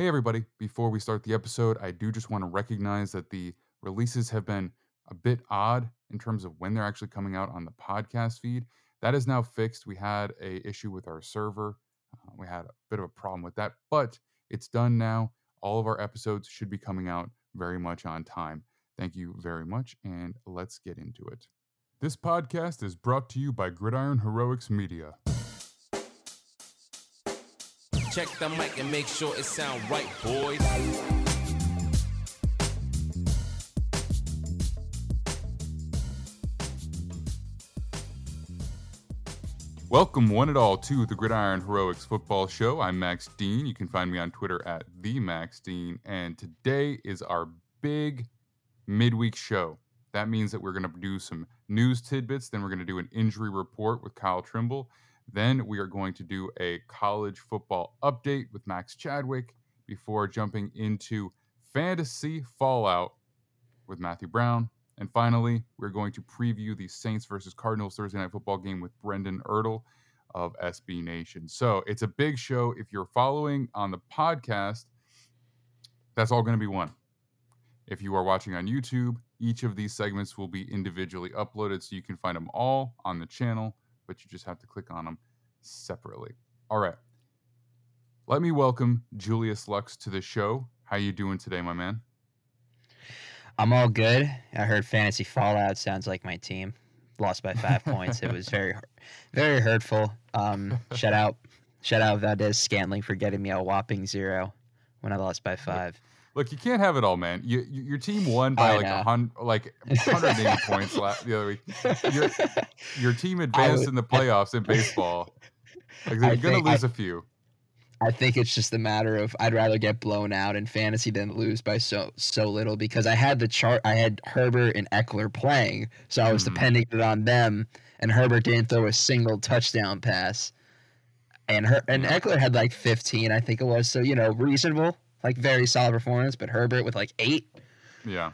Hey, everybody. Before we start the episode, I do just want to recognize that the releases have been a bit odd in terms of when they're actually coming out on the podcast feed. That is now fixed. We had a issue with our server. Uh, we had a bit of a problem with that, but it's done now. All of our episodes should be coming out very much on time. Thank you very much, and let's get into it. This podcast is brought to you by Gridiron Heroics Media. Check the mic and make sure it sound right, boys. Welcome, one and all, to the Gridiron Heroics Football Show. I'm Max Dean. You can find me on Twitter at the Max Dean, and today is our big midweek show. That means that we're going to do some news tidbits. Then we're going to do an injury report with Kyle Trimble. Then we are going to do a college football update with Max Chadwick before jumping into fantasy fallout with Matthew Brown. And finally, we're going to preview the Saints versus Cardinals Thursday night football game with Brenden Ertle of SB Nation. So it's a big show. If you're following on the podcast, that's all going to be one. If you are watching on YouTube, each of these segments will be individually uploaded so you can find them all on the channel, but you just have to click on them separately. All right. Let me welcome Julius Luchs to the show. How you doing today, my man? I'm all good. I heard Fantasy Fallout sounds like my team. Lost by five points. It was very, very hurtful. Um, shout out, shout out Valdes-Scantling for getting me a whopping zero when I lost by five. Look, you can't have it all, man. You, you your team won by I like a hundred, like 180 points last, the other week. Your, your team advanced would- in the playoffs in baseball. Like I they're gonna lose a few. I think it's just a matter of I'd rather get blown out in fantasy than lose by so so little because I had the chart. I had Herbert and Ekeler playing, so I was Mhm. depending it on them. And Herbert didn't throw a single touchdown pass, and her and Ekeler had like 15, I think it was. So you know, reasonable, like very solid performance. But Herbert with like eight, Yeah.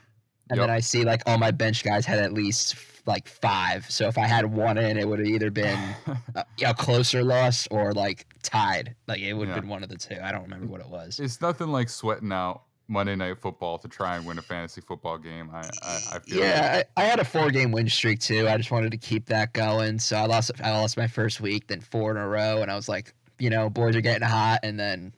and Yep. then I see like all my bench guys had at least like five. So if I had one in, it would have either been a, a closer loss or like tied. Like it would have Yeah. been one of the two. I don't remember what it was. it's nothing like sweating out Monday night football to try and win a fantasy football game. I I, I feel like- Yeah, I, I had a four game win streak too. I just wanted to keep that going. So I lost I lost my first week, then four in a row, and I was like, you know, boys are getting hot, and then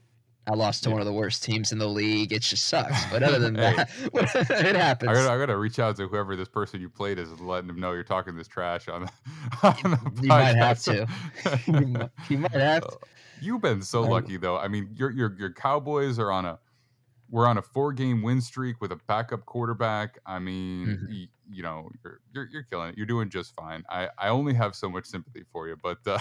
I lost to Yeah. one of the worst teams in the league. It just sucks. But other than Hey. that, it happens. I gotta, I gotta reach out to whoever this person you played is and letting them know you're talking this trash on on the You might have podcast. you, might, you might have to. You've been so lucky though. I mean, your your your Cowboys are on a we're on a four game win streak with a backup quarterback. I mean, Mhm. y- you know, you're, you're you're killing it. You're doing just fine. I I only have so much sympathy for you, but uh,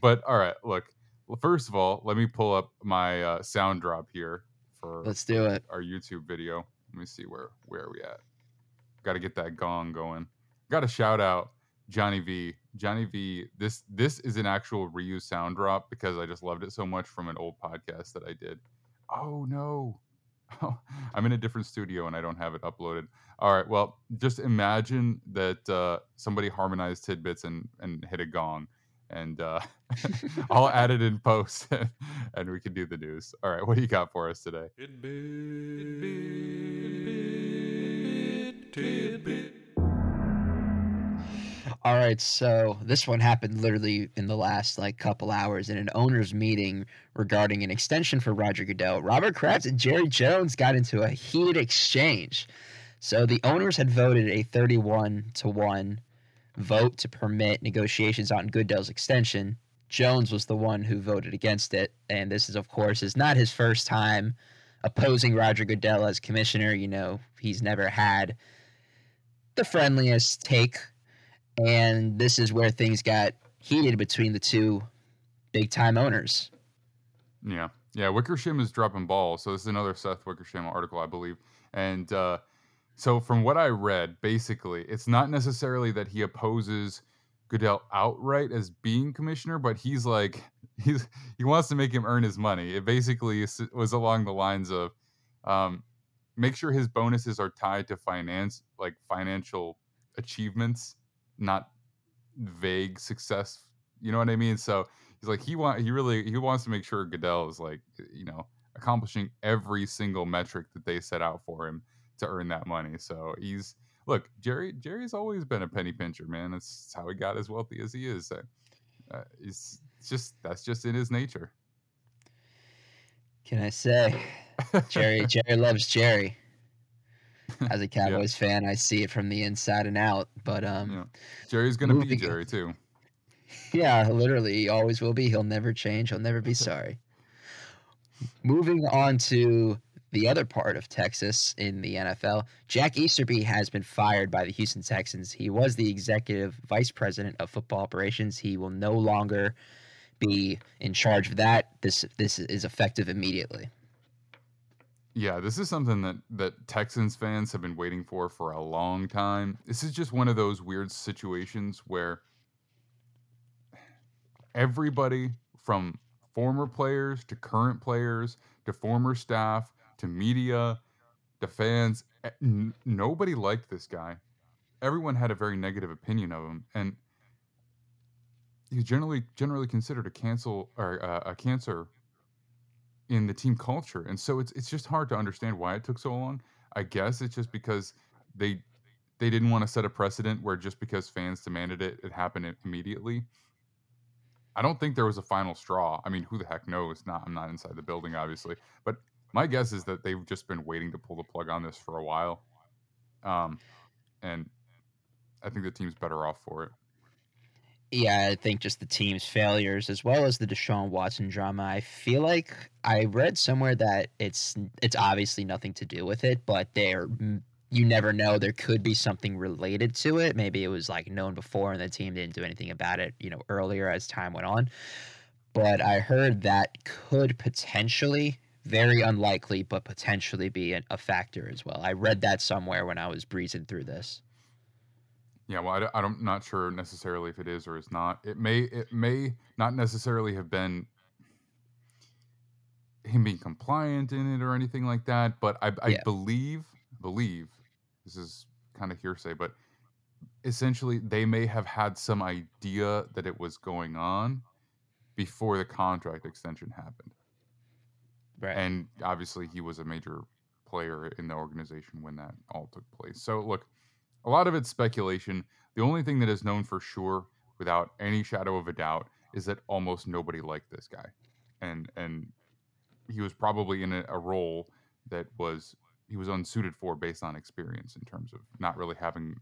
but all right. Look, well, first of all, let me pull up my uh, sound drop here for Let's do it. our YouTube video. Let me see where where are we at. Got to get that gong going. Got to shout out Johnny V. Johnny V. This this is an actual reused sound drop because I just loved it so much from an old podcast that I did. Oh no. I'm in a different studio and I don't have it uploaded. All right. Well, just imagine that uh, somebody harmonized tidbits and and hit a gong, and uh, I'll add it in post, and we can do the news. All right. What do you got for us today? All right, so this one happened literally in the last like couple hours in an owners meeting regarding an extension for Roger Goodell. Robert Kraft and Jerry Jones got into a heated exchange. So the owners had voted a 31 to 1 vote to permit negotiations on Goodell's extension. Jones was the one who voted against it, and this is of course is not his first time opposing Roger Goodell as commissioner. You know, he's never had the friendliest take and this is where things got heated between the two big time owners. Yeah. Yeah. Wickersham is dropping balls. So this is another Seth Wickersham article, I believe. And uh, so from what I read, basically, it's not necessarily that he opposes Goodell outright as being commissioner, but he's like he's he wants to make him earn his money. It basically was along the lines of um, make sure his bonuses are tied to finance, like financial achievements, not vague success. You know what I mean? So he's like he want he really he wants to make sure Goodell is like you know accomplishing every single metric that they set out for him to earn that money. So he's look, Jerry. Jerry's always been a penny pincher, man. That's how he got as wealthy as he is. Uh, he's just that's just in his nature. Can I say, Jerry? Jerry loves Jerry. As a Cowboys yeah. fan, I see it from the inside and out. But um, yeah. Jerry's gonna be Jerry too. Yeah, literally, he always will be. He'll never change. He'll never be sorry. Moving on to the other part of Texas in the NFL, Jack Easterby has been fired by the Houston Texans. He was the executive vice president of football operations. He will no longer be in charge of that. This this is effective immediately. Yeah, this is something that that Texans fans have been waiting for for a long time. This is just one of those weird situations where everybody from former players to current players to former staff to media, to fans. Eh, n- nobody liked this guy. Everyone had a very negative opinion of him, and he's generally generally considered a cancel or uh, a cancer in the team culture. And so it's it's just hard to understand why it took so long. I guess it's just because they they didn't want to set a precedent where just because fans demanded it, it happened immediately. I don't think there was a final straw. I mean, who the heck knows? Not I'm not inside the building, obviously, but my guess is that they've just been waiting to pull the plug on this for a while. Um, and I think the team's better off for it. Yeah, I think just the team's failures as well as the Deshaun Watson drama. I feel like I read somewhere that it's it's obviously nothing to do with it, but there you never know. There could be something related to it. Maybe it was like known before and the team didn't do anything about it, you know, earlier as time went on. But I heard that could potentially very unlikely, but potentially be an, a factor as well. I read that somewhere when I was breezing through this. Yeah, well, I, am not sure necessarily if it is or is not. It may it may not necessarily have been him being compliant in it or anything like that, but I, I yeah. believe believe this is kind of hearsay, but essentially they may have had some idea that it was going on before the contract extension happened. Right. And obviously, he was a major player in the organization when that all took place. So, look, a lot of it's speculation. The only thing that is known for sure, without any shadow of a doubt, is that almost nobody liked this guy, and and he was probably in a, a role that was he was unsuited for based on experience in terms of not really having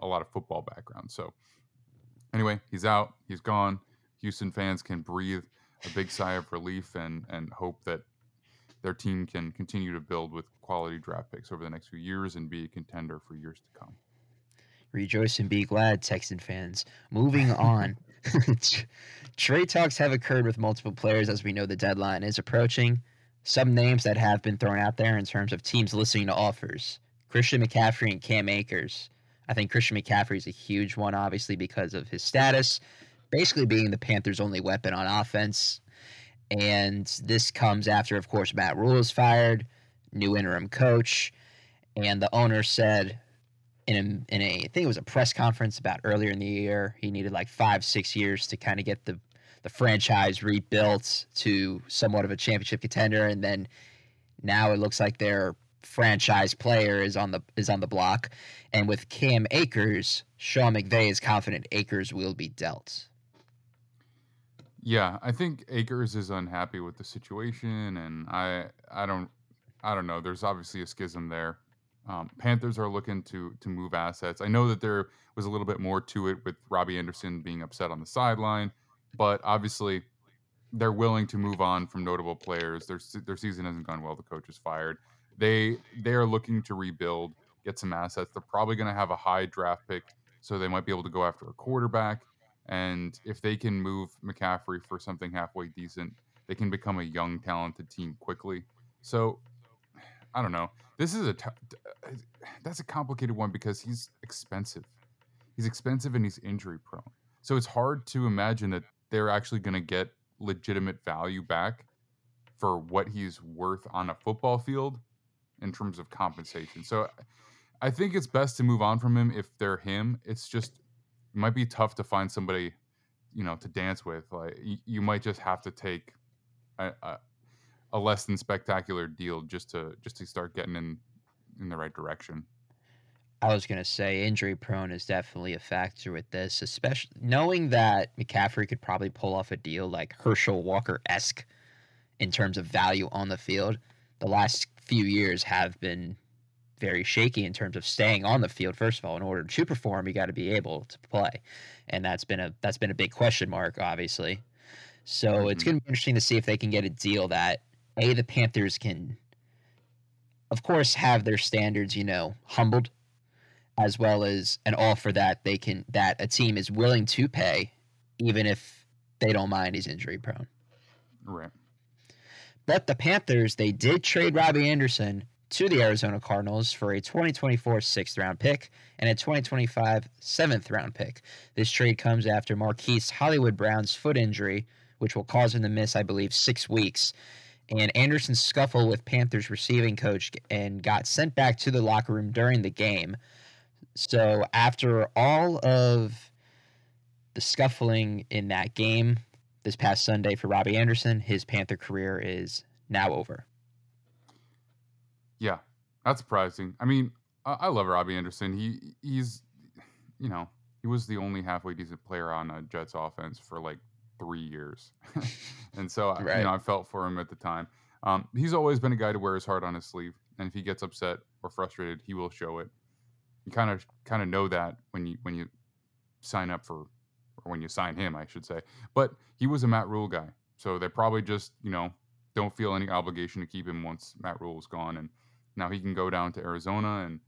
a lot of football background. So, anyway, he's out. He's gone. Houston fans can breathe a big sigh of relief and and hope that their team can continue to build with quality draft picks over the next few years and be a contender for years to come. Rejoice and be glad, Texan fans. Moving on. Trade talks have occurred with multiple players as we know the deadline is approaching. Some names that have been thrown out there in terms of teams listening to offers Christian McCaffrey and Cam Akers. I think Christian McCaffrey is a huge one, obviously, because of his status, basically being the Panthers' only weapon on offense. And this comes after, of course, Matt Rhule is fired, new interim coach, and the owner said in a, in a I think it was a press conference about earlier in the year he needed like five six years to kind of get the the franchise rebuilt to somewhat of a championship contender, and then now it looks like their franchise player is on the is on the block, and with Cam Akers, Sean McVay is confident Akers will be dealt. Yeah, I think Akers is unhappy with the situation, and I I don't I don't know. There's obviously a schism there. Um, Panthers are looking to to move assets. I know that there was a little bit more to it with Robbie Anderson being upset on the sideline, but obviously they're willing to move on from notable players. Their their season hasn't gone well. The coach is fired. They they are looking to rebuild, get some assets. They're probably going to have a high draft pick, so they might be able to go after a quarterback. And if they can move McCaffrey for something halfway decent, they can become a young, talented team quickly. So I don't know. This is a t- that's a complicated one because he's expensive. He's expensive and he's injury prone. So it's hard to imagine that they're actually going to get legitimate value back for what he's worth on a football field in terms of compensation. So I think it's best to move on from him if they're him. It's just might be tough to find somebody, you know, to dance with. Like you, might just have to take a, a, a less than spectacular deal just to just to start getting in in the right direction. I was gonna say injury prone is definitely a factor with this, especially knowing that McCaffrey could probably pull off a deal like Herschel Walker esque in terms of value on the field. The last few years have been very shaky in terms of staying on the field. First of all, in order to perform, you got to be able to play, and that's been a that's been a big question mark, obviously. So mm-hmm. it's going to be interesting to see if they can get a deal that a the Panthers can, of course, have their standards, you know, humbled, as well as an offer that they can that a team is willing to pay, even if they don't mind he's injury prone. Right. But the Panthers, they did trade Robbie Anderson to the Arizona Cardinals for a 2024 sixth round pick and a 2025 seventh round pick. This trade comes after Marquise Hollywood Brown's foot injury, which will cause him to miss, I believe, six weeks. And Anderson's scuffle with Panthers receiving coach and got sent back to the locker room during the game. So after all of the scuffling in that game this past Sunday for Robbie Anderson, his Panther career is now over. Yeah, that's surprising. I mean, I, I love Robbie Anderson. He he's you know he was the only halfway decent player on a Jets offense for like three years, and so right. you know I felt for him at the time. Um, he's always been a guy to wear his heart on his sleeve, and if he gets upset or frustrated, he will show it. You kind of kind of know that when you when you sign up for or when you sign him, I should say. But he was a Matt Rhule guy, so they probably just you know don't feel any obligation to keep him once Matt Rhule is gone, and now he can go down to Arizona and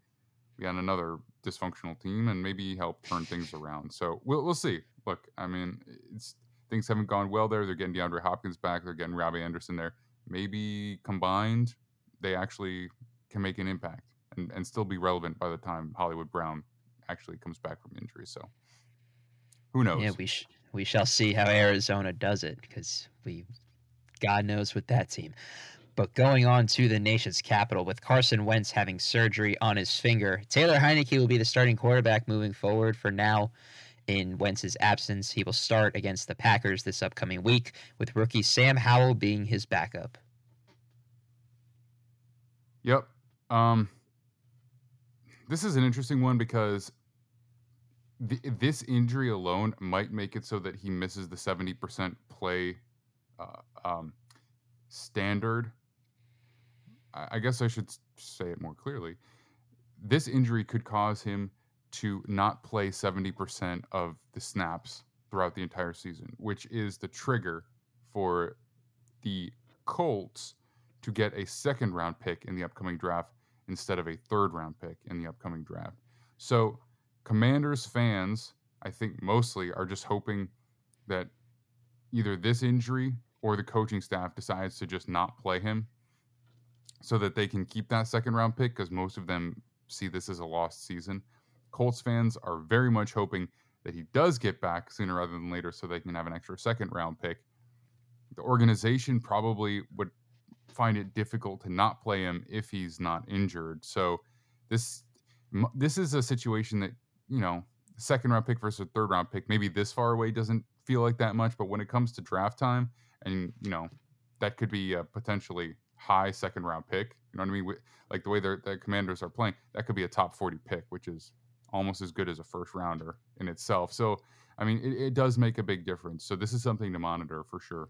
we got another dysfunctional team and maybe help turn things around. So we'll we'll see. Look, I mean, it's things haven't gone well there. They're getting DeAndre Hopkins back. They're getting Robbie Anderson there. Maybe combined, they actually can make an impact and, and still be relevant by the time Hollywood Brown actually comes back from injury. So who knows? Yeah, we sh- we shall see how Arizona does it because we, God knows with that team. But going on to the nation's capital, with Carson Wentz having surgery on his finger, Taylor Heinicke will be the starting quarterback moving forward for now. In Wentz's absence, he will start against the Packers this upcoming week, with rookie Sam Howell being his backup. Yep. Um, this is an interesting one because the, this injury alone might make it so that he misses the 70% play uh, um, standard I guess I should say it more clearly. This injury could cause him to not play 70% of the snaps throughout the entire season, which is the trigger for the Colts to get a second round pick in the upcoming draft instead of a third round pick in the upcoming draft. So, Commanders fans, I think mostly, are just hoping that either this injury or the coaching staff decides to just not play him so that they can keep that second round pick because most of them see this as a lost season. Colts fans are very much hoping that he does get back sooner rather than later so they can have an extra second round pick. The organization probably would find it difficult to not play him if he's not injured. So this this is a situation that, you know, second round pick versus third round pick maybe this far away doesn't feel like that much, but when it comes to draft time and, you know, that could be uh, potentially high second round pick. You know what I mean? Like the way the commanders are playing, that could be a top 40 pick, which is almost as good as a first rounder in itself. So, I mean, it, it does make a big difference. So, this is something to monitor for sure.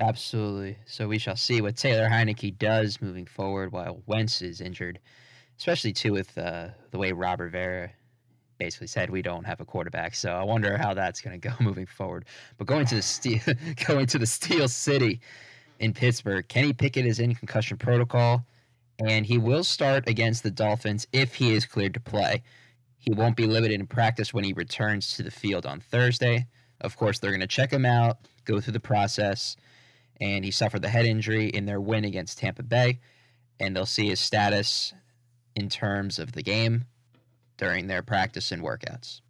Absolutely. So, we shall see what Taylor Heinicke does moving forward while Wentz is injured, especially too with uh, the way Ron Rivera basically said we don't have a quarterback. So I wonder how that's going to go moving forward. But going to the steel, going to the Steel City, in Pittsburgh. Kenny Pickett is in concussion protocol, and he will start against the Dolphins if he is cleared to play. He won't be limited in practice when he returns to the field on Thursday. Of course, they're going to check him out, go through the process, and he suffered the head injury in their win against Tampa Bay, and they'll see his status in terms of the game during their practice and workouts.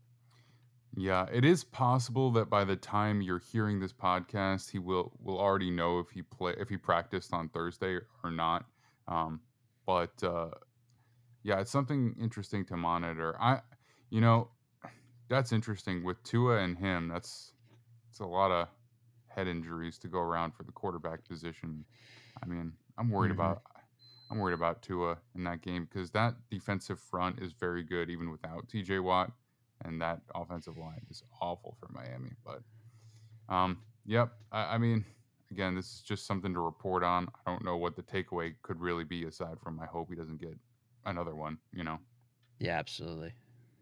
Yeah, it is possible that by the time you're hearing this podcast, he will will already know if he play if he practiced on Thursday or not. Um, but uh, yeah, it's something interesting to monitor. I, you know, that's interesting with Tua and him. That's it's a lot of head injuries to go around for the quarterback position. I mean, I'm worried Mhm. about I'm worried about Tua in that game because that defensive front is very good even without TJ Watt, and that offensive line is awful for Miami. But um, yep, I, I mean, again, this is just something to report on. I don't know what the takeaway could really be aside from I hope he doesn't get another one. You know. Yeah, absolutely.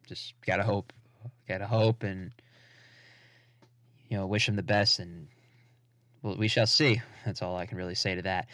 Just gotta hope, gotta hope, and you know, wish him the best, and well, we shall see. That's all I can really say to that.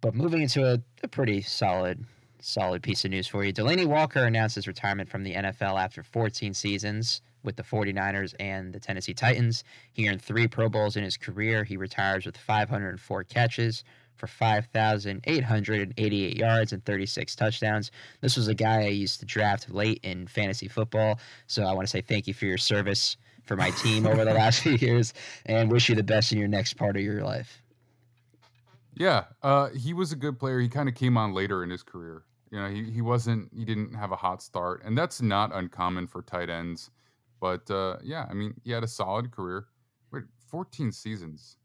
But moving into a, a pretty solid, solid piece of news for you. Delanie Walker announced his retirement from the NFL after 14 seasons with the 49ers and the Tennessee Titans. He earned three Pro Bowls in his career. He retires with 504 catches for 5,888 yards and 36 touchdowns. This was a guy I used to draft late in fantasy football. So I want to say thank you for your service for my team over the last few years and wish you the best in your next part of your life. Yeah, uh, he was a good player. He kind of came on later in his career. You know, he, he wasn't he didn't have a hot start, and that's not uncommon for tight ends. But uh, yeah, I mean, he had a solid career. Wait, 14 seasons.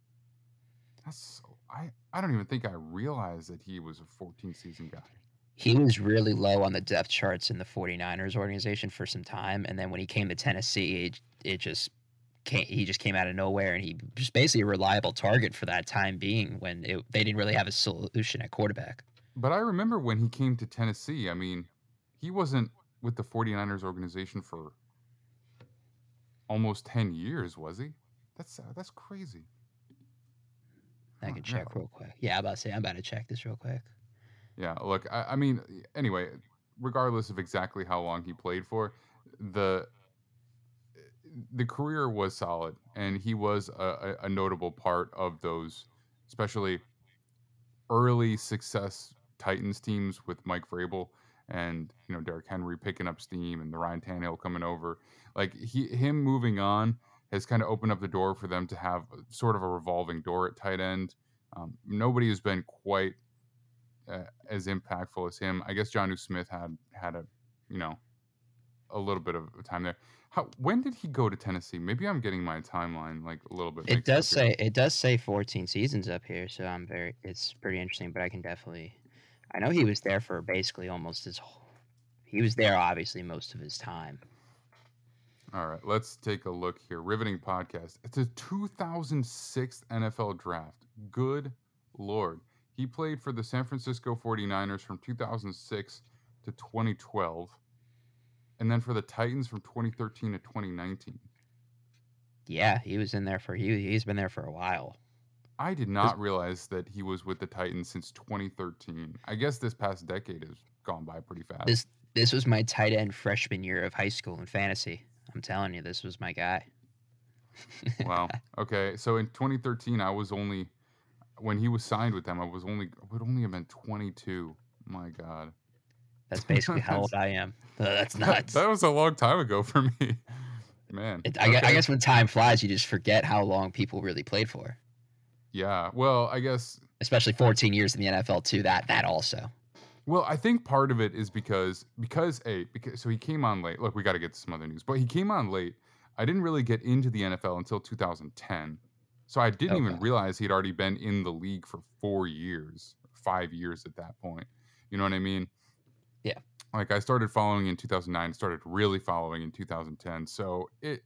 That's I I don't even think I realized that he was a 14 season guy. He was really low on the depth charts in the 49ers organization for some time. And then when he came to Tennessee, it, it just came, he just came out of nowhere and he was basically a reliable target for that time being when it, they didn't really have a solution at quarterback. But I remember when he came to Tennessee, I mean, he wasn't with the 49ers organization for almost 10 years, was he? That's uh, that's crazy. I can check real quick. Yeah, I'm about to say, I'm about to check this real quick. Yeah, look, I, I mean, anyway, regardless of exactly how long he played for, the the career was solid, and he was a, a notable part of those, especially early success Titans teams with Mike Vrabel and you know Derrick Henry picking up steam and the Ryan Tannehill coming over. Like he him moving on has kind of opened up the door for them to have sort of a revolving door at tight end. Um, nobody has been quite uh, as impactful as him. I guess John Jonnu Smith had had a you know a little bit of time there. How when did he go to Tennessee? Maybe I'm getting my timeline like a little bit. It does here. say it does say 14 seasons up here, so I'm very it's pretty interesting. But I can definitely, I know he was there for basically almost his. whole He was there obviously most of his time. All right, let's take a look here. Riveting podcast. It's a 2006 NFL draft. Good lord. He played for the San Francisco 49ers from 2006 to 2012 and then for the Titans from 2013 to 2019. Yeah, he was in there for he he's been there for a while. I did not realize that he was with the Titans since 2013. I guess this past decade has gone by pretty fast. This this was my tight end freshman year of high school in fantasy. I'm telling you, this was my guy. wow. Okay. So in 2013, I was only when he was signed with them. I was only I would only have been 22. My God, That's basically how old I am. Uh, that's that, nuts. that was a long time ago for me, man. It, I, gue- I guess when time flies, you just forget how long people really played for. Yeah. Well, I guess. Especially 14 years in the NFL too. That that also. Well, I think part of it is because because a because so he came on late. Look, we got to get to some other news, but he came on late. I didn't really get into the NFL until 2010, so I didn't even realize he'd already been in the league for four years, five years at that point. You know what I mean? Yeah. Like I started following in 2009, started really following in 2010. So it,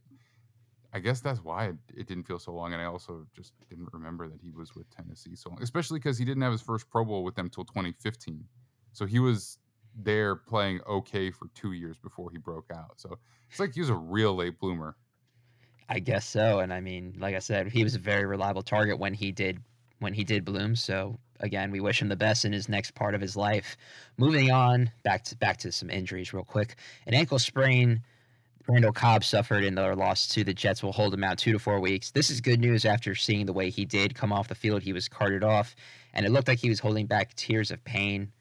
I guess that's why it, didn't feel so long, and I also just didn't remember that he was with Tennessee so long, especially because he didn't have his first Pro Bowl with them till 2015. So he was there playing okay for two years before he broke out. So it's like he was a real late bloomer. I guess so. And I mean, like I said, he was a very reliable target when he did when he did bloom. So again, we wish him the best in his next part of his life. Moving on, back to back to some injuries real quick. An ankle sprain Randall Cobb suffered in their loss to the Jets will hold him out two to four weeks. This is good news after seeing the way he did come off the field. He was carted off, and it looked like he was holding back tears of pain.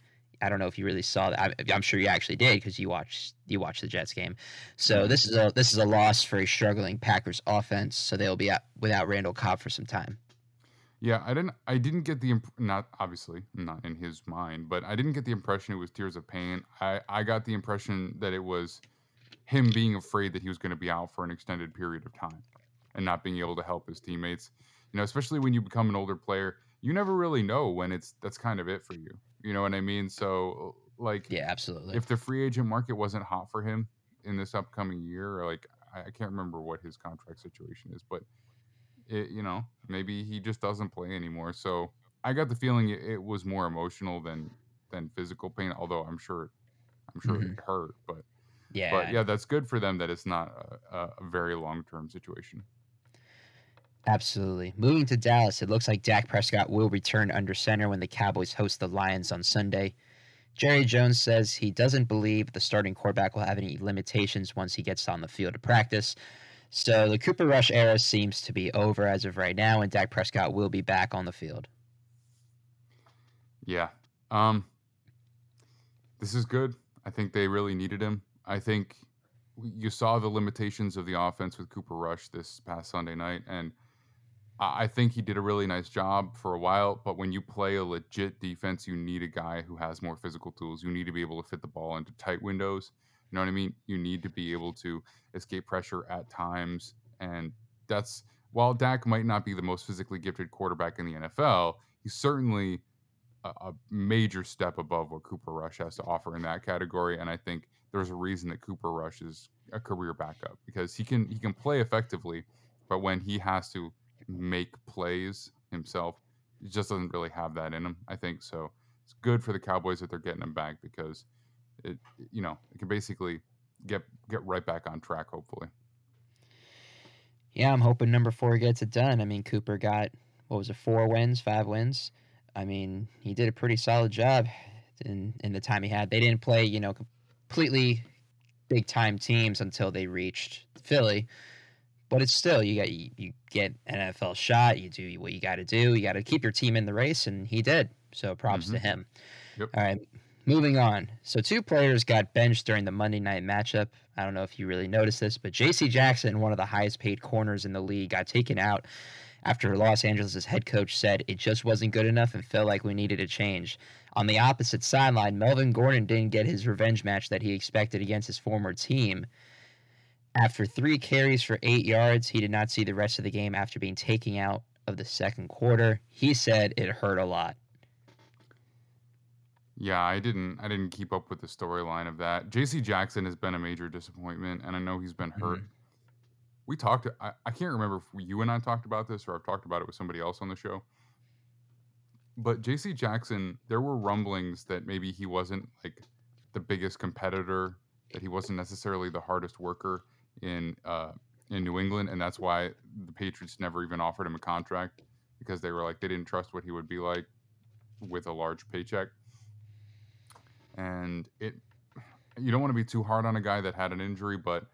I don't know if you really saw that. I, I'm sure you actually did because you watched you watched the Jets game. So this is a this is a loss for a struggling Packers offense. So they'll be out without Randall Cobb for some time. Yeah, I didn't. I didn't get the imp- not obviously not in his mind, but I didn't get the impression it was tears of pain. I I got the impression that it was him being afraid that he was going to be out for an extended period of time and not being able to help his teammates. You know, especially when you become an older player, you never really know when it's that's kind of it for you. You know what I mean? So like Yeah, absolutely. if the free agent market wasn't hot for him in this upcoming year, or like I, can't remember what his contract situation is, but it, you know, maybe he just doesn't play anymore. So I got the feeling it, it was more emotional than than physical pain. Although I'm sure, I'm sure Mhm. it hurt, but yeah, but yeah, that's good for them that it's not a, a, very long term situation. Absolutely. Moving to Dallas, it looks like Dak Prescott will return under center when the Cowboys host the Lions on Sunday. Jerry Jones says he doesn't believe the starting quarterback will have any limitations once he gets on the field to practice. So the Cooper Rush era seems to be over as of right now, and Dak Prescott will be back on the field. Yeah. Um this is good. I think they really needed him. I think you saw the limitations of the offense with Cooper Rush this past Sunday night and I think he did a really nice job for a while, but when you play a legit defense, you need a guy who has more physical tools. You need to be able to fit the ball into tight windows. You know what I mean? You need to be able to escape pressure at times. And that's while Dak might not be the most physically gifted quarterback in the NFL, he's certainly a, a major step above what Cooper Rush has to offer in that category. And I think there's a reason that Cooper Rush is a career backup because he can he can play effectively, but when he has to make plays himself, he just doesn't really have that in him. I think so. It's good for the Cowboys that they're getting him back because it you know it can basically get get right back on track. Hopefully, Yeah, I'm hoping number four gets it done. I mean, Cooper got, what was it, four wins, five wins? I mean, he did a pretty solid job in, in the time he had. They didn't play, you know, completely big time teams until they reached Philly. But it's still you got you, you get an NFL shot. You do what you got to do. You got to keep your team in the race, and he did. So props to Mhm. him. Yep. All right, moving on. So two players got benched during the Monday night matchup. I don't know if you really noticed this, but J.C. Jackson, one of the highest paid corners in the league, got taken out after Los Angeles' head coach said it just wasn't good enough and felt like we needed a change. On the opposite sideline, Melvin Gordon didn't get his revenge match that he expected against his former team. After three carries for eight yards, he did not see the rest of the game after being taken out of the second quarter. He said it hurt a lot. Yeah, I didn't I didn't keep up with the storyline of that. JC Jackson has been a major disappointment and I know he's been hurt. Mm-hmm. We talked I, I can't remember if you and I talked about this or I've talked about it with somebody else on the show. But JC Jackson, there were rumblings that maybe he wasn't like the biggest competitor, that he wasn't necessarily the hardest worker in uh in New England and that's why the Patriots never even offered him a contract because they were like they didn't trust what he would be like with a large paycheck and it you don't want to be too hard on a guy that had an injury but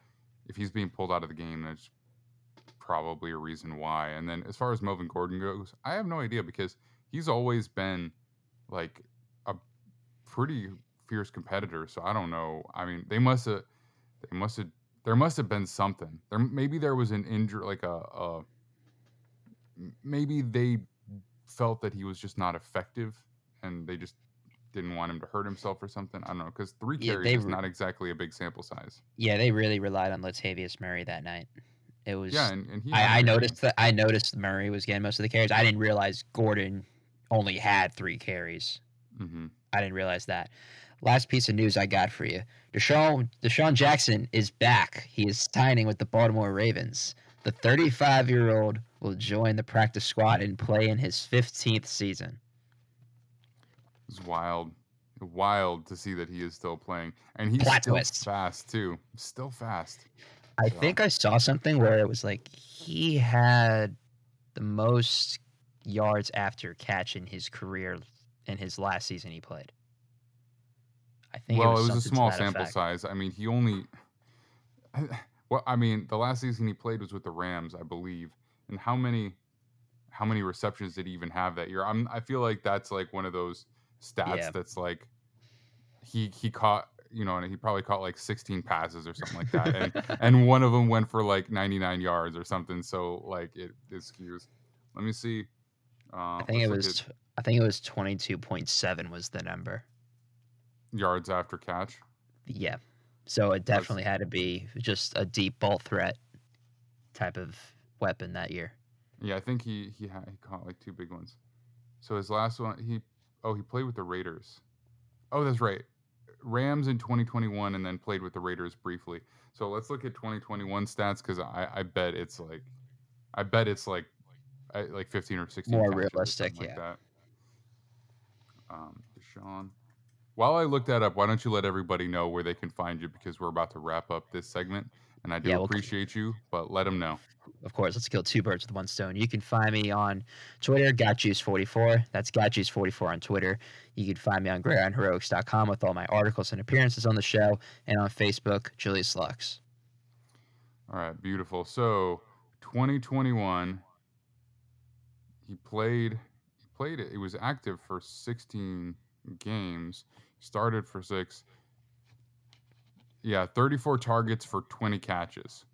if he's being pulled out of the game that's probably a reason why. And then as far as melvin gordon goes i have no idea because he's always been like a pretty fierce competitor. So i don't know. I mean they must have they must have there must have been something. There maybe there was an injury like a, a maybe they felt that he was just not effective and they just didn't want him to hurt himself or something. I don't know because three Yeah, carries they is not exactly a big sample size. Yeah, they really relied on Latavius Murray that night. It was Yeah, and, and he had a I, I noticed that I noticed Murray was getting most of the carries. I didn't realize Gordon only had three carries. Mhm. I didn't realize that. Last piece of news I got for you. DeSean DeSean Jackson is back. He is signing with the Baltimore Ravens. The 35 year old will join the practice squad and play in his 15th season. It's wild, wild to see that he is still playing, and he's Plot still twist. fast too. Still fast. I So- think I saw something where it was like he had the most yards after catch in his career in his last season he played. I think well, it was, a something to small sample effect. size. I mean, he only. Well, I mean, the last season he played was with the Rams, I believe. And how many, how many receptions did he even have that year? I'm. I feel like that's like one of those stats Yeah. that's like, he he caught you know, and he probably caught like 16 passes or something like that, and and one of them went for like 99 yards or something. So like it, it skews. Let me see. Uh, I think it was look I think it was 22.7 was the number. yards after catch. Yeah. So it definitely had to be just a deep ball threat type of weapon that year. Yeah, I think he he had, he caught like two big ones. So his last one, he oh he played with the Raiders. Oh, that's right. Rams in 2021, and then played with the Raiders briefly. So let's look at 2021 stats because I I bet it's like, I bet it's like, I- like 15 or 16 More realistic, like yeah. that. Um, DeSean. While I look that up, why don't you let everybody know where they can find you because we're about to wrap up this segment, and I do Yeah, well, appreciate you, but let them know. Of course, let's kill two birds with one stone. You can find me on Twitter, GotJuice44. That's GotJuice44 on Twitter. You can find me on gridironheroics.com with all my articles and appearances on the show, and on Facebook, Julius Luchs. All right, beautiful. So, 2021, he played. He played it. He was active for 16 games. Started for six. Yeah, 34 targets for 20 catches.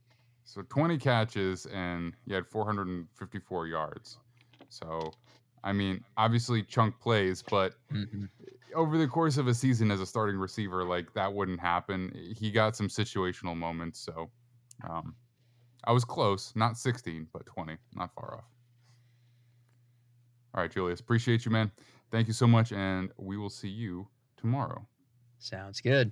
So 20 catches, and he had 454 yards. So, I mean, obviously chunk plays, but Mhm. over the course of a season as a starting receiver, like that wouldn't happen. He got some situational moments, so um, I was close, not 16, but 20, not far off. All right, Julius, appreciate you, man. Thank you so much, and we will see you tomorrow. Sounds good.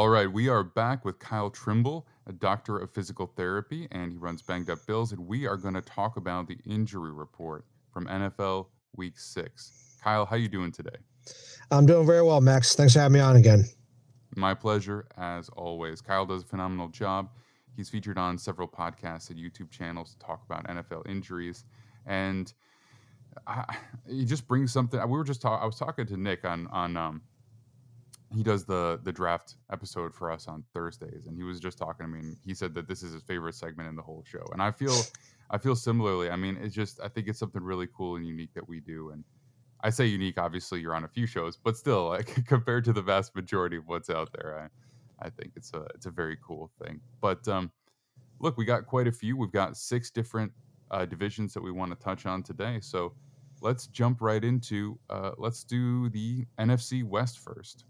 All right, we are back with Kyle Trimble, a doctor of physical therapy, and he runs Banged Up Bills, and we are going to talk about the injury report from NFL Week Six. Kyle, how you doing today? I'm doing very well, Max. Thanks for having me on again. My pleasure, as always. Kyle does a phenomenal job. He's featured on several podcasts and YouTube channels to talk about NFL injuries, and I, he just brings something. We were just talking. I was talking to Nick on on. Um, he does the the draft episode for us on Thursdays, and he was just talking to me. And he said that this is his favorite segment in the whole show, and I feel I feel similarly. I mean, it's just I think it's something really cool and unique that we do, and I say unique. Obviously, you're on a few shows, but still, like compared to the vast majority of what's out there, I, I think it's a it's a very cool thing. But um, look, we got quite a few. We've got six different uh, divisions that we want to touch on today. So let's jump right into. Uh, let's do the NFC West first.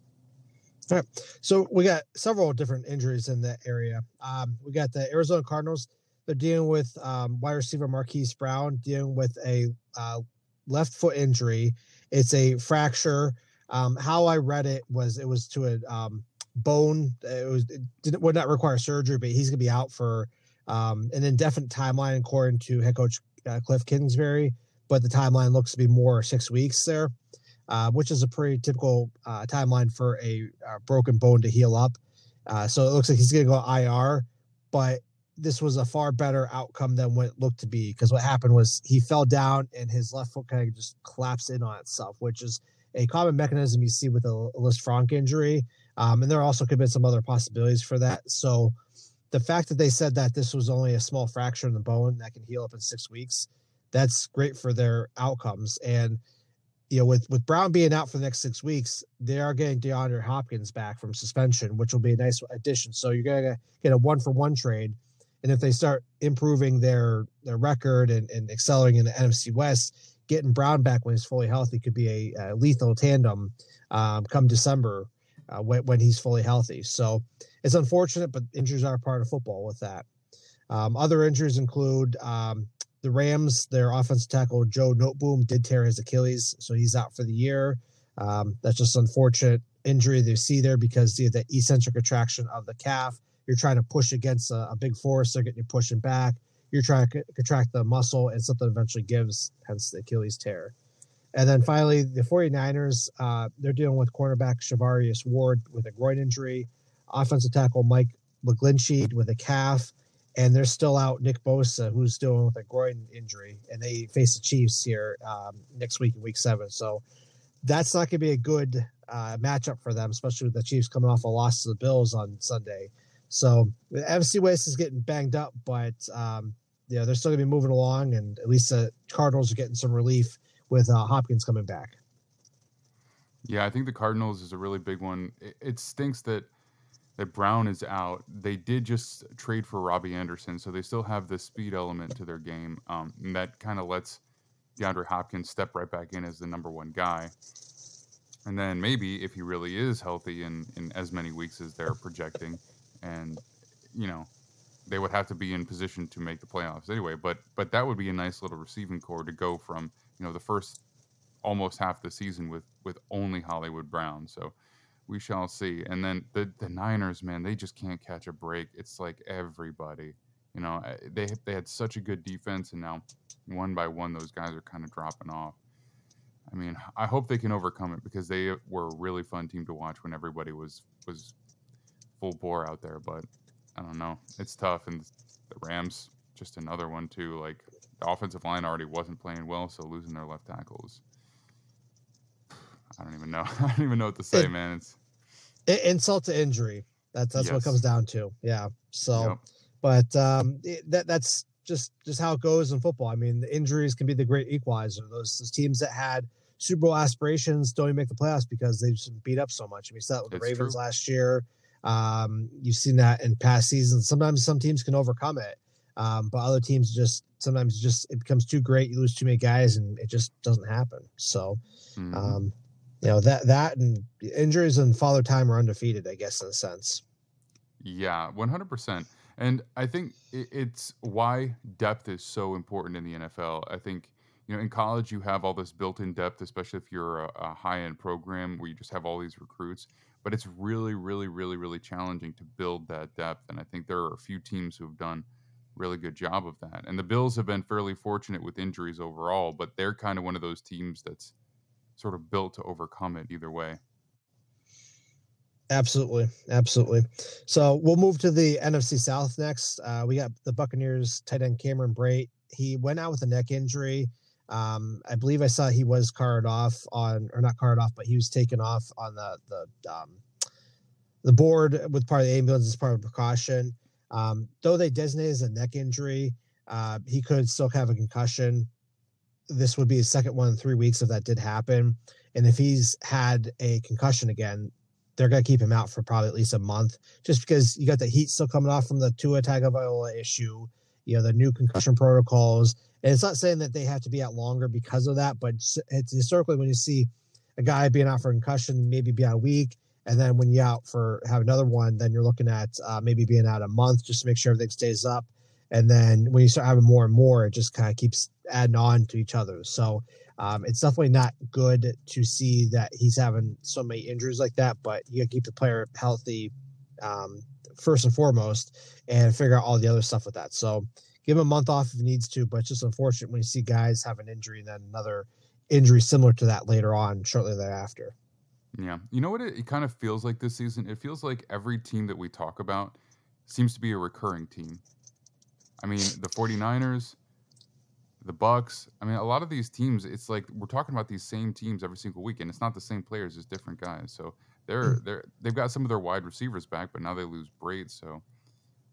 So we got several different injuries in that area. Um, we got the Arizona Cardinals. They're dealing with um, wide receiver Marquise Brown dealing with a uh, left foot injury. It's a fracture. Um, how I read it was it was to a um, bone. It was it didn't would not require surgery, but he's going to be out for um, an indefinite timeline according to head coach uh, Cliff Kingsbury. But the timeline looks to be more six weeks there uh, which is a pretty typical uh, timeline for a, uh broken bone to heal up. Uh, so it looks like he's going to go IR, but this was a far better outcome than what it looked to be because what happened was he fell down and his left foot kind of just collapsed in on itself, which is a common mechanism you see with a, a Lisfranc injury. Um, and there also could have been some other possibilities for that. So the fact that they said that this was only a small fracture in the bone that can heal up in six weeks, that's great for their outcomes. And you know, with with Brown being out for the next six weeks, they are getting DeAndre Hopkins back from suspension, which will be a nice addition. So you're gonna get a one for one trade, and if they start improving their their record and, and accelerating in the NFC West, getting Brown back when he's fully healthy could be a, a lethal tandem um, come December uh, when when he's fully healthy. So it's unfortunate, but injuries are part of football with that. Um, other injuries include um, the Rams, their offensive tackle Joe Noteboom did tear his Achilles, so he's out for the year. Um, that's just unfortunate injury they see there because the, the eccentric contraction of the calf. You're trying to push against a, a big force, they're getting you pushing back. You're trying to c- contract the muscle, and something eventually gives, hence the Achilles tear. And then finally, the 49ers, uh, they're dealing with cornerback Charvarius Ward with a groin injury, offensive tackle Mike McGlinchey with a calf, and they're still out Nick Bosa, who's dealing with a groin injury, and they face the Chiefs here um, next week in Week Seven. So that's not going to be a good uh, matchup for them, especially with the Chiefs coming off a loss to the Bills on Sunday. So NFC West is getting banged up, but um, yeah, they're still going to be moving along, and at least the Cardinals are getting some relief with uh, Hopkins coming back. Yeah, I think the Cardinals is a really big one. It, it stinks that that Brown is out. They did just trade for Robbie Anderson, so they still have the speed element to their game. Um, and that kind of lets DeAndre Hopkins step right back in as the number one guy. And then maybe if he really is healthy in, in as many weeks as they're projecting, and you know, they would have to be in position to make the playoffs anyway. But but that would be a nice little receiving core to go from you know the first almost half the season with with only Hollywood Brown. So we shall see. And then the the Niners, man, they just can't catch a break. It's like everybody, you know, they they had such a good defense, and now one by one, those guys are kind of dropping off. I mean, I hope they can overcome it because they were a really fun team to watch when everybody was was full bore out there. But I don't know, it's tough, and the Rams just another one too. Like the offensive line already wasn't playing well, so losing their left tackles. I don't even know. I don't even know what to say, It- man. It's insult to injury. That's that's what Yes. it comes down to. Yeah. So, yep. but um, it, that that's just just how it goes in football. I mean, the injuries can be the great equalizer. Those, those teams that had Super Bowl aspirations don't even make the playoffs because they just beat up so much. We saw that with the Ravens true. last year. Um, you've seen that in past seasons. Sometimes some teams can overcome it, um, but other teams just sometimes just it becomes too great. You lose too many guys, and it just doesn't happen. So, Mhm. um, you know that that and injuries and father time are undefeated, I guess, in a sense. Yeah, 100%. And I think it's why depth is so important in the NFL. I think, you know, in college, you have all this built in depth, especially if you're a, a high end program where you just have all these recruits. But it's really, really, really, really challenging to build that depth. And I think there are a few teams who have done really good job of that. And the Bills have been fairly fortunate with injuries overall, but they're kind of one of those teams that's sort of built to overcome it either way. Absolutely, absolutely. So we'll move to the NFC South next. Uh, we got the Buccaneers tight end Cameron Brate. He went out with a neck injury. Um, I believe I saw he was carted off on, or not carted off, but he was taken off on the the um, the board with part of the ambulance as part of precaution. Um, though they designate as a neck injury, uh, he could still have a concussion. This would be his second one in three weeks if that did happen. And if he's had a concussion again, they're going to keep him out for probably at least a month, just because you got the heat still coming off from the Tua Tagovailoa issue, you know, the new concussion protocols. And it's not saying that they have to be out longer because of that, but it's, historically when you see a guy being out for concussion, maybe be out a week, and then when you out for have another one, then you're looking at uh, maybe being out a month just to make sure everything stays up. And then when you start having more and more, it just kind of keeps adding on to each other. So um, it's definitely not good to see that he's having so many injuries like that, but you got to keep the player healthy um, first and foremost and figure out all the other stuff with that. So give him a month off if he needs to, but it's just unfortunate when you see guys have an injury and then another injury similar to that later on, shortly thereafter. Yeah. You know what it, it kind of feels like this season? It feels like every team that we talk about seems to be a recurring team. I mean, the 49ers, the Bucks, I mean, a lot of these teams, it's like we're talking about these same teams every single week and it's not the same players, it's different guys. So they're they're they've got some of their wide receivers back, but now they lose Brate, so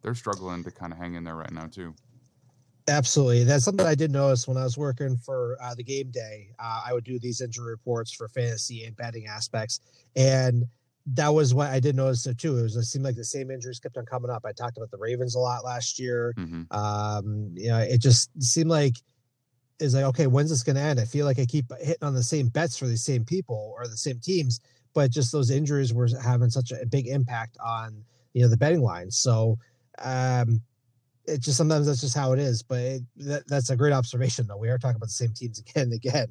they're struggling to kind of hang in there right now too. Absolutely. That's something I did notice when I was working for uh, the game day. Uh, I would do these injury reports for fantasy and betting aspects. And that was what I did notice there too. It was it seemed like the same injuries kept on coming up. I talked about the Ravens a lot last year. hmm Um, you know, it just seemed like is like, okay, when's this gonna end? I feel like I keep hitting on the same bets for these same people or the same teams, but just those injuries were having such a big impact on you know the betting lines. So um it just sometimes that's just how it is. But it, that, that's a great observation, though. We are talking about the same teams again and again.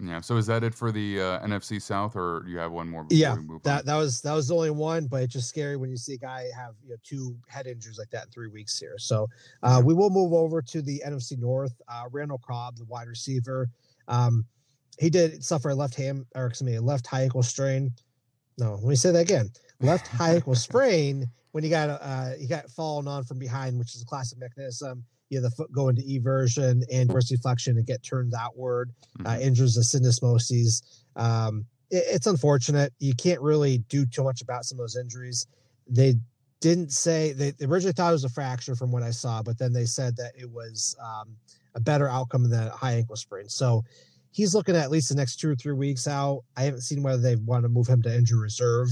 Yeah. So is that it for the uh, NFC South, or do you have one more Yeah, That on? that was that was the only one, but it's just scary when you see a guy have you know two head injuries like that in three weeks here. So uh, Yeah. we will move over to the NFC North. Uh, Randall Cobb, the wide receiver, um, he did suffer a left ham or excuse me, a left high ankle strain. No, let me say that again. Left high ankle sprain when he got uh he got fallen on from behind, which is a classic mechanism. You know, the foot go into eversion and dorsiflexion and get turned outward uh, Mhm. injures the syndesmosis. Um, it, it's unfortunate. You can't really do too much about some of those injuries. They didn't say they, they originally thought it was a fracture from what I saw, but then they said that it was um, a better outcome than a high ankle sprain. So he's looking at at least the next two or three weeks out. I haven't seen whether they want to move him to injury reserve,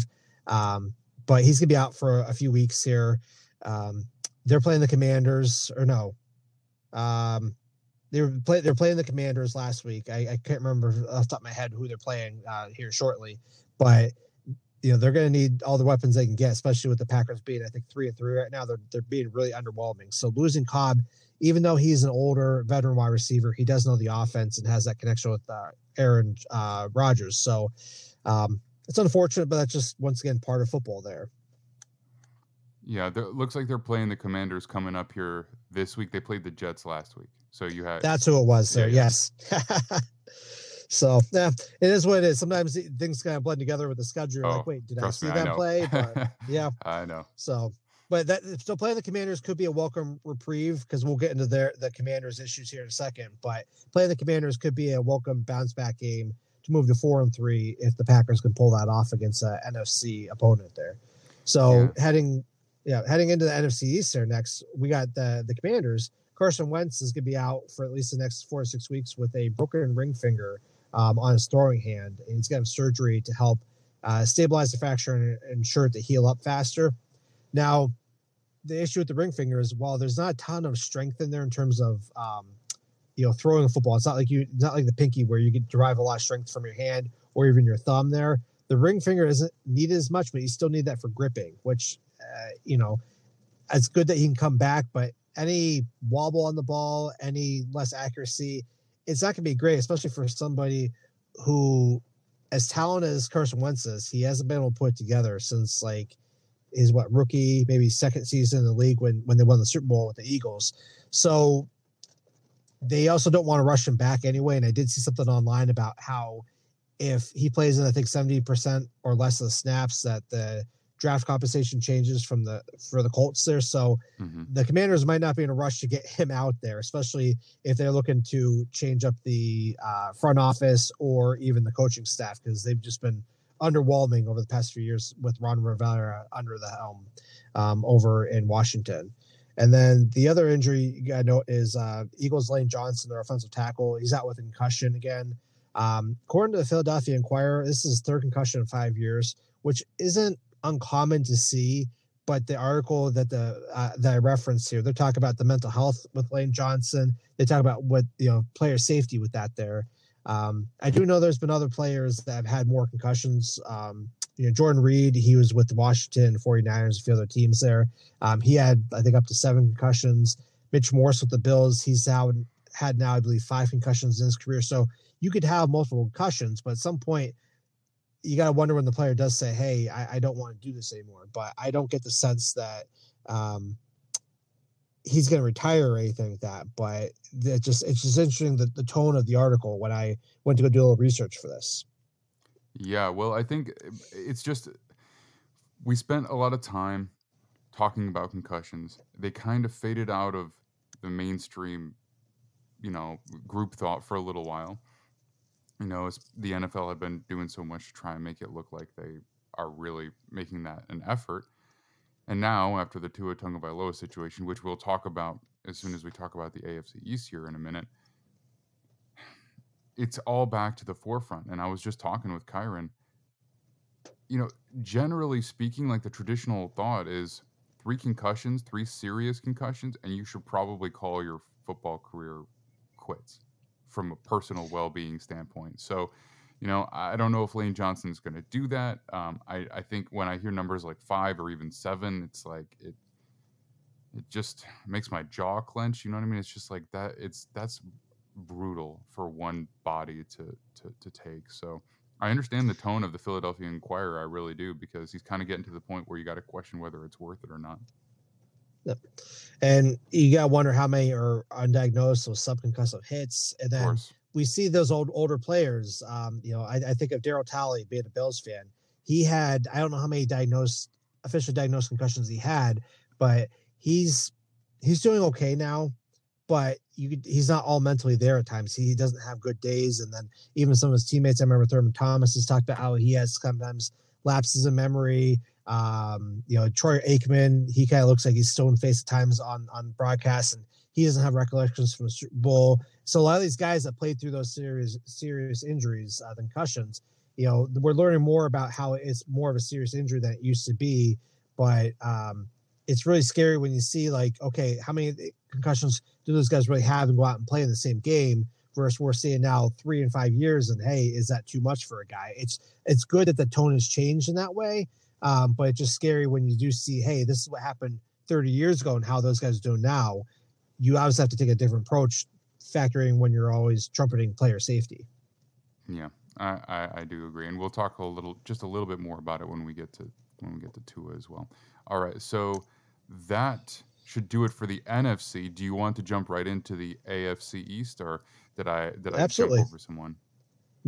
um, but he's gonna be out for a few weeks here. Um, they're playing the Commanders, or no? Um, they were play, they're playing the Commanders last week. I, I can't remember off the top of my head who they're playing uh, here shortly, but you know they're going to need all the weapons they can get, especially with the Packers being I think three and three right now. They're they're being really underwhelming. So losing Cobb, even though he's an older veteran wide receiver, he does know the offense and has that connection with uh, Aaron uh, Rodgers. So um, it's unfortunate, but that's just once again part of football there. Yeah, it looks like they're playing the Commanders coming up here this week. They played the Jets last week, so you had that's who it was. Sir. Yeah, yes. so yeah, it is what it is. Sometimes things kind of blend together with the schedule. You're Oh, like, wait, did I see me, I that know. play? But yeah, I know. so but that still playing the Commanders could be a welcome reprieve because we'll get into their the Commanders issues here in a second. But playing the Commanders could be a welcome bounce back game to move to four and three if the Packers can pull that off against a NFC opponent there. So heading yeah, heading into the NFC East there next, we got the the Commanders. Carson Wentz is going to be out for at least the next four to six weeks with a broken ring finger um, on his throwing hand, and he's got surgery to help uh, stabilize the fracture and ensure it to heal up faster. Now, the issue with the ring finger is while there's not a ton of strength in there in terms of um, you know throwing a football, it's not like you it's not like the pinky where you get derive a lot of strength from your hand or even your thumb there. The ring finger isn't needed as much, but you still need that for gripping, which uh, you know it's good that he can come back, but any wobble on the ball, any less accuracy, it's not going to be great, especially for somebody who, as talented as Carson Wentz is, he hasn't been able to put it together since like his what rookie, maybe second season in the league when when they won the Super Bowl with the Eagles. So they also don't want to rush him back anyway. And I did see something online about how if he plays in I think seventy percent or less of the snaps, that the draft compensation changes from the for the Colts there. So hmm the Commanders might not be in a rush to get him out there, especially if they're looking to change up the uh, front office or even the coaching staff because they've just been underwhelming over the past few years with Ron Rivera under the helm um, over in Washington. And then the other injury you got to note is uh, Eagles Lane Johnson, their offensive tackle. He's out with a concussion again. Um, according to the Philadelphia Inquirer, this is his third concussion in five years, which isn't uncommon to see. But the article that the uh, that I referenced here, they're talking about the mental health with Lane Johnson. They talk about what you know player safety with that there. Um, I do know there's been other players that have had more concussions. Um, you know, Jordan Reed, he was with the Washington 49ers, a few other teams there. Um, he had, I think, up to seven concussions. Mitch Morse with the Bills, he's now had now, I believe, five concussions in his career. So you could have multiple concussions, but at some point, you got to wonder when the player does say, "Hey, I, I don't want to do this anymore." But I don't get the sense that um, he's going to retire or anything like that. But it just it's just interesting the, the tone of the article when I went to go do a little research for this. Yeah, well, I think uh, it's just we spent a lot of time talking about concussions. They kind of faded out of the mainstream, you know, group thought for a little while. You know, the NFL had been doing so much to try and make it look like they are really making that an effort. And now, after the Tua Tagovailoa situation, which we'll talk about as soon as we talk about the AFC East here in a minute, it's all back to the forefront. And I was just talking with Kyron. You know, generally speaking, like the traditional thought is three concussions, three serious concussions, and you should probably call your football career quits from a personal well being standpoint. So, you know, I don't know if Lane Johnson is going to do that. Um, I, I think when I hear numbers like five or even seven, it's like it it just makes my jaw clench. You know what I mean? It's just like that. It's that's brutal for one body to to to take. So I understand the tone of the Philadelphia Inquirer. I really do because he's kind of getting to the point where you got to question whether it's worth it or not. And you got to wonder how many are undiagnosed with subconcussive hits. And then we see those old older players. Um, you know, I, I think of Darryl Talley being a Bills fan. He had I don't know how many diagnosed officially diagnosed concussions he had, but he's he's doing okay now. But you could, he's not all mentally there at times. He doesn't have good days, and then even some of his teammates. I remember Thurman Thomas has talked about how he has sometimes lapses in memory. Um, you know, Troy Aikman, he kind of looks like he's stone faced at times on on broadcast, and he doesn't have recollections from the Super Bowl. So a lot of these guys that played through those serious serious injuries, uh, concussions, you know, we're learning more about how it's more of a serious injury than it used to be. But um, it's really scary when you see like, okay, how many concussions do those guys really have and go out and play in the same game? Versus we're seeing now three and five years, and hey, is that too much for a guy? It's it's good that the tone has changed in that way, um, but it's just scary when you do see, hey, this is what happened 30 years ago and how those guys are doing now. You obviously have to take a different approach, factoring when you're always trumpeting player safety. Yeah, I, I, I do agree, and we'll talk a little, just a little bit more about it when we get to when we get to Tua as well. All right, so that should do it for the NFC. Do you want to jump right into the AFC East, or did I did I Absolutely. jump over someone?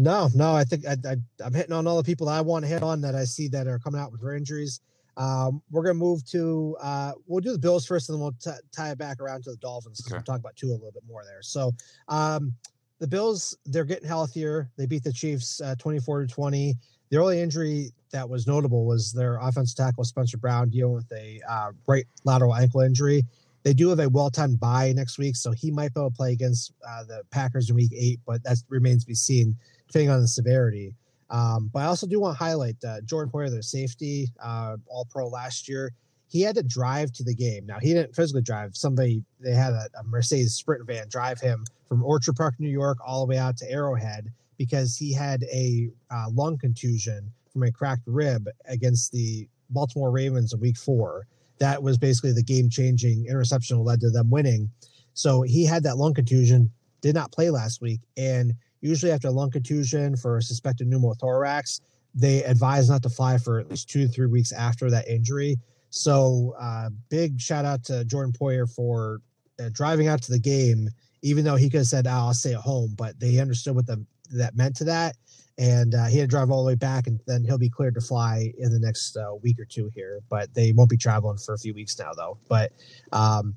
No, no, I think I, I, I'm hitting on all the people that I want to hit on that I see that are coming out with their injuries. Um, we're gonna move to uh, we'll do the Bills first, and then we'll t- tie it back around to the Dolphins. Okay. We'll talk about Tua a little bit more there. So um, the Bills, they're getting healthier. They beat the Chiefs uh, 24 to 20. The only injury that was notable was their offensive tackle Spencer Brown dealing with a uh, right lateral ankle injury. They do have a well-timed bye next week, so he might be able to play against uh, the Packers in Week Eight, but that remains to be seen, depending on the severity. Um, but I also do want to highlight uh, Jordan Poyer, their safety, uh, All Pro last year. He had to drive to the game. Now he didn't physically drive. Somebody they had a, a Mercedes Sprint van drive him from Orchard Park, New York, all the way out to Arrowhead because he had a uh, lung contusion from a cracked rib against the Baltimore Ravens in Week Four. That was basically the game-changing interception that led to them winning. So he had that lung contusion, did not play last week, and usually after a lung contusion for a suspected pneumothorax, they advise not to fly for at least two to three weeks after that injury. So, uh, big shout out to Jordan Poyer for uh, driving out to the game, even though he could have said, oh, "I'll stay at home," but they understood what the, that meant to that, and uh, he had to drive all the way back, and then he'll be cleared to fly in the next uh, week or two here. But they won't be traveling for a few weeks now, though. But um,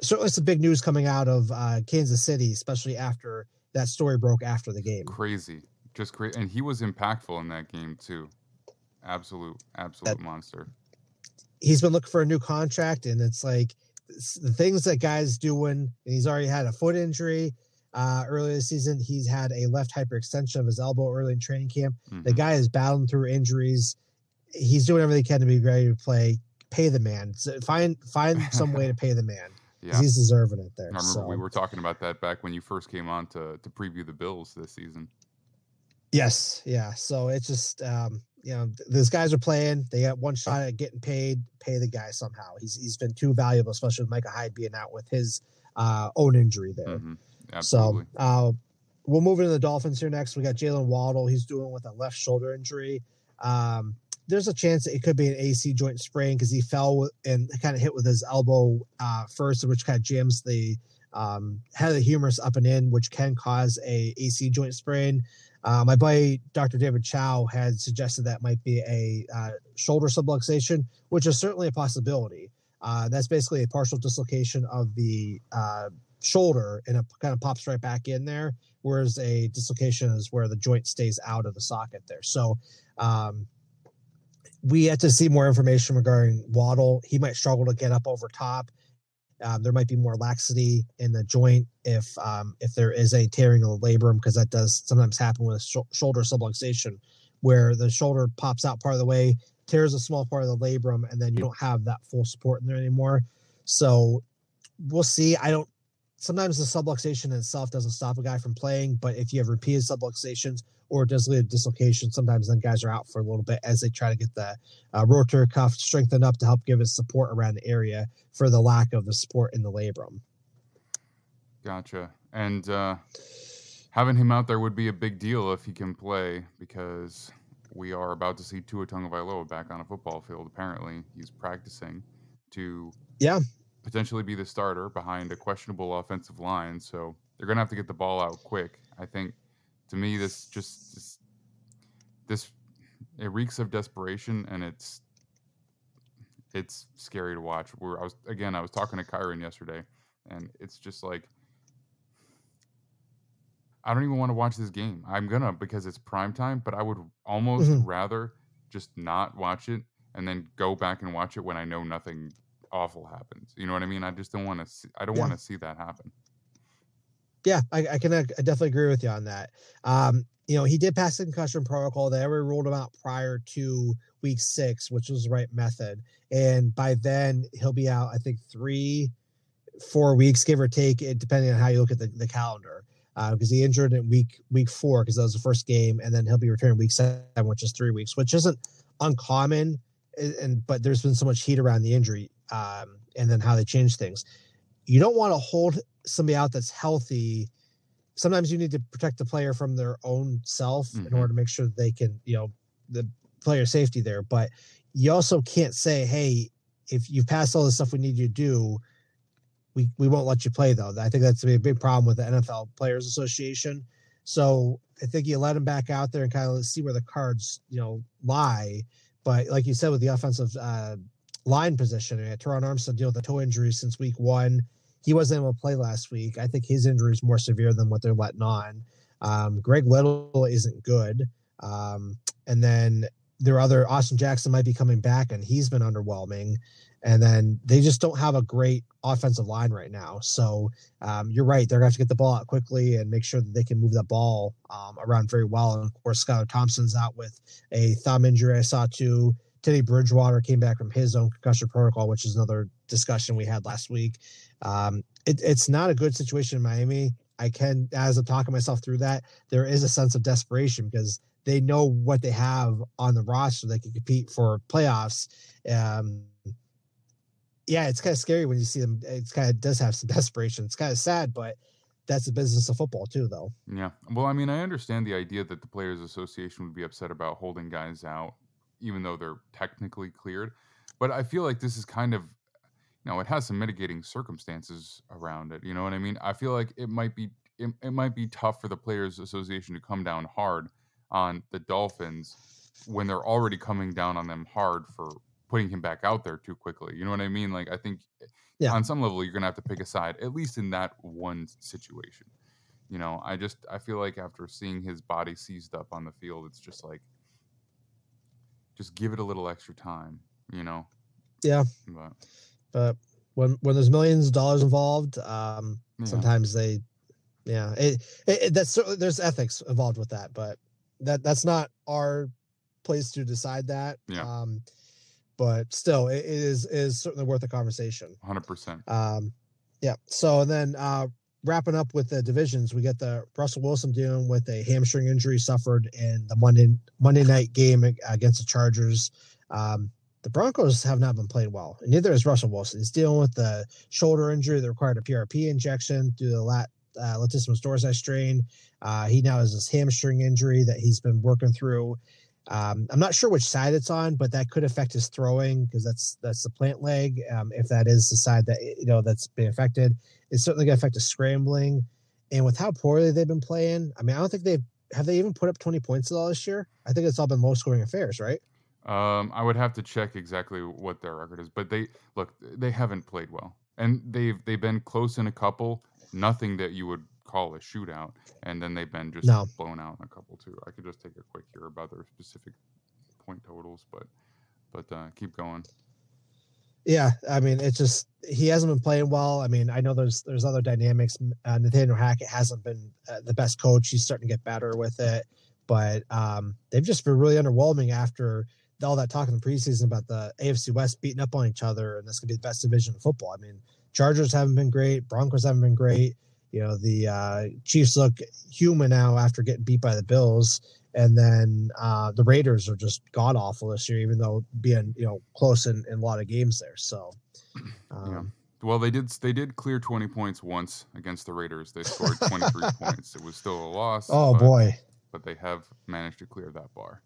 certainly some big news coming out of uh, Kansas City, especially after that story broke after the game. Crazy, just crazy, and he was impactful in that game too. Absolute, absolute that, monster. He's been looking for a new contract, and it's like the things that guys doing. And He's already had a foot injury uh, earlier this season. He's had a left hyperextension of his elbow early in training camp. Mm-hmm. The guy is battling through injuries. He's doing everything he can to be ready to play. Pay the man. So find find some way to pay the man. Yeah. He's deserving it there. I remember so. we were talking about that back when you first came on to to preview the Bills this season. Yes, yeah. So it's just um, you know those guys are playing. They got one shot at getting paid. Pay the guy somehow. He's he's been too valuable, especially with Micah Hyde being out with his uh, own injury there. Mm-hmm. Absolutely. So uh, we'll move into the Dolphins here next. We got Jaylen Waddle. He's doing with a left shoulder injury. Um, there's a chance that it could be an AC joint sprain because he fell and kind of hit with his elbow uh, first, which kind of jams the um, head of the humerus up and in, which can cause a AC joint sprain. Uh, my buddy Dr. David Chao had suggested that might be a uh, shoulder subluxation, which is certainly a possibility. Uh, that's basically a partial dislocation of the uh, shoulder, and it kind of pops right back in there. Whereas a dislocation is where the joint stays out of the socket there. So um, we had to see more information regarding Waddle. He might struggle to get up over top. Um, there might be more laxity in the joint if um, if there is a tearing of the labrum because that does sometimes happen with sh- shoulder subluxation, where the shoulder pops out part of the way, tears a small part of the labrum, and then you don't have that full support in there anymore. So we'll see. I don't. Sometimes the subluxation itself doesn't stop a guy from playing, but if you have repeated subluxations or does lead to dislocation. Sometimes then guys are out for a little bit as they try to get the uh, rotator cuff strengthened up to help give it support around the area for the lack of the support in the labrum. Gotcha. And uh, having him out there would be a big deal if he can play because we are about to see Tua Tagovailoa back on a football field. Apparently, he's practicing to yeah potentially be the starter behind a questionable offensive line. So they're going to have to get the ball out quick. I think to me this just this, this it reeks of desperation and it's it's scary to watch. Where I was again, I was talking to Kyron yesterday, and it's just like I don't even want to watch this game. I'm gonna because it's prime time, but I would almost mm-hmm. rather just not watch it and then go back and watch it when I know nothing awful happens. You know what I mean? I just don't want to. See, I don't yeah. want to see that happen yeah, I, I can I definitely agree with you on that. Um, you know, he did pass the concussion protocol. They ever ruled him out prior to week six, which was the right method. And by then he'll be out, I think three, four weeks, give or take, depending on how you look at the, the calendar. Because uh, he injured in week week four because that was the first game, and then he'll be returning week seven, which is three weeks, which isn't uncommon. And but there's been so much heat around the injury, um, and then how they change things. You don't want to hold somebody out that's healthy sometimes you need to protect the player from their own self mm-hmm. in order to make sure that they can, you know, the player safety there. But you also can't say, hey, if you've passed all the stuff we need you to do, we, we won't let you play though. I think that's a big problem with the NFL Players Association. So I think you let him back out there and kind of see where the cards, you know, lie. But like you said, with the offensive uh, line position, Terron Armstead deal with a toe injury since week one he wasn't able to play last week. I think his injury is more severe than what they're letting on. Um, Greg Little isn't good. Um, and then their other Austin Jackson might be coming back, and he's been underwhelming. And then they just don't have a great offensive line right now. So um, you're right; they're going to have to get the ball out quickly and make sure that they can move that ball um, around very well. And of course, Skylar Thompson's out with a thumb injury. I saw too. Teddy Bridgewater came back from his own concussion protocol, which is another discussion we had last week. Um, it, it's not a good situation in Miami. I can, as I'm talking myself through that, there is a sense of desperation because they know what they have on the roster. They can compete for playoffs. Um, yeah, it's kind of scary when you see them. It's kind of does have some desperation. It's kind of sad, but that's the business of football too, though. Yeah. Well, I mean, I understand the idea that the Players Association would be upset about holding guys out even though they're technically cleared. But I feel like this is kind of, know, it has some mitigating circumstances around it. You know what I mean? I feel like it might be it, it might be tough for the players association to come down hard on the Dolphins when they're already coming down on them hard for putting him back out there too quickly. You know what I mean? Like I think eh, yeah. on some level you're gonna have to pick a side, at least in that one situation. You know, I just I feel like after seeing his body seized up on the field, it's just like just give it a little extra time, you know. Yeah. But, but when when there's millions of dollars involved, um, yeah. sometimes they, yeah, it, it, it that's there's ethics involved with that, but that that's not our place to decide that. Yeah. Um, but still, it is is certainly worth a conversation. Hundred percent. Um, yeah. So and then uh, wrapping up with the divisions, we get the Russell Wilson dealing with a hamstring injury suffered in the Monday Monday night game against the Chargers. Um, the Broncos have not been playing well, and neither is Russell Wilson. He's dealing with the shoulder injury that required a PRP injection to the lat uh, latissimus dorsi strain. Uh, he now has this hamstring injury that he's been working through. Um, I'm not sure which side it's on, but that could affect his throwing because that's that's the plant leg. Um, if that is the side that you know that's been affected, it's certainly going to affect his scrambling. And with how poorly they've been playing, I mean, I don't think they've have they even put up 20 points at all this year. I think it's all been low scoring affairs, right? Um, I would have to check exactly what their record is, but they look they haven't played well, and they've they've been close in a couple. Nothing that you would call a shootout, and then they've been just no. blown out in a couple too. I could just take a quick here about their specific point totals, but but uh, keep going. Yeah, I mean, it's just he hasn't been playing well. I mean, I know there's there's other dynamics. Uh, Nathaniel Hackett hasn't been uh, the best coach. He's starting to get better with it, but um, they've just been really underwhelming after all that talk in the preseason about the AFC West beating up on each other, and this could be the best division of football. I mean, Chargers haven't been great, Broncos haven't been great you know the uh, Chiefs look human now after getting beat by the Bills, and then uh, the Raiders are just god awful this year, even though being you know close in, in a lot of games there. So, um, yeah. Well, they did they did clear twenty points once against the Raiders. They scored twenty three points. It was still a loss. Oh but, boy! But they have managed to clear that bar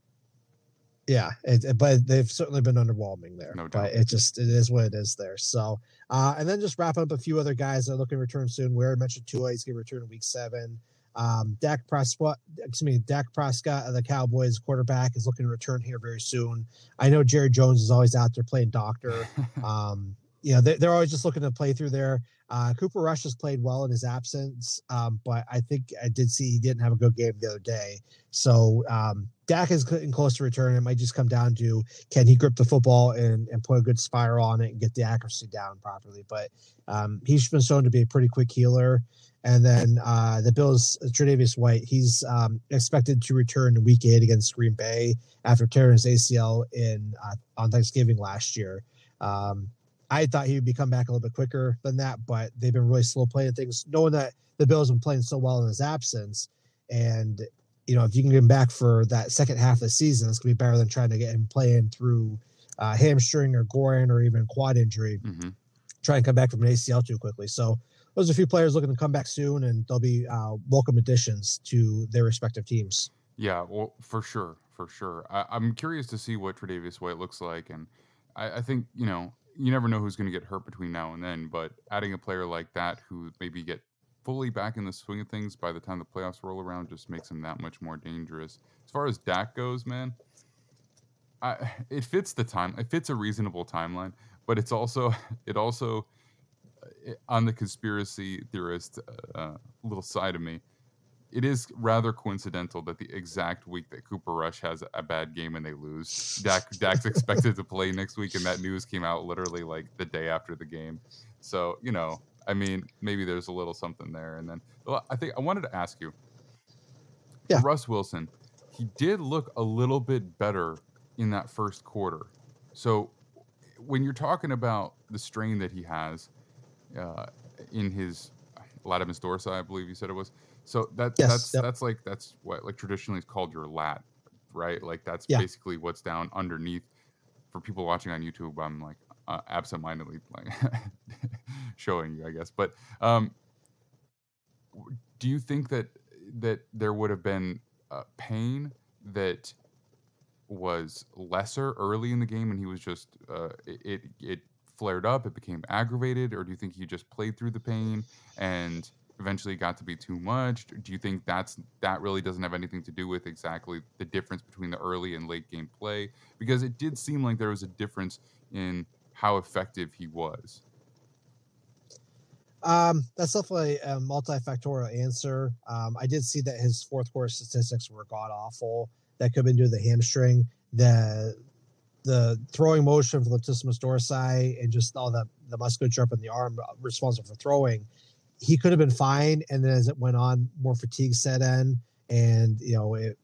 yeah, it, but they've certainly been underwhelming there. No doubt. But it just it is what it is there. So, uh, and then just wrap up a few other guys that are looking to return soon. We already mentioned Tua; he's going to return in week seven. Um, Dak Prescott, excuse me, Dak Prescott of the Cowboys quarterback is looking to return here very soon. I know Jerry Jones is always out there playing doctor. um, you know, they, they're always just looking to play through there. Uh, Cooper Rush has played well in his absence, um, but I think I did see he didn't have a good game the other day. So um, Dak is getting close to return. It might just come down to can he grip the football and, and put a good spiral on it and get the accuracy down properly. But um, he's been shown to be a pretty quick healer. And then uh, the Bills, Tre'Davious White, he's um, expected to return in Week Eight against Green Bay after tearing his ACL in uh, on Thanksgiving last year. Um, I thought he would be come back a little bit quicker than that, but they've been really slow playing things, knowing that the Bills have been playing so well in his absence. And, you know, if you can get him back for that second half of the season, it's going to be better than trying to get him playing through uh, hamstring or groin or even quad injury, Mm-hmm. try and come back from an ACL too quickly. So those are a few players looking to come back soon, and they'll be uh, welcome additions to their respective teams. Yeah, well, for sure, for sure. I, I'm curious to see what Tre'Davious White looks like, and I, I think you know you never know who's going to get hurt between now and then. But adding a player like that who maybe get fully back in the swing of things by the time the playoffs roll around just makes him that much more dangerous. As far as Dak goes, man, I, it fits the time. It fits a reasonable timeline, but it's also it also uh, on the conspiracy theorist uh, little side of me it is rather coincidental that the exact week that Cooper Rush has a bad game and they lose, Dak Dak's expected to play next week, and that news came out literally like the day after the game. So you know, I mean, maybe there's a little something there. And then well, I think I wanted to ask you, Yeah. Russ Wilson, he did look a little bit better in that first quarter. So when you're talking about the strain that he has uh, in his latimus dorsi, I believe you said it was. So that Yes, that's yep. that's like that's what like traditionally is called your lat, right? Like that's Yeah. basically what's down underneath. For people watching on YouTube, I'm like uh, absentmindedly like showing you, I guess. But um, do you think that that there would have been uh, pain that was lesser early in the game, and he was just uh, it, it it flared up, it became aggravated, or do you think he just played through the pain and eventually got to be too much? Do you think that's that really doesn't have anything to do with exactly the difference between the early and late game play? Because it did seem like there was a difference in how effective he was. Um, that's definitely a multifactorial answer. Um, I did see that his fourth quarter statistics were god awful. That could have been due to the hamstring, the the throwing motion for latissimus dorsi, and just all the the musculature up in the arm responsible for throwing. He could have been fine, and then as it went on, more fatigue set in, and you know it,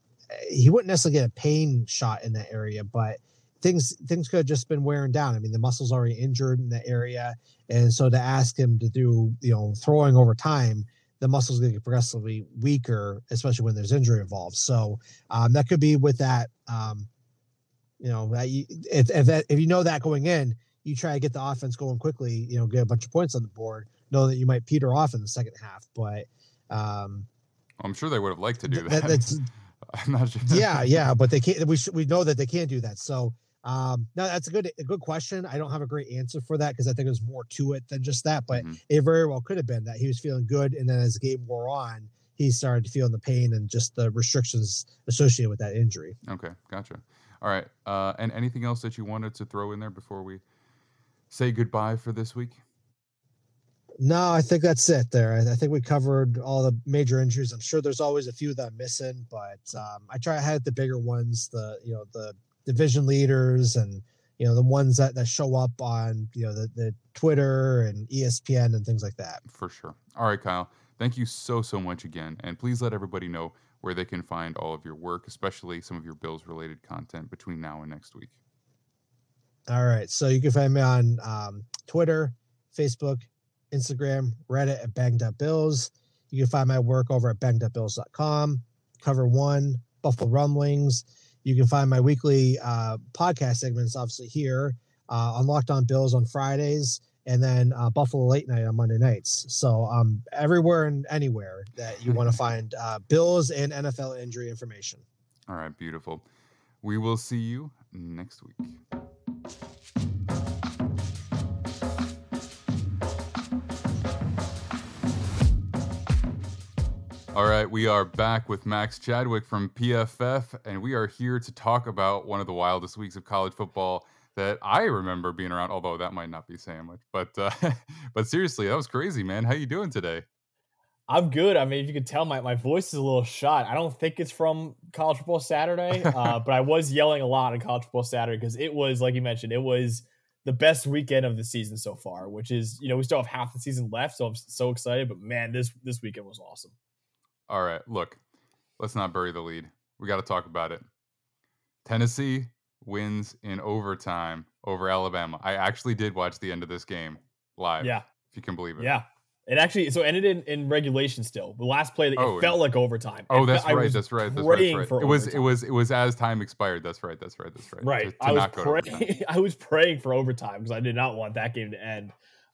he wouldn't necessarily get a pain shot in that area, but things things could have just been wearing down. I mean, the muscles already injured in that area. And so to ask him to do, you know, throwing over time, the muscles going to get progressively weaker, especially when there's injury involved. So um, that could be with that. Um, you know, if if, that, if you know that going in, you try to get the offense going quickly. You know, get a bunch of points on the board. Know that you might peter off in the second half, but um, I'm sure they would have liked to do th- that. that- that's I'm not sure. yeah, yeah, but they can't. We should, we know that they can't do that. So um, no, that's a good a good question. I don't have a great answer for that because I think there's more to it than just that. But Mhm. it very well could have been that he was feeling good, and then as the game wore on, he started feeling the pain and just the restrictions associated with that injury. Okay, gotcha. All right. Uh, and anything else that you wanted to throw in there before we say goodbye for this week? No, I think that's it. There, I, I think we covered all the major injuries. I'm sure there's always a few that I'm missing, but um, I try to hit the bigger ones, the you know the division leaders and you know the ones that, that show up on you know the, the Twitter and ESPN and things like that. For sure. All right, Kyle. Thank you so, so much again. And please let everybody know where they can find all of your work, especially some of your Bills related content between now and next week. All right, so you can find me on um, Twitter, Facebook, Instagram, Reddit at Banged Up Bills. You can find my work over at bangedupbills.com. Cover one, Buffalo Rumblings. You can find my weekly uh, podcast segments, obviously here uh, on Locked On Bills on Fridays, and then uh, Buffalo Late Night on Monday nights. So um, everywhere and anywhere that you want to find uh, Bills and NFL injury information. All right, beautiful. We will see you next week. All right, we are back with Max Chadwick from PFF, and we are here to talk about one of the wildest weeks of college football, that I remember being around. Although that might not be saying much, but uh, but seriously, that was crazy, man. How you doing today? I'm good. I mean, if you could tell, my, my voice is a little shot. I don't think it's from College Football Saturday, uh, but I was yelling a lot on College Football Saturday because it was, like you mentioned, it was the best weekend of the season so far. Which is, you know, we still have half the season left, so I'm so excited. But man, this this weekend was awesome. All right, look, let's not bury the lead. We got to talk about it. Tennessee wins in overtime over Alabama. I actually did watch the end of this game live. Yeah, if you can believe it. Yeah, it actually so ended in, in regulation still. The last play, that it Oh, felt like overtime. Oh, that's fe- right. That's right. That's right. praying That's for right. It was. It was. It was as time expired. That's right. That's right. That's right. Right. To, to I was not go to overtime. praying. I was praying for overtime because I did not want that game to end.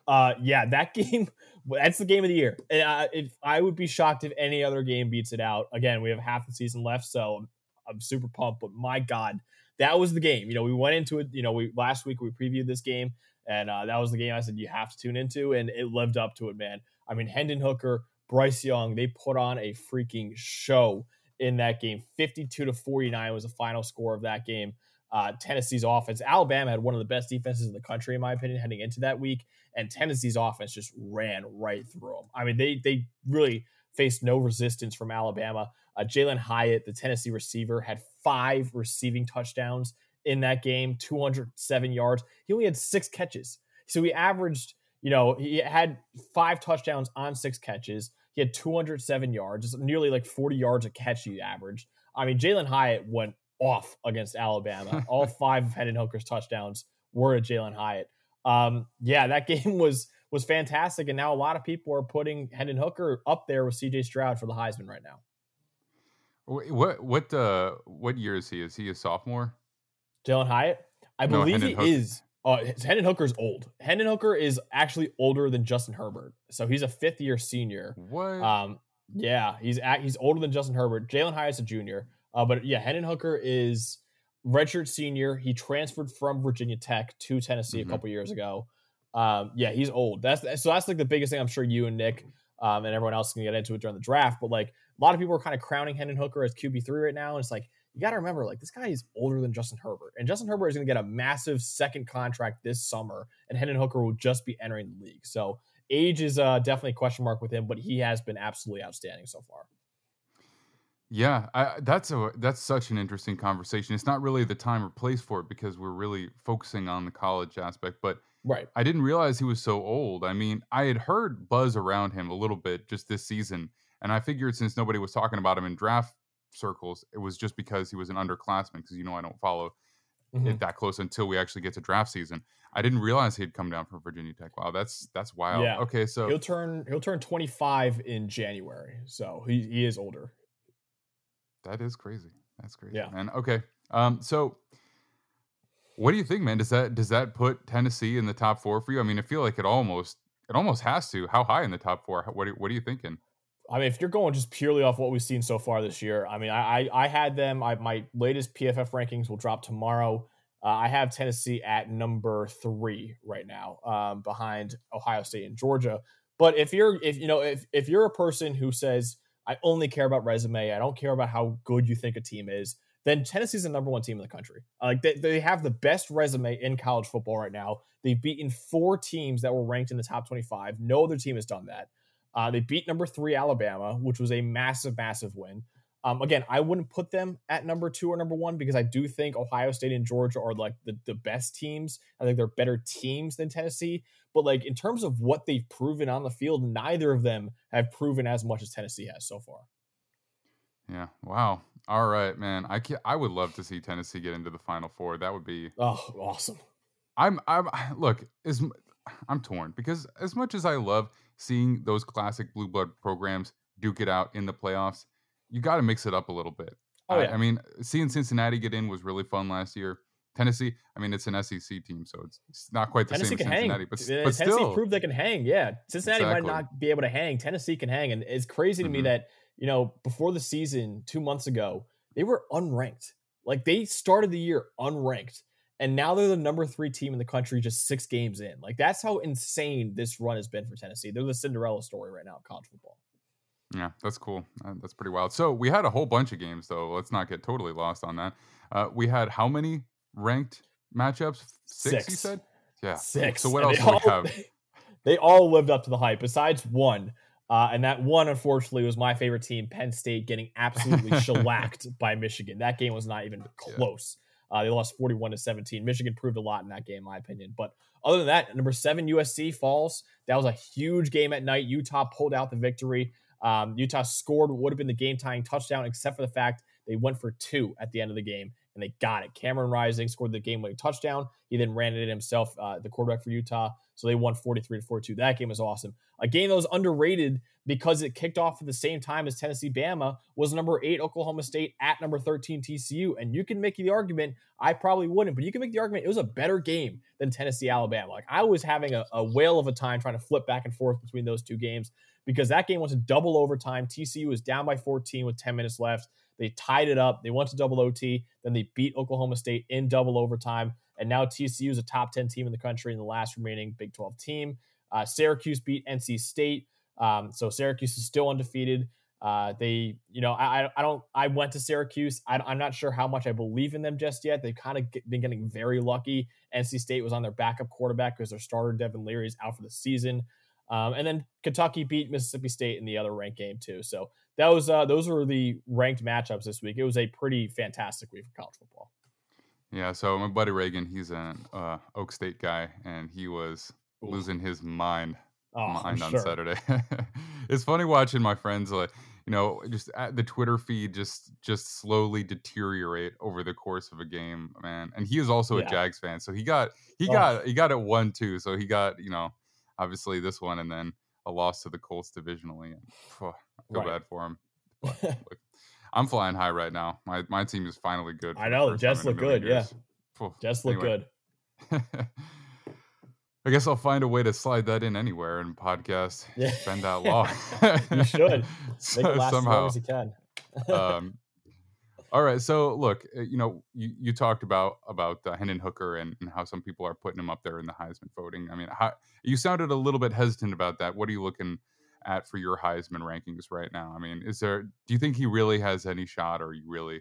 Uh, yeah, that game. That's the game of the year. And uh, if I would be shocked if any other game beats it out. Again, we have half the season left, so I'm, I'm super pumped. But my God, that was the game. You know, we went into it. You know, we last week we previewed this game, and uh, that was the game I said you have to tune into, and it lived up to it, man. I mean, Hendon Hooker, Bryce Young, they put on a freaking show in that game. 52 to 49 was the final score of that game. Uh, Tennessee's offense, Alabama had one of the best defenses in the country, in my opinion, heading into that week, and Tennessee's offense just ran right through them. I mean, they they really faced no resistance from Alabama. Uh, Jalin Hyatt, the Tennessee receiver, had five receiving touchdowns in that game, 207 yards. He only had six catches, so he averaged, you know, he had five touchdowns on six catches. He had 207 yards, nearly like 40 yards a catch he averaged. I mean, Jalin Hyatt went off against Alabama. All five of Hendon Hooker's touchdowns were to Jalin Hyatt. Um, yeah, that game was was fantastic, and now a lot of people are putting Hendon Hooker up there with C.J. Stroud for the Heisman right now. What? What? Uh, what year is he? Is he a sophomore? Jalin Hyatt, I No, believe Hendon he Hooker. is. Uh, Hendon Hooker's old. Hendon Hooker is actually older than Justin Herbert, so he's a fifth year senior. What? Um, yeah, he's at, he's older than Justin Herbert. Jalin Hyatt's a junior. Uh, but yeah, Hendon Hooker is redshirt senior. He transferred from Virginia Tech to Tennessee Mhm. a couple years ago. Um, yeah, he's old. That's so that's like the biggest thing I'm sure you and Nick um, and everyone else can get into it during the draft. But like a lot of people are kind of crowning Hendon Hooker as QB three right now, and it's like you got to remember like this guy is older than Justin Herbert, and Justin Herbert is going to get a massive second contract this summer, and Hendon Hooker will just be entering the league. So age is uh, definitely a question mark with him, but he has been absolutely outstanding so far. Yeah, I, that's a that's such an interesting conversation. It's not really the time or place for it because we're really focusing on the college aspect. But Right. I didn't realize he was so old. I mean, I had heard buzz around him a little bit just this season, and I figured since nobody was talking about him in draft circles, it was just because he was an underclassman. Because you know I don't follow Mhm. it that close until we actually get to draft season. I didn't realize he'd come down from Virginia Tech. Wow, that's that's wild. Yeah. Okay, so He'll turn he'll turn 25 in January, so he, he is older. That is crazy. That's crazy, Yeah. man. Okay. Um, so what do you think, man? Does that does that put Tennessee in the top four for you? I mean, I feel like it almost it almost has to. How high in the top four? What are, what are you thinking? I mean, if you're going just purely off what we've seen so far this year, I mean, I I, I had them. I, my latest PFF rankings will drop tomorrow. Uh, I have Tennessee at number three right now, um, behind Ohio State and Georgia. But if you're if you know if if you're a person who says I only care about resume, I don't care about how good you think a team is, then Tennessee's the number one team in the country. Uh, Like they, they have the best resume in college football right now. They've beaten four teams that were ranked in the top 25. No other team has done that. Uh, they beat number three Alabama, which was a massive, massive win. Um, again, I wouldn't put them at number two or number one because I do think Ohio State and Georgia are like the, the best teams. I think they're better teams than Tennessee. But like in terms of what they've proven on the field, neither of them have proven as much as Tennessee has so far. Yeah. Wow. All right, man. I can, I would love to see Tennessee get into the Final Four. That would be. Oh, awesome. I'm I'm look is I'm torn because as much as I love seeing those classic blue blood programs duke it out in the playoffs, you got to mix it up a little bit. Oh, I, yeah. I mean, seeing Cincinnati get in was really fun last year. Tennessee, I mean, it's an SEC team, so it's, it's not quite the Tennessee same can as hang. But, but Tennessee still, proved they can hang. Yeah, Cincinnati Exactly. might not be able to hang. Tennessee can hang, and it's crazy to me Mhm. that you know before the season two months ago they were unranked. Like they started the year unranked, and now they're the number three team in the country just six games in. Like that's how insane this run has been for Tennessee. They're the Cinderella story right now in college football. Yeah, that's cool. Uh, that's pretty wild. So we had a whole bunch of games, though. Let's not get totally lost on that. Uh, we had how many ranked matchups? Six, you said? Yeah. Six. So what And else do we all- have? They all lived up to the hype, besides one. Uh, and that one, unfortunately, was my favorite team, Penn State, getting absolutely shellacked by Michigan. That game was not even Yeah. close. Uh, they lost 41 to 17. Michigan proved a lot in that game, in my opinion. But other than that, number seven, USC falls. That was a huge game at night. Utah pulled out the victory. Um, Utah scored what would have been the game tying touchdown, except for the fact they went for two at the end of the game and they got it. Cameron Rising scored the game winning touchdown. He then ran it in himself, uh, the quarterback for Utah. So they won 43 to 42. That game was awesome. A game that was underrated because it kicked off at the same time as Tennessee Bama was number eight Oklahoma State at number 13 TCU. And you can make the argument, I probably wouldn't, but you can make the argument it was a better game than Tennessee Alabama. Like I was having a, a whale of a time trying to flip back and forth between those two games because that game went to double overtime. TCU was down by 14 with 10 minutes left. They tied it up. They went to double OT. Then they beat Oklahoma State in double overtime. And now TCU is a top 10 team in the country and the last remaining Big 12 team. Uh, Syracuse beat NC State. Um, so Syracuse is still undefeated. Uh, they, you know, I, I- don't, I went to Syracuse. I, I'm not sure how much I believe in them just yet. They've kind of been getting very lucky. NC State was on their backup quarterback because their starter Devin Leary is out for the season. Um, and then Kentucky beat Mississippi State in the other ranked game too. So that was uh, those were the ranked matchups this week. It was a pretty fantastic week for college football. Yeah, so my buddy Reagan, he's an uh, Oak State guy, and he was Oof. losing his mind Oh, mind on sure. Saturday. it's funny watching my friends like you know just at the Twitter feed just just slowly deteriorate over the course of a game, man. And he is also Yeah. a Jags fan, so he got he Oh. got he got it one too. So he got you know obviously this one, and then a loss to the Colts divisionally. And phew, I feel Right. bad for him. Look, I'm flying high right now. My my team is finally good. I know, the Jets look good, yeah. years. Phew, Just look anyway. good. I guess I'll find a way to slide that in anywhere in podcast. Yeah. It's that long. You should. Make it last as long somehow. as you can. um, all right. So look, uh, you know, you, you talked about about uh, Hendon Hooker and, and how some people are putting him up there in the Heisman voting. I mean, how, you sounded a little bit hesitant about that. What are you looking at for your Heisman rankings right now? I mean, is there? Do you think he really has any shot, or you really?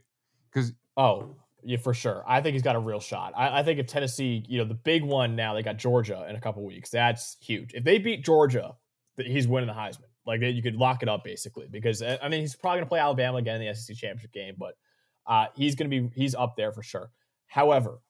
Because Oh, yeah, for sure. I think he's got a real shot. I, I think if Tennessee, you know, the big one now, they got Georgia in a couple weeks. That's huge. If they beat Georgia, he's winning the Heisman. Like you could lock it up basically because uh, I mean he's probably gonna play Alabama again in the SEC championship game, but uh, he's gonna be he's up there for sure. However,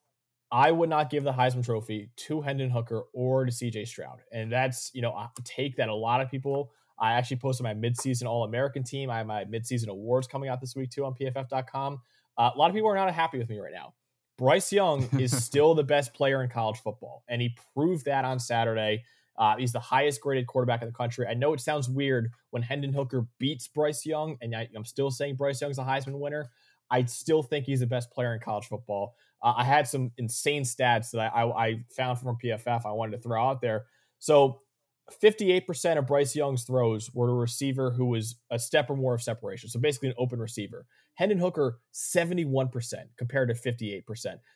I would not give the Heisman Trophy to Hendon Hooker or to CJ Stroud, and that's you know a take that a lot of people. I actually posted my midseason All American team. I have my midseason awards coming out this week too on PFF.com. Uh, a lot of people are not happy with me right now. Bryce Young is still the best player in college football, and he proved that on Saturday. Uh, he's the highest graded quarterback in the country. I know it sounds weird when Hendon Hooker beats Bryce Young, and I, I'm still saying Bryce Young's a Heisman winner. I still think he's the best player in college football. Uh, I had some insane stats that I, I, I found from PFF I wanted to throw out there. So 58% of Bryce Young's throws were to a receiver who was a step or more of separation. So basically an open receiver. Hendon Hooker, 71% compared to 58%.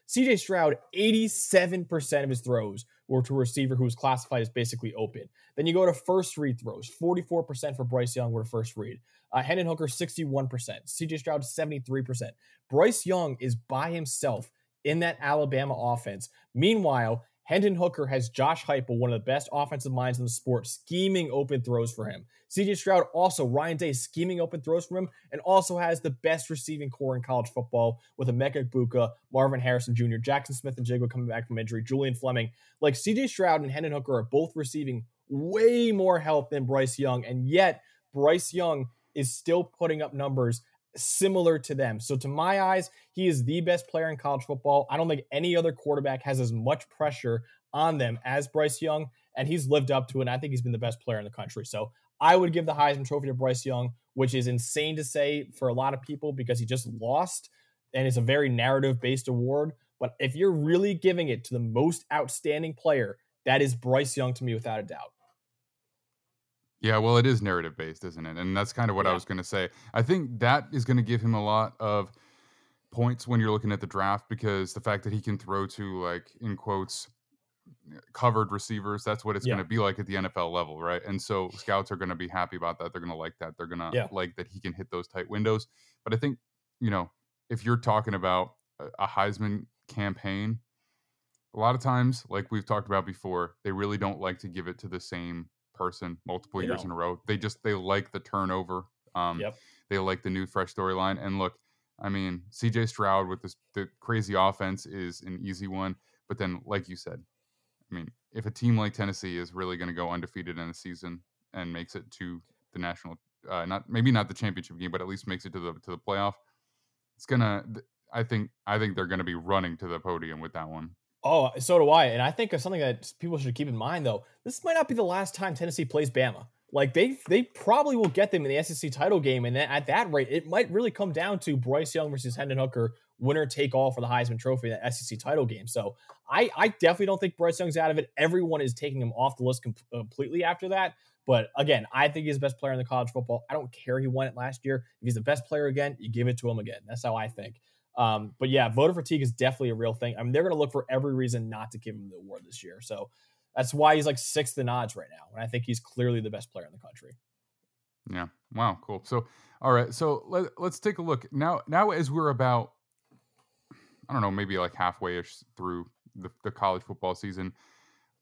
CJ Stroud, 87% of his throws were to a receiver who was classified as basically open. Then you go to first read throws. 44% for Bryce Young were first read. Uh, Hendon Hooker, 61%. CJ Stroud, 73%. Bryce Young is by himself in that Alabama offense. Meanwhile, Hendon Hooker has Josh Heupel, one of the best offensive minds in the sport, scheming open throws for him. CJ Stroud also, Ryan Day scheming open throws for him, and also has the best receiving corps in college football with Emeka Egbuka, Marvin Harrison Jr., Jaxon Smith-Njigba coming back from injury, Julian Fleming. Like CJ Stroud and Hendon Hooker are both receiving way more help than Bryce Young, and yet Bryce Young is still putting up numbers similar to them. So to my eyes, he is the best player in college football. I don't think any other quarterback has as much pressure on them as Bryce Young, and he's lived up to it. And I think he's been the best player in the country. So I would give the Heisman Trophy to Bryce Young, which is insane to say for a lot of people because he just lost, and it's a very narrative-based award. But if you're really giving it to the most outstanding player, that is Bryce Young to me without a doubt. Yeah, well, it is narrative based, isn't it? And that's kind of what I was going to say. I think that is going to give him a lot of points when you're looking at the draft because the fact that he can throw to like in quotes eh, covered receivers, that's what it's Yeah. going to be like at the NFL level, right? And so scouts are going to be happy about that. They're going to like that. They're going to Yeah. like that he can hit those tight windows. But I think, you know, if you're talking about a Heisman campaign, a lot of times, like we've talked about before, they really don't like to give it to the same person multiple They years don't. in a row. They just they like the turnover. Um, Yep. They like the new fresh storyline. And look, I mean, CJ Stroud with this the crazy offense is an easy one. But then, like you said, I mean, if a team like Tennessee is really going to go undefeated in a season and makes it to the national, uh, not maybe not the championship game, but at least makes it to the to the playoff, it's gonna. I think I think they're going to be running to the podium with that one. Oh, so do I. And I think of something that people should keep in mind, though. This might not be the last time Tennessee plays Bama. Like they, they probably will get them in the SEC title game, and at that rate, it might really come down to Bryce Young versus Hendon Hooker, winner take all for the Heisman Trophy, in that SEC title game. So I, I definitely don't think Bryce Young's out of it. Everyone is taking him off the list com- completely after that. But again, I think he's the best player in the college football. I don't care he won it last year. If he's the best player again, you give it to him again. That's how I think. Um, but yeah, voter fatigue is definitely a real thing. I mean, they're going to look for every reason not to give him the award this year. So that's why he's like sixth in odds right now. And I think he's clearly the best player in the country. Yeah. Wow. Cool. So, all right. So let, let's take a look now. Now, as we're about, I don't know, maybe like halfway ish through the, the college football season,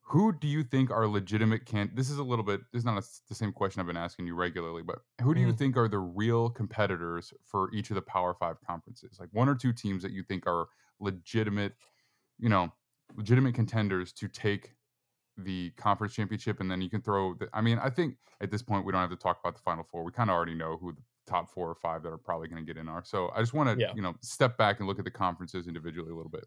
who do you think are legitimate can? This is a little bit. This is not a, the same question I've been asking you regularly, but who do you Mhm. think are the real competitors for each of the Power Five conferences? Like one or two teams that you think are legitimate, you know, legitimate contenders to take the conference championship, and then you can throw. The, I mean, I think at this point we don't have to talk about the final four. We kind of already know who the top four or five that are probably going to get in are. So I just want to, Yeah. you know, step back and look at the conferences individually a little bit.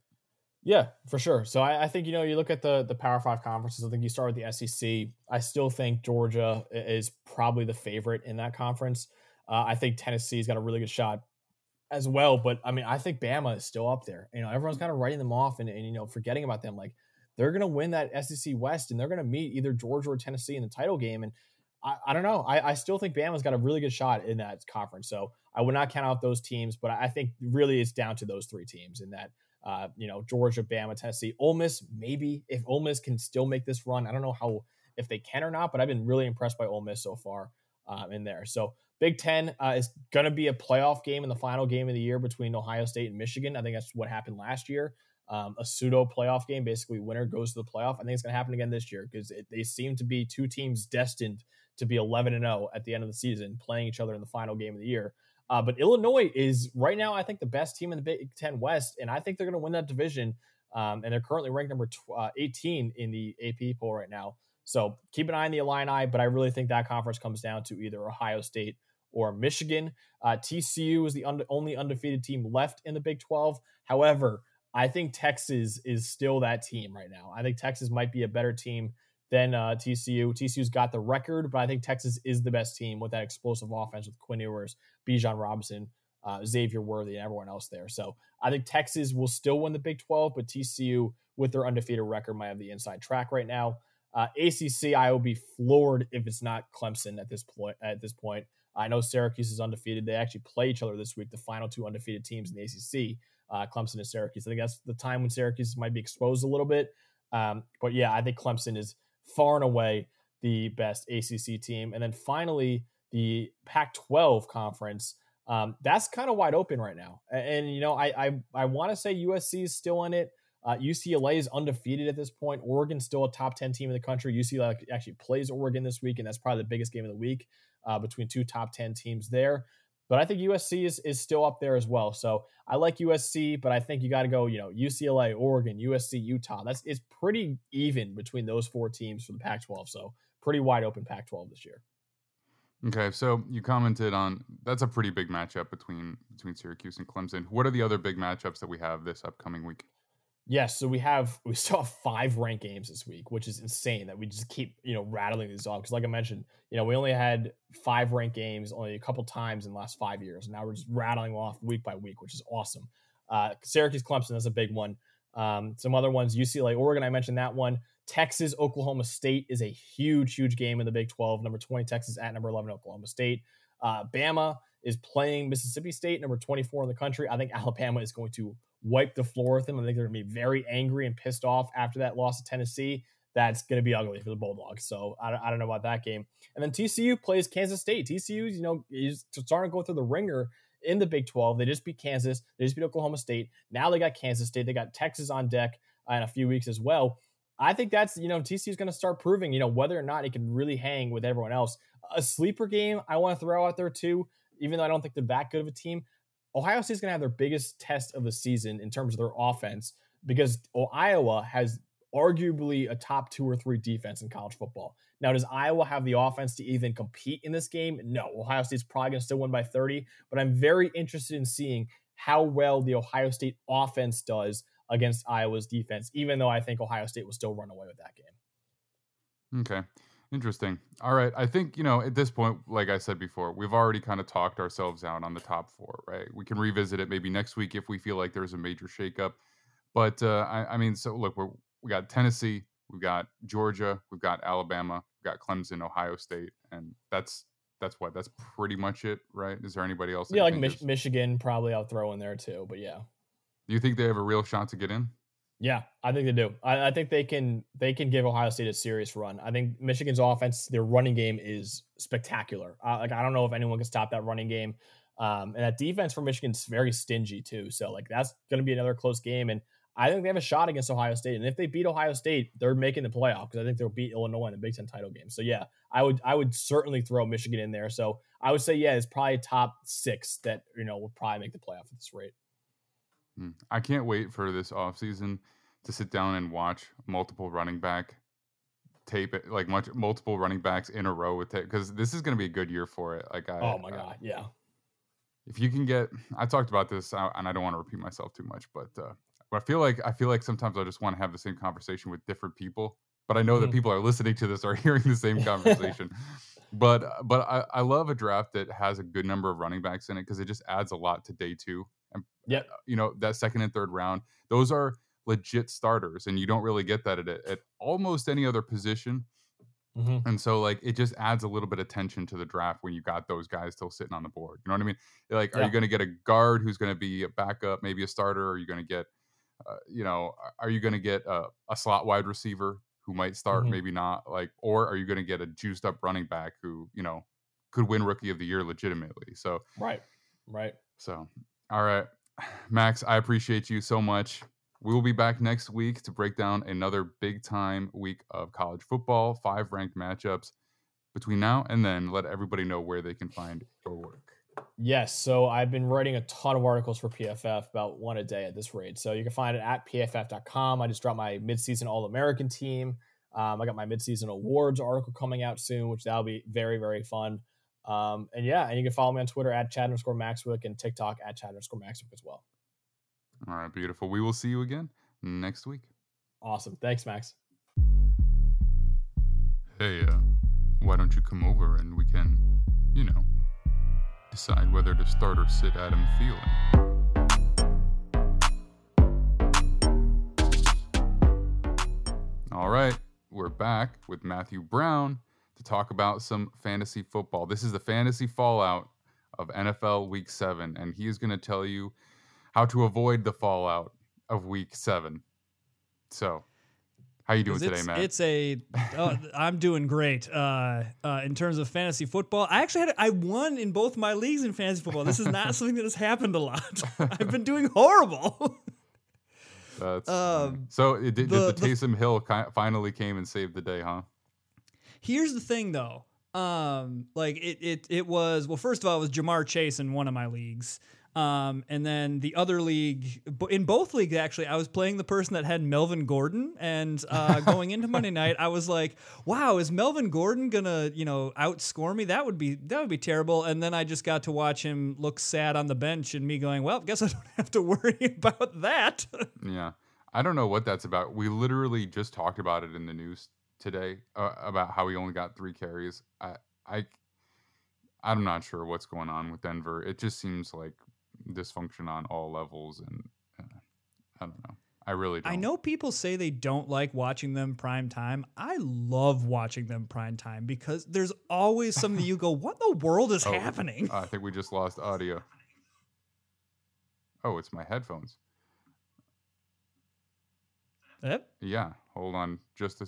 Yeah, for sure. So I, I think you know you look at the the Power Five conferences. I think you start with the SEC. I still think Georgia is probably the favorite in that conference. Uh, I think Tennessee's got a really good shot as well. But I mean, I think Bama is still up there. You know, everyone's kind of writing them off and, and you know forgetting about them. Like they're going to win that SEC West and they're going to meet either Georgia or Tennessee in the title game. And I, I don't know. I, I still think Bama's got a really good shot in that conference. So I would not count out those teams, but I think really it's down to those three teams in that. Uh, you know, Georgia, Bama, Tennessee, Ole Miss. Maybe if Ole Miss can still make this run, I don't know how if they can or not, but I've been really impressed by Ole Miss so far um, in there. So Big Ten uh, is going to be a playoff game in the final game of the year between Ohio State and Michigan. I think that's what happened last year. Um, a pseudo playoff game, basically winner goes to the playoff. I think it's going to happen again this year because they seem to be two teams destined to be 11 and 0 at the end of the season, playing each other in the final game of the year. Uh, but Illinois is right now, I think, the best team in the Big Ten West, and I think they're going to win that division. Um, and they're currently ranked number tw- uh, 18 in the AP poll right now. So keep an eye on the Illini, but I really think that conference comes down to either Ohio State or Michigan. Uh, TCU is the un- only undefeated team left in the Big 12. However, I think Texas is still that team right now. I think Texas might be a better team than uh, TCU. TCU's got the record, but I think Texas is the best team with that explosive offense with Quinn Ewers, Bijan Robinson, uh, Xavier Worthy, and everyone else there. So I think Texas will still win the Big 12, but TCU, with their undefeated record, might have the inside track right now. Uh, ACC, I will be floored if it's not Clemson at this point. At this point, I know Syracuse is undefeated. They actually play each other this week, the final two undefeated teams in the ACC, uh, Clemson and Syracuse. I think that's the time when Syracuse might be exposed a little bit. Um, but yeah, I think Clemson is far and away the best ACC team. And then finally, the Pac 12 conference. Um, that's kind of wide open right now. And, and you know, I I, I want to say USC is still in it. Uh, UCLA is undefeated at this point. Oregon's still a top 10 team in the country. UCLA actually plays Oregon this week, and that's probably the biggest game of the week uh, between two top 10 teams there. But I think USC is, is still up there as well. So I like USC, but I think you got to go, you know, UCLA, Oregon, USC, Utah. That's it's pretty even between those four teams for the Pac-12. So pretty wide open Pac-12 this year. Okay, so you commented on that's a pretty big matchup between between Syracuse and Clemson. What are the other big matchups that we have this upcoming week? Yes, so we have we still have five ranked games this week, which is insane that we just keep you know rattling these off. Because like I mentioned, you know we only had five ranked games only a couple times in the last five years, and now we're just rattling off week by week, which is awesome. Uh, Syracuse, Clemson, that's a big one. Um, some other ones, UCLA, Oregon, I mentioned that one. Texas, Oklahoma State is a huge, huge game in the Big 12. Number 20, Texas at number 11, Oklahoma State. Uh, Bama is playing Mississippi State, number 24 in the country. I think Alabama is going to wipe the floor with them. I think they're going to be very angry and pissed off after that loss to Tennessee. That's going to be ugly for the Bulldogs. So I don't, I don't know about that game. And then TCU plays Kansas State. TCU, you know, is starting to go through the wringer in the Big 12. They just beat Kansas. They just beat Oklahoma State. Now they got Kansas State. They got Texas on deck. in a few weeks as well. I think that's you know TCU is going to start proving you know whether or not it can really hang with everyone else. A sleeper game I want to throw out there too, even though I don't think they're that good of a team. Ohio State's going to have their biggest test of the season in terms of their offense because Iowa has arguably a top two or three defense in college football. Now, does Iowa have the offense to even compete in this game? No. Ohio State's probably going to still win by 30, but I'm very interested in seeing how well the Ohio State offense does against Iowa's defense, even though I think Ohio State will still run away with that game. Okay. Interesting. All right. I think, you know, at this point, like I said before, we've already kind of talked ourselves out on the top four, right? We can revisit it maybe next week if we feel like there's a major shakeup. But uh, I, I mean, so look, we're, we got Tennessee, we've got Georgia, we've got Alabama, we've got Clemson, Ohio State, and that's that's what that's pretty much it, right? Is there anybody else? Yeah, like Mich- Michigan, probably I'll throw in there too. But yeah, do you think they have a real shot to get in? Yeah, I think they do. I, I, think they can they can give Ohio State a serious run. I think Michigan's offense, their running game is spectacular. Uh, like I don't know if anyone can stop that running game. Um, and that defense for Michigan's very stingy too. So like that's going to be another close game. And I think they have a shot against Ohio State. And if they beat Ohio State, they're making the playoff because I think they'll beat Illinois in the Big Ten title game. So yeah, I would I would certainly throw Michigan in there. So I would say yeah, it's probably top six that you know will probably make the playoff at this rate. Hmm. I can't wait for this offseason to sit down and watch multiple running back tape it like much multiple running backs in a row with it because this is going to be a good year for it. Like, I, oh my god, yeah. If you can get, I talked about this, uh, and I don't want to repeat myself too much, but uh, but I feel like I feel like sometimes I just want to have the same conversation with different people. But I know mm-hmm. that people are listening to this are hearing the same conversation. but but I, I love a draft that has a good number of running backs in it because it just adds a lot to day two. And yeah, you know that second and third round, those are legit starters, and you don't really get that at, at almost any other position. Mm-hmm. And so, like, it just adds a little bit of tension to the draft when you got those guys still sitting on the board. You know what I mean? Like, are yeah. you going to get a guard who's going to be a backup, maybe a starter? Are you going to get, uh, you know, are you going to get a, a, slot wide receiver who might start, mm-hmm. maybe not? Like, or are you going to get a juiced up running back who, you know, could win rookie of the year legitimately? So, right, right. So, all right, Max, I appreciate you so much. We will be back next week to break down another big time week of college football, five ranked matchups. Between now and then, let everybody know where they can find your work. Yes. So I've been writing a ton of articles for PFF, about one a day at this rate. So you can find it at pff.com. I just dropped my midseason All American team. Um, I got my midseason awards article coming out soon, which that'll be very, very fun. Um, and yeah, and you can follow me on Twitter at Chad underscore Maxwick and TikTok at Chad underscore Maxwick as well. All right, beautiful. We will see you again next week. Awesome. Thanks, Max. Hey, uh, why don't you come over and we can, you know, decide whether to start or sit Adam Thielen? All right, we're back with Matthew Brown to talk about some fantasy football. This is the fantasy fallout of NFL Week 7, and he is going to tell you how to avoid the fallout of week seven. So, how are you doing today, Matt? It's a. Uh, I'm doing great. Uh, uh, in terms of fantasy football, I actually had I won in both my leagues in fantasy football. This is not something that has happened a lot. I've been doing horrible. That's um, so. It, did, the, did the Taysom Hill finally came and saved the day, huh? Here's the thing, though. Um, like it, it, it was well. First of all, it was Ja'Marr Chase in one of my leagues. Um, and then the other league, in both leagues, actually, I was playing the person that had Melvin Gordon. And uh, going into Monday night, I was like, "Wow, is Melvin Gordon gonna, you know, outscore me? That would be that would be terrible." And then I just got to watch him look sad on the bench, and me going, "Well, guess I don't have to worry about that." yeah, I don't know what that's about. We literally just talked about it in the news today uh, about how he only got three carries. I, I, I'm not sure what's going on with Denver. It just seems like dysfunction on all levels, and uh, I don't know. I really don't. I know people say they don't like watching them prime time. I love watching them prime time because there's always something you go, "What in the world is oh, happening?" I think we just lost audio. Oh, it's my headphones. Yep. Yeah. Hold on, just a.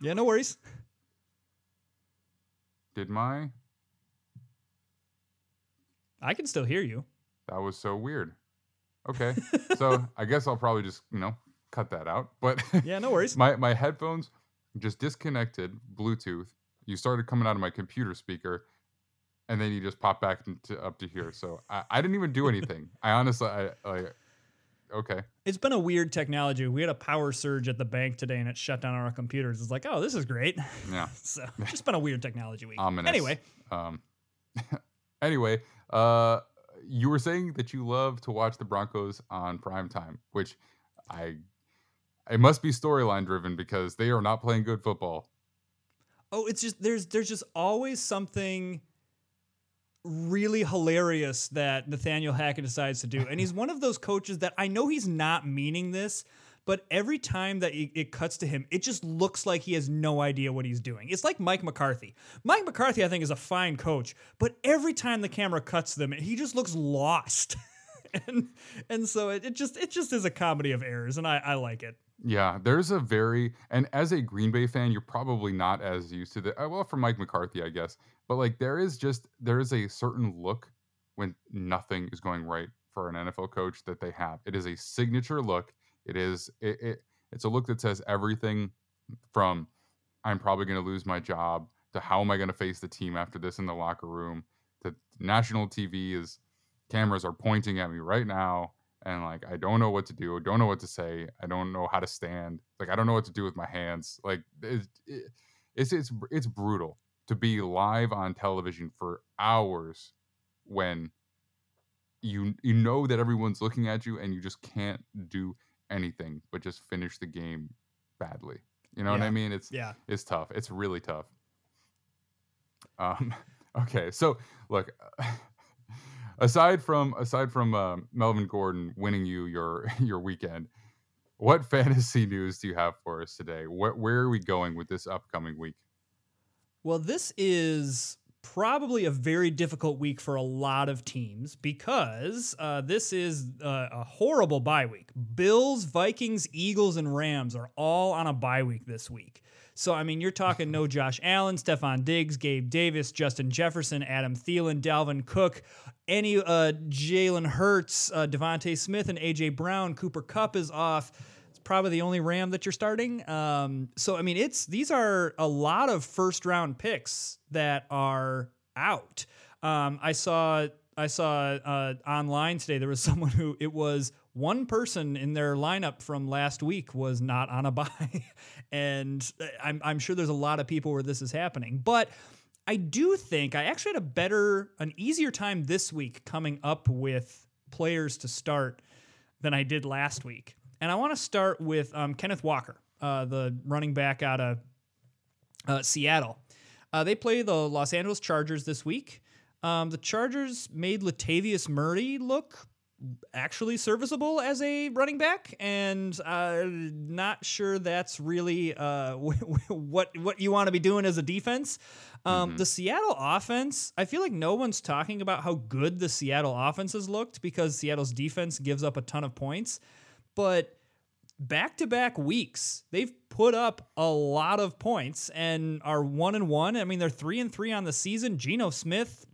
Yeah, no worries. Did my I can still hear you. That was so weird. Okay. so I guess I'll probably just, you know, cut that out. But Yeah, no worries. my my headphones just disconnected Bluetooth. You started coming out of my computer speaker, and then you just pop back into, up to here. So I, I didn't even do anything. I honestly, I like, okay, It's been a weird technology. We had a power surge at the bank today and it shut down our computers. It's like, oh, this is great. yeah, So it's just been a weird technology week. ominous. Anyway, um, anyway, uh, you were saying that you love to watch the Broncos on prime time, which I. It must be storyline driven because they are not playing good football. oh, it's just there's there's just always something really hilarious that Nathaniel Hackett decides to do. And he's one of those coaches that I know he's not meaning this, but every time that it, cuts to him, it just looks like he has no idea what he's doing. It's like Mike McCarthy. Mike McCarthy, I think, is a fine coach, but every time the camera cuts them, he just looks lost. and and so it, it just it just is a comedy of errors, and I, I like it. Yeah, there's a very and as a Green Bay fan, you're probably not as used to the uh, well for Mike McCarthy, I guess. But like there is just there is a certain look when nothing is going right for an NFL coach that they have. It is a signature look. It is it, it it's a look that says everything from I'm probably going to lose my job to how am I going to face the team after this in the locker room to national TV is cameras are pointing at me right now and like I don't know what to do, don't know what to say, I don't know how to stand, like I don't know what to do with my hands. Like it, it, it's it's it's brutal to be live on television for hours when you you know that everyone's looking at you and you just can't do anything but just finish the game badly. You know what I mean? It's Yeah. it's tough. It's really tough. Um, okay, so look, aside from aside from uh, Melvin Gordon winning you your your weekend, what fantasy news do you have for us today? Where, where are we going with this upcoming week? Well, this is probably a very difficult week for a lot of teams because uh, this is uh, a horrible bye week. Bills, Vikings, Eagles, and Rams are all on a bye week this week. So, I mean, you're talking no Josh Allen, Stefon Diggs, Gabe Davis, Justin Jefferson, Adam Thielen, Dalvin Cook, any uh, Jalen Hurts, uh, DeVonta Smith, and A.J. Brown. Cooper Kupp is off probably the only Ram that you're starting. Um, so I mean, it's these are a lot of first round picks that are out. Um, I saw I saw uh, online today there was someone who it was one person in their lineup from last week was not on a bye, and I'm I'm sure there's a lot of people where this is happening, but. I do think I actually had a better, an easier time this week coming up with players to start than I did last week. And I want to start with um, Kenneth Walker, uh, the running back out of uh, Seattle. Uh, they play the Los Angeles Chargers this week. Um, the Chargers made Latavius Murray look actually serviceable as a running back, and uh, not sure that's really uh, what what you want to be doing as a defense. Um, The Seattle offense, I feel like no one's talking about how good the Seattle offense has looked because Seattle's defense gives up a ton of points, but back to back weeks, they've put up a lot of points and are one and one. I mean, they're three and three on the season. Geno Smith,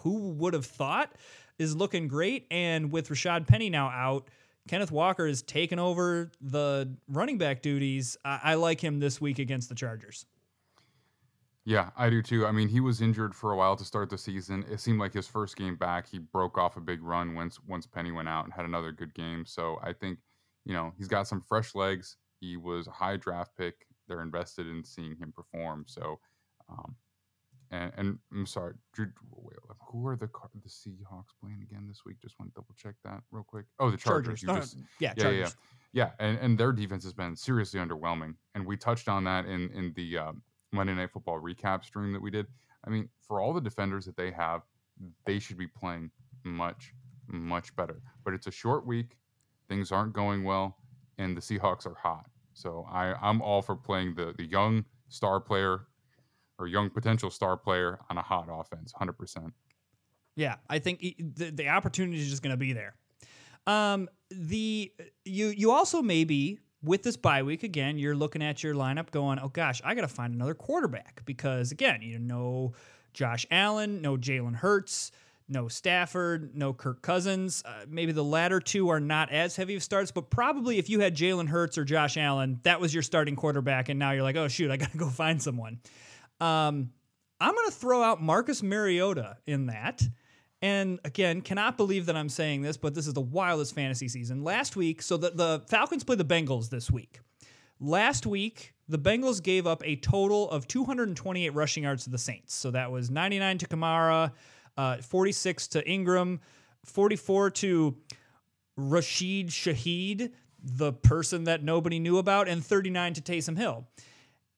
who would have thought, is looking great. And with Rashaad Penny now out, Kenneth Walker is taken over the running back duties. I, I like him this week against the Chargers. Yeah, I do too. I mean, he was injured for a while to start the season. It seemed like his first game back, he broke off a big run once once Penny went out and had another good game. So I think, you know, he's got some fresh legs. He was a high draft pick. They're invested in seeing him perform. So, um, and and I'm sorry, who are the the Seahawks playing again this week? Just want to double check that real quick. Oh, the Chargers. Uh, just- yeah, yeah, Chargers. yeah, yeah. And and their defense has been seriously underwhelming, and we touched on that in in the um, Monday Night Football recap stream that we did. I mean, for all the defenders that they have, they should be playing much much better. But it's a short week, things aren't going well, and the Seahawks are hot. So I I'm all for playing the the young star player or young potential star player on a hot offense, hundred percent. Yeah, I think the, the opportunity is just going to be there. Um, the you you also maybe with this bye week again, you're looking at your lineup going, oh gosh, I got to find another quarterback because again, you know, Josh Allen, no Jalen Hurts, no Stafford, no Kirk Cousins. Uh, maybe the latter two are not as heavy of starts, but probably if you had Jalen Hurts or Josh Allen, that was your starting quarterback, and now you're like, oh shoot, I gotta go find someone. Um, I'm gonna throw out Marcus Mariota in that. And again, cannot believe that I'm saying this, but this is the wildest fantasy season. Last week, so the, the Falcons play the Bengals this week. Last week, the Bengals gave up a total of 228 rushing yards to the Saints. So that was 99 to Kamara, uh, 46 to Ingram, 44 to Rashid Shaheed, the person that nobody knew about, and 39 to Taysom Hill.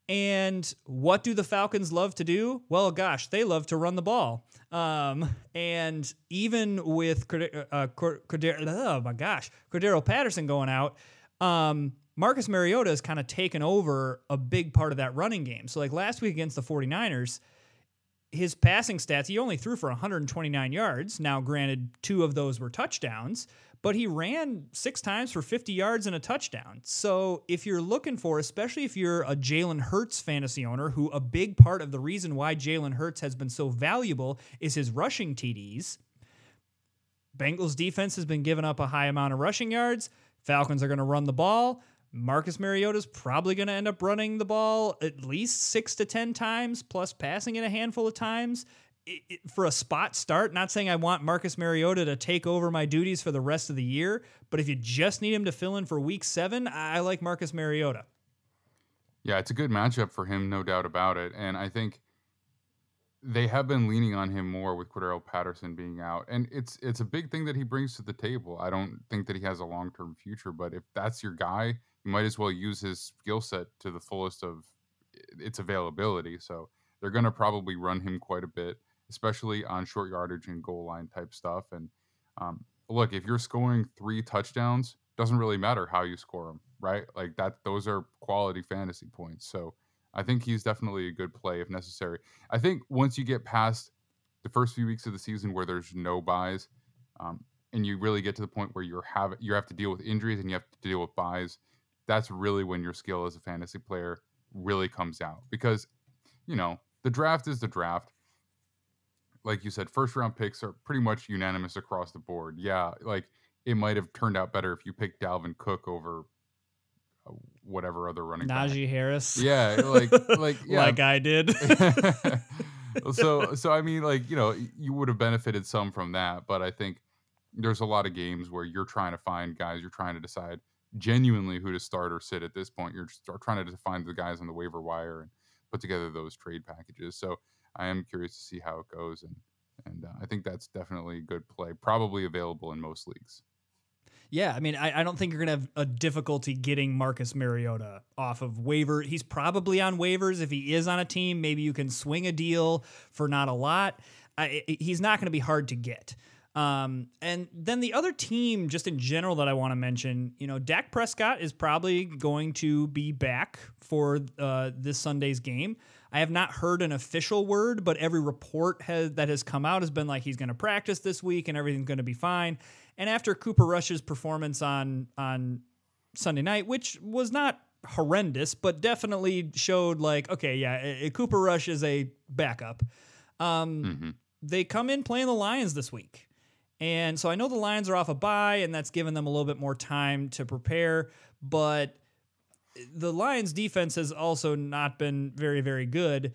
And what do the Falcons love to do? Well, gosh, they love to run the ball. Um, and even with uh, Cordero, oh my gosh, Cordarrelle Patterson going out, um, Marcus Mariota has kind of taken over a big part of that running game. So, like last week against the 49ers, his passing stats, he only threw for 129 yards. Now, granted, two of those were touchdowns, but he ran six times for 50 yards and a touchdown. So, if you're looking for, especially if you're a Jalen Hurts fantasy owner, who a big part of the reason why Jalen Hurts has been so valuable is his rushing TDs. Bengals defense has been giving up a high amount of rushing yards. Falcons are going to run the ball. Marcus Mariota is probably going to end up running the ball at least six to 10 times, plus passing it a handful of times. It, it, for a spot start, not saying I want Marcus Mariota to take over my duties for the rest of the year, but if you just need him to fill in for week seven, I like Marcus Mariota. Yeah, it's a good matchup for him, no doubt about it. And I think they have been leaning on him more with Cordarrelle Patterson being out, and it's it's a big thing that he brings to the table. I don't think that he has a long term future, but if that's your guy, might as well use his skill set to the fullest of its availability. So they're going to probably run him quite a bit, especially on short yardage and goal line type stuff. And um, look, if you're scoring three touchdowns, doesn't really matter how you score them, right? Like that, those are quality fantasy points. So I think he's definitely a good play if necessary. I think once you get past the first few weeks of the season where there's no byes, um, and you really get to the point where you're have you have to deal with injuries and you have to deal with byes that's really when your skill as a fantasy player really comes out because you know the draft is the draft. Like you said first round picks are pretty much unanimous across the board. Yeah like it might have turned out better if you picked Dalvin Cook over uh, whatever other running Najee back. Harris. Yeah like like yeah. Like I did. So so I mean like you know you would have benefited some from that but I think there's a lot of games where you're trying to find guys you're trying to decide genuinely who to start or sit at this point. You're trying to find the guys on the waiver wire and put together those trade packages. So I am curious to see how it goes, and and uh, I think that's definitely a good play. Probably available in most leagues. Yeah, I mean, I, I don't think you're gonna have a difficulty getting Marcus Mariota off of waiver. He's probably on waivers. If he is on a team, maybe you can swing a deal for not a lot. I, he's not going to be hard to get. Um, and then the other team, just in general, that I want to mention, you know, Dak Prescott is probably going to be back for uh, this Sunday's game. I have not heard an official word, but every report has, that has come out has been like he's going to practice this week and everything's going to be fine. And after Cooper Rush's performance on on Sunday night, which was not horrendous, but definitely showed like, okay, yeah, Cooper Rush is a backup. Um, mm-hmm. They come in playing the Lions this week. And so I know the Lions are off a bye, and that's given them a little bit more time to prepare. But the Lions' defense has also not been very, very good.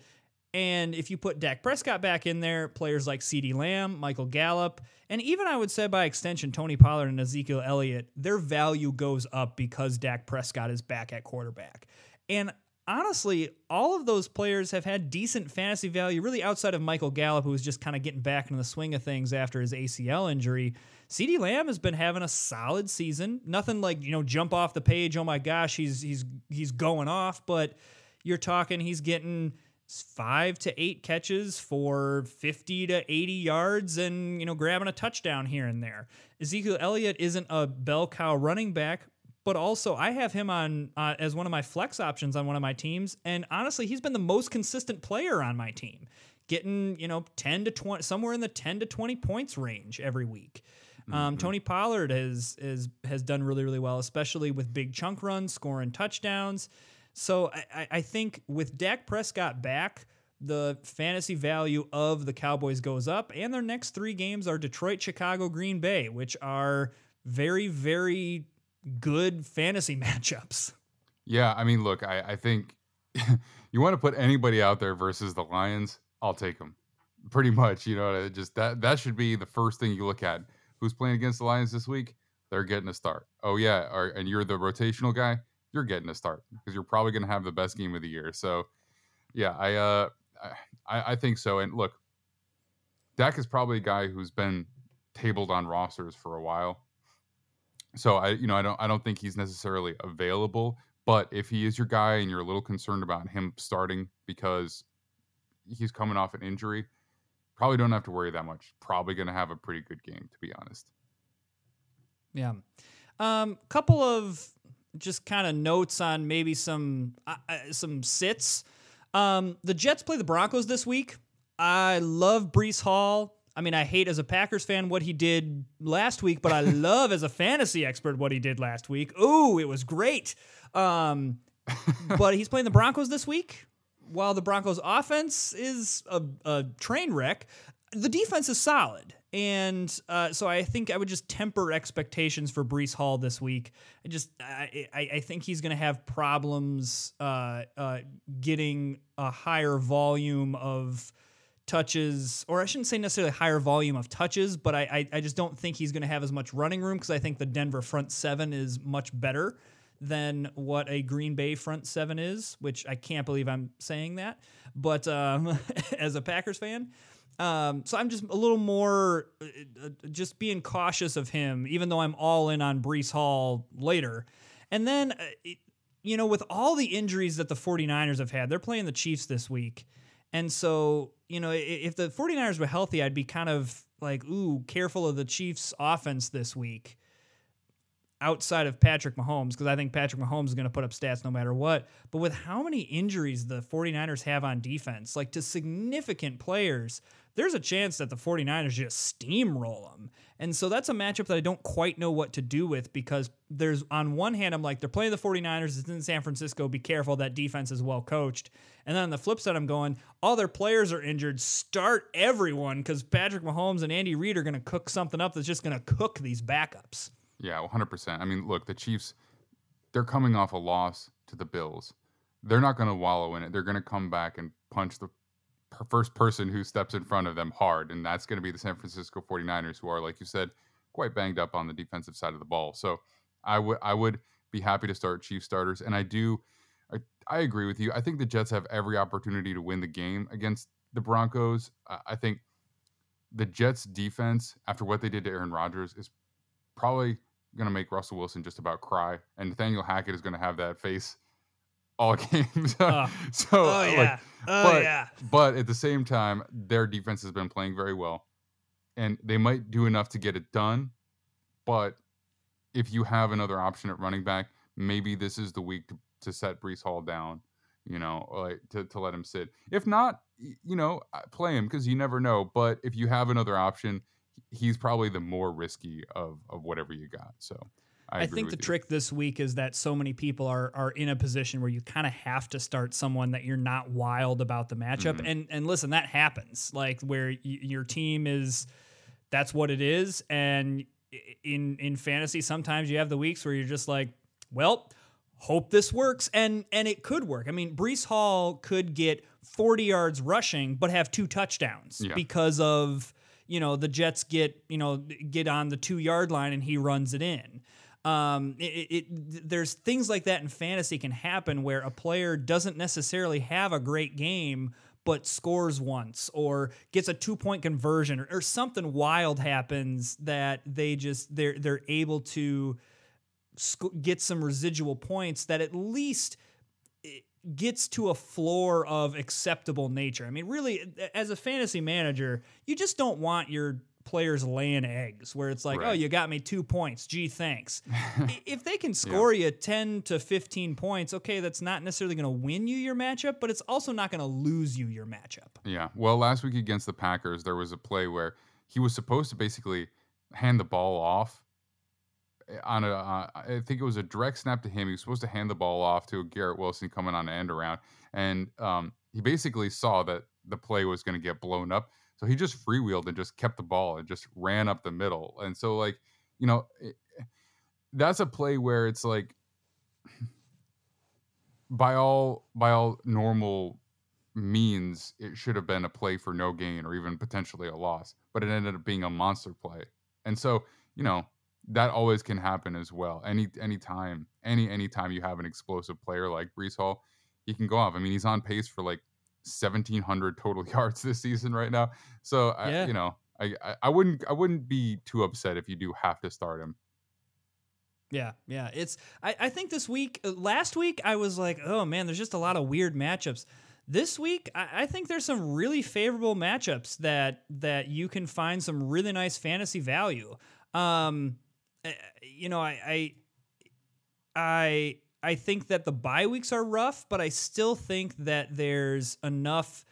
And if you put Dak Prescott back in there, players like CeeDee Lamb, Michael Gallup, and even I would say by extension, Tony Pollard and Ezekiel Elliott, their value goes up because Dak Prescott is back at quarterback. And honestly, all of those players have had decent fantasy value, really outside of Michael Gallup, who was just kind of getting back into the swing of things after his ACL injury. CeeDee Lamb has been having a solid season. Nothing like, you know, jump off the page, oh my gosh, he's he's he's going off, but you're talking he's getting five to eight catches for 50 to 80 yards and, you know, grabbing a touchdown here and there. Ezekiel Elliott isn't a bell cow running back, but also I have him on uh, as one of my flex options on one of my teams, and honestly, he's been the most consistent player on my team, getting you know ten to twenty, somewhere in the ten to twenty points range every week. Um, mm-hmm. Tony Pollard has has has done really really well, especially with big chunk runs, scoring touchdowns. So I, I think with Dak Prescott back, the fantasy value of the Cowboys goes up. And their next three games are Detroit, Chicago, Green Bay, which are very, very good fantasy matchups. Yeah, I mean, look, I, I think you want to put anybody out there versus the Lions, I'll take them. Pretty much, you know, just that that should be the first thing you look at. Who's playing against the Lions this week? They're getting a start. Oh yeah, or, and you're the rotational guy. You're getting a start because you're probably going to have the best game of the year. So, yeah, I uh, I, I think so. And look, Dak is probably a guy who's been tabled on rosters for a while. So I, you know, I don't, I don't think he's necessarily available. But if he is your guy and you're a little concerned about him starting because he's coming off an injury, probably don't have to worry that much. Probably going to have a pretty good game, to be honest. Yeah. Um, couple of just kind of notes on maybe some uh, uh, some sits. Um, the Jets play the Broncos this week. I love Breece Hall. I mean, I hate as a Packers fan what he did last week, but I love as a fantasy expert what he did last week. Ooh, it was great. Um, but he's playing the Broncos this week. While the Broncos offense is a, a train wreck, the defense is solid. And uh, so I think I would just temper expectations for Breece Hall this week. I just I, I, I think he's going to have problems uh, uh, getting a higher volume of touches, or I shouldn't say necessarily higher volume of touches, but I I, I just don't think he's going to have as much running room because I think the Denver front seven is much better than what a Green Bay front seven is, which I can't believe I'm saying that. But um, as a Packers fan, um, so I'm just a little more uh, uh, just being cautious of him, even though I'm all in on Breece Hall later. And then, uh, it, you know, with all the injuries that the 49ers have had, they're playing the Chiefs this week. And so, you know, if the 49ers were healthy, I'd be kind of like, ooh, careful of the Chiefs offense this week outside of Patrick Mahomes because I think Patrick Mahomes is going to put up stats no matter what. But with how many injuries the 49ers have on defense, like to significant players, there's a chance that the 49ers just steamroll them. And so that's a matchup that I don't quite know what to do with because there's on one hand, I'm like, they're playing the 49ers, it's in San Francisco, be careful, that defense is well coached. And then on the flip side, I'm going, all their players are injured, start everyone because Patrick Mahomes and Andy Reid are going to cook something up that's just going to cook these backups. Yeah, 100%. I mean, look, the Chiefs, they're coming off a loss to the Bills. They're not going to wallow in it. They're going to come back and punch the first person who steps in front of them hard, and that's going to be the San Francisco 49ers, who are, like you said, quite banged up on the defensive side of the ball. So I would I would be happy to start Chief starters, and I do. I, I agree with you. I think the Jets have every opportunity to win the game against the Broncos. I think the Jets defense, after what they did to Aaron Rodgers, is probably going to make Russell Wilson just about cry, and Nathaniel Hackett is going to have that face all games. Uh, so, oh like, yeah, oh but, yeah. but at the same time, their defense has been playing very well, and they might do enough to get it done. But if you have another option at running back, maybe this is the week to, to set Breece Hall down. You know, like to, to let him sit. If not, you know, play him because you never know. But if you have another option, he's probably the more risky of of whatever you got. So I, I think the you. trick this week is that so many people are are in a position where you kind of have to start someone that you're not wild about the matchup. Mhm. And and listen, that happens. Like where y- your team is, that's what it is. And in in fantasy, sometimes you have the weeks where you're just like, well, hope this works, and and it could work. I mean, Breece Hall could get 40 yards rushing, but have two touchdowns Yeah. because of you know the Jets get you know get on the two yard line and he runs it in. Um, it, it, there's things like that in fantasy can happen where a player doesn't necessarily have a great game but scores once or gets a two point conversion or, or something wild happens that they just they're they're able to sc- get some residual points that at least gets to a floor of acceptable nature. I mean, really, as a fantasy manager, you just don't want your players laying eggs where it's like, oh, you got me two points. Gee, thanks. If they can score you 10 to 15 points, okay, that's not necessarily going to win you your matchup, but it's also not going to lose you your matchup. Yeah. Well, last week against the Packers, there was a play where he was supposed to basically hand the ball off eh, on a. Uh, I think it was a direct snap to him. He was supposed to hand the ball off to Garrett Wilson coming on an end around, and um, he basically saw that the play was going to get blown up. So he just freewheeled and just kept the ball and just ran up the middle. And so, like, you know, it, eh, that's a play where it's like, by all by all normal means, it should have been a play for no gain or even potentially a loss, but it ended up being a monster play. And so, you know, that always can happen as well. Any any time, any any time you have an explosive player like Breece Hall, he can go off. I mean, he's on pace for like 1700 total yards this season right now. So, Yeah. I, you know, I, I wouldn't I wouldn't be too upset if you do have to start him. Yeah, yeah. It's I, I think this week uh, last week I was like, oh man, there's just a lot of weird matchups. This week, I, I think there's some really favorable matchups that that you can find some really nice fantasy value. Um, eh, you know, I I I I think that the bye weeks are rough, but I still think that there's enough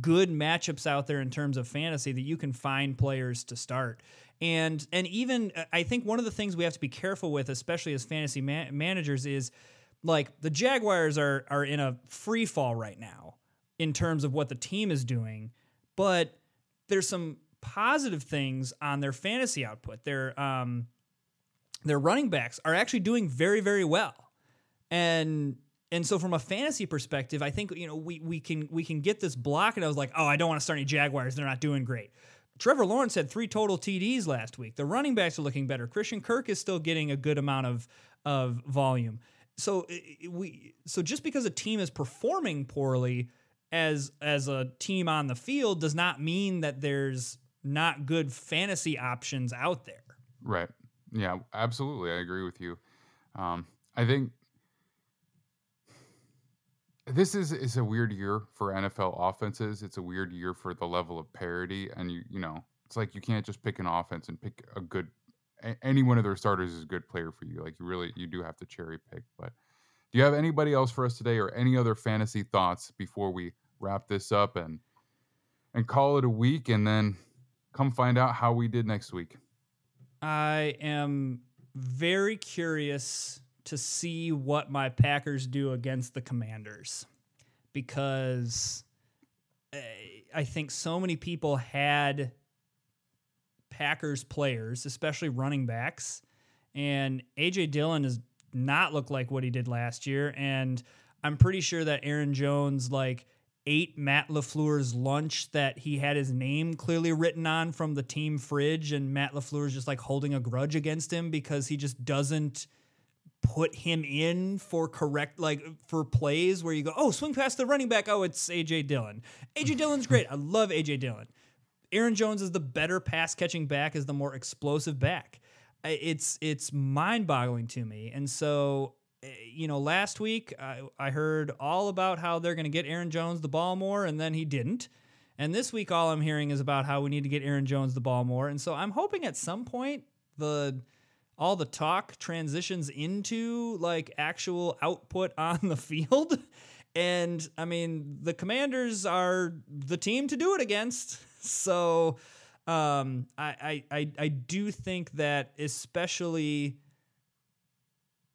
good matchups out there in terms of fantasy that you can find players to start. And and even I think one of the things we have to be careful with, especially as fantasy ma- managers, is like the Jaguars are are in a free fall right now in terms of what the team is doing, but there's some positive things on their fantasy output. Their um their running backs are actually doing very very well and and so from a fantasy perspective, I think you know we we can we can get this block. And I was like, oh, I don't want to start any Jaguars. They're not doing great. Trevor Lawrence had three total TDs last week. The running backs are looking better. Christian Kirk is still getting a good amount of of volume. So we so just because a team is performing poorly as as a team on the field does not mean that there's not good fantasy options out there. Right. Yeah, absolutely. I agree with you. Um, I think this is is a weird year for NFL offenses. It's a weird year for the level of parity, and you you know it's like you can't just pick an offense and pick a good. a- Any one of their starters is a good player for you. Like you really you do have to cherry pick. But do you have anybody else for us today, or any other fantasy thoughts before we wrap this up and and call it a week, and then come find out how we did next week? I am very curious to see what my Packers do against the Commanders because uh, I think so many people had Packers players, especially running backs, and AJ Dillon does not look like what he did last year. And I'm pretty sure that Aaron Jones like ate Matt LaFleur's lunch that he had his name clearly written on from the team fridge, and Matt LaFleur's just like holding a grudge against him because he just doesn't put him in for correct like for plays where you go, oh, swing past the running back. Oh, it's AJ Dillon. AJ Dillon's great. I love AJ Dillon. Aaron Jones is the better pass catching back, is the more explosive back. It's it's mind boggling to me. And so, eh, you know, last week I, I heard all about how they're going to get Aaron Jones the ball more, and then he didn't. And this week, all I'm hearing is about how we need to get Aaron Jones the ball more. And so I'm hoping at some point the all the talk transitions into like actual output on the field. And I mean, the Commanders are the team to do it against. So um, I, I, I, do think that, especially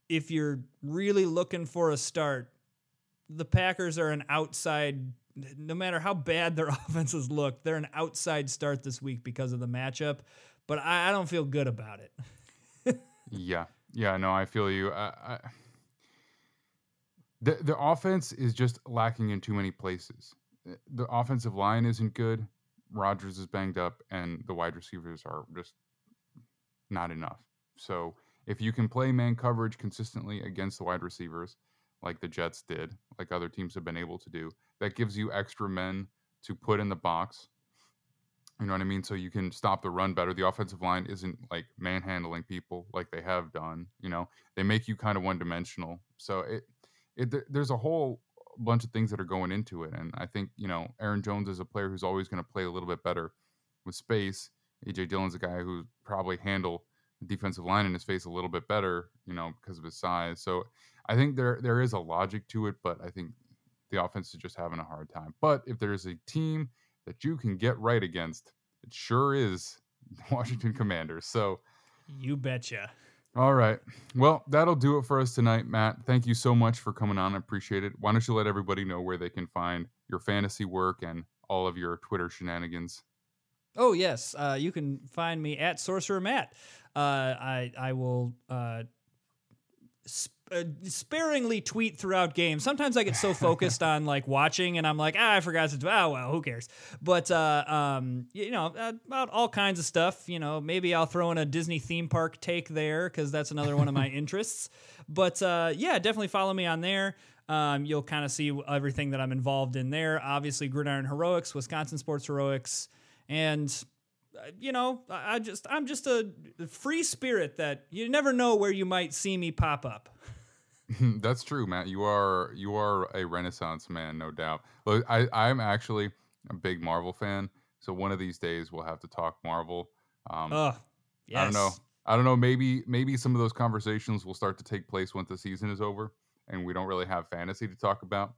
if you're really looking for a start, the Packers are an outside. No matter how bad their offenses look, they're an outside start this week because of the matchup. But I, I don't feel good about it. Yeah, yeah, no, I feel you. I, the the offense is just lacking in too many places. Uh, The offensive line isn't good. Rodgers is banged up, and the wide receivers are just not enough. So if you can play man coverage consistently against the wide receivers, like the Jets did, like other teams have been able to do, that gives you extra men to put in the box. You know what I mean? So you can stop the run better. The offensive line isn't like manhandling people like they have done. You know, they make you kind of one dimensional. So it, it there's a whole bunch of things that are going into it. And I think you know Aaron Jones is a player who's always going to play a little bit better with space. AJ Dillon's a guy who probably handle the defensive line in his face a little bit better, you know, because of his size. So I think there there is a logic to it, but I think the offense is just having a hard time. But if there's a team that you can get right against, it sure is Washington Commanders. So You betcha. all right. Well, that'll do it for us tonight, Matt. Thank you so much for coming on. I appreciate it. Why don't you let everybody know where they can find your fantasy work and all of your Twitter shenanigans. Oh yes, uh, you can find me at Sorcerer Matt. Uh, I I will uh, sp- uh, sparingly tweet throughout games. Sometimes I get so focused on like watching, and I'm like, ah, I forgot to. do Oh well, who cares? But uh, um, you know, uh, about all kinds of stuff. You know, maybe I'll throw in a Disney theme park take there because that's another one of my interests. But uh, yeah, definitely follow me on there. Um, you'll kind of see everything that I'm involved in there. Obviously, Gridiron Heroics, Wisconsin Sports Heroics, and uh, you know, I just I'm just a free spirit that you never know where you might see me pop up. That's true, Matt. You are you are a Renaissance man, no doubt. Look, I I'm actually a big Marvel fan, so one of these days we'll have to talk Marvel. Um, Oh, yes. I don't know. I don't know. Maybe maybe some of those conversations will start to take place once the season is over, and we don't really have fantasy to talk about.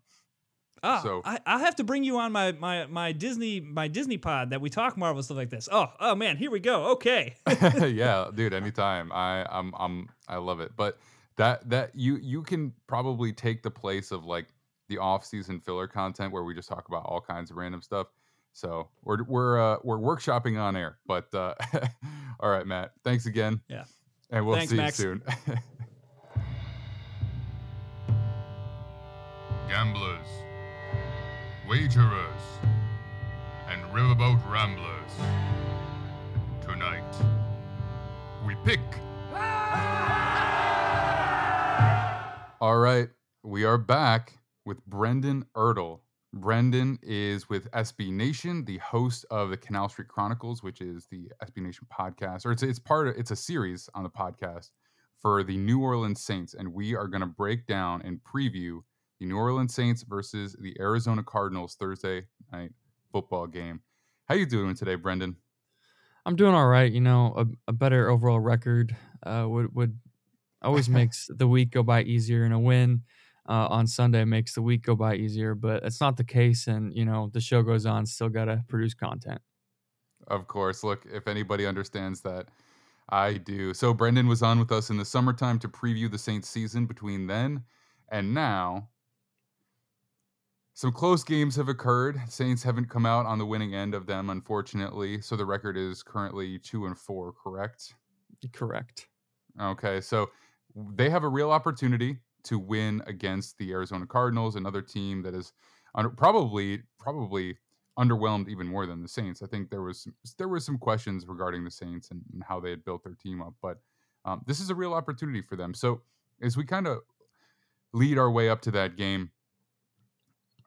Ah, So- I, I'll have to bring you on my, my my Disney my Disney pod that we talk Marvel stuff like this. Oh oh man, here we go. Okay. yeah, dude, anytime. I I'm I'm I love it. But that that you you can probably take the place of like the off-season filler content where we just talk about all kinds of random stuff. So we're we're uh, we're workshopping on air. But uh, all right, Matt. Thanks again. Yeah. And we'll Thanks, see Max. you soon. Gamblers, wagerers, and riverboat ramblers. Tonight, we pick. All right, we are back with Brenden Ertle. Brenden is with SB Nation, the host of the Canal Street Chronicles, which is the SB Nation podcast, or it's it's part of it's a series on the podcast for the New Orleans Saints, and we are going to break down and preview the New Orleans Saints versus the Arizona Cardinals Thursday night football game. How you doing today, Brenden? I'm doing all right. You know, a, a better overall record uh, would would always makes the week go by easier, and a win uh, on Sunday makes the week go by easier. But it's not the case, and you know, the show goes on. Still gotta produce content. Of course. Look, if anybody understands that, I do. So Brenden was on with us in the summertime to preview the Saints season between then and now. Some close games have occurred. Saints haven't come out on the winning end of them, unfortunately. So the record is currently two and four, correct? Correct. Okay, so they have a real opportunity to win against the Arizona Cardinals, another team that is under, probably probably underwhelmed even more than the Saints. I think there was there was some questions regarding the Saints and, and how they had built their team up, but um, this is a real opportunity for them. So as we kind of lead our way up to that game,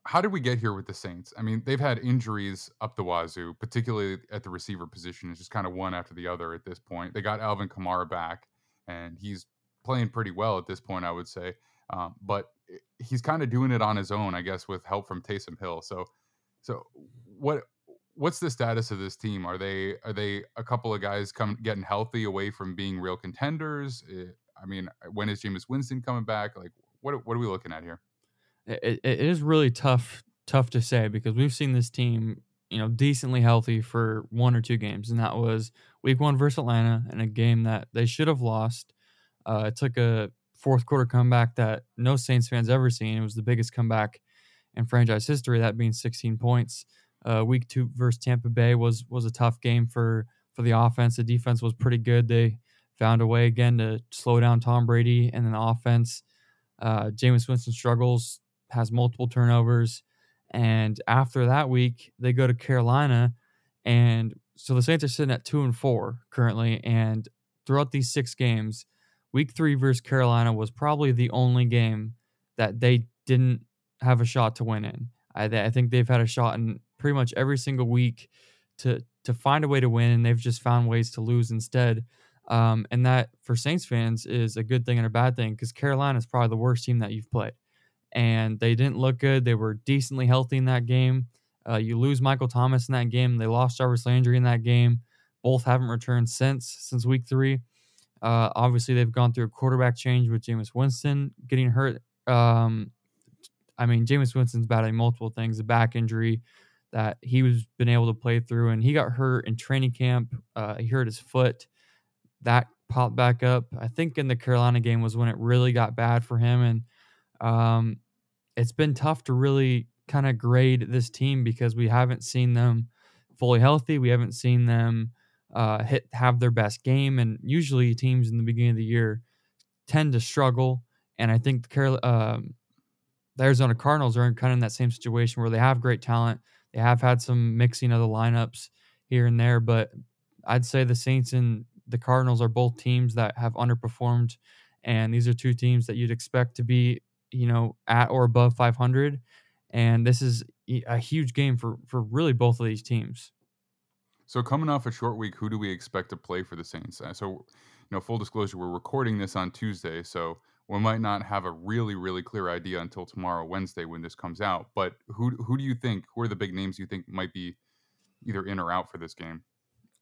how did we get here with the Saints? I mean, they've had injuries up the wazoo, particularly at the receiver position. It's just kind of one after the other at this point. They got Alvin Kamara back, and he's playing pretty well at this point, I would say. Um, but he's kind of doing it on his own, I guess, with help from Taysom Hill. So, so what? What's the status of this team? Are they are they a couple of guys come getting healthy away from being real contenders? Eh, I mean, when is Jameis Winston coming back? Like, what what are we looking at here? It, it, it is really tough tough to say because we've seen this team, you know, decently healthy for one or two games, and that was Week One versus Atlanta, in a game that they should have lost. Uh, it took a fourth quarter comeback that no Saints fans ever seen. It was the biggest comeback in franchise history, that being 16 points. Uh, week two versus Tampa Bay was was a tough game for for the offense. The defense was pretty good. They found a way again to slow down Tom Brady, and then the offense. Uh, Jameis Winston struggles, has multiple turnovers, and after that week, they go to Carolina, and so the Saints are sitting at two and four currently. And throughout these six games, Week three versus Carolina was probably the only game that they didn't have a shot to win in. I, I think they've had a shot in pretty much every single week to to find a way to win, and they've just found ways to lose instead. Um, and that for Saints fans is a good thing and a bad thing because Carolina is probably the worst team that you've played, and they didn't look good. They were decently healthy in that game. Uh, you lose Michael Thomas in that game. They lost Jarvis Landry in that game. Both haven't returned since since week three. Uh, obviously, they've gone through a quarterback change with Jameis Winston getting hurt. Um, I mean, Jameis Winston's battling multiple things, a back injury that he was been able to play through, and he got hurt in training camp. Uh, he hurt his foot. That popped back up. I think in the Carolina game was when it really got bad for him, and um, it's been tough to really kind of grade this team because we haven't seen them fully healthy. We haven't seen them uh, hit have their best game, and usually teams in the beginning of the year tend to struggle. And I think the, Carol, um, the Arizona Cardinals are in kind of in that same situation where they have great talent. They have had some mixing of the lineups here and there, but I'd say the Saints and the Cardinals are both teams that have underperformed, and these are two teams that you'd expect to be, you know, at or above 500. And this is a huge game for for really both of these teams. So coming off a short week, who do we expect to play for the Saints? Uh, so, you know, full disclosure, we're recording this on Tuesday, so we might not have a really, really clear idea until tomorrow, Wednesday, when this comes out. But who who do you think? Who are the big names you think might be either in or out for this game?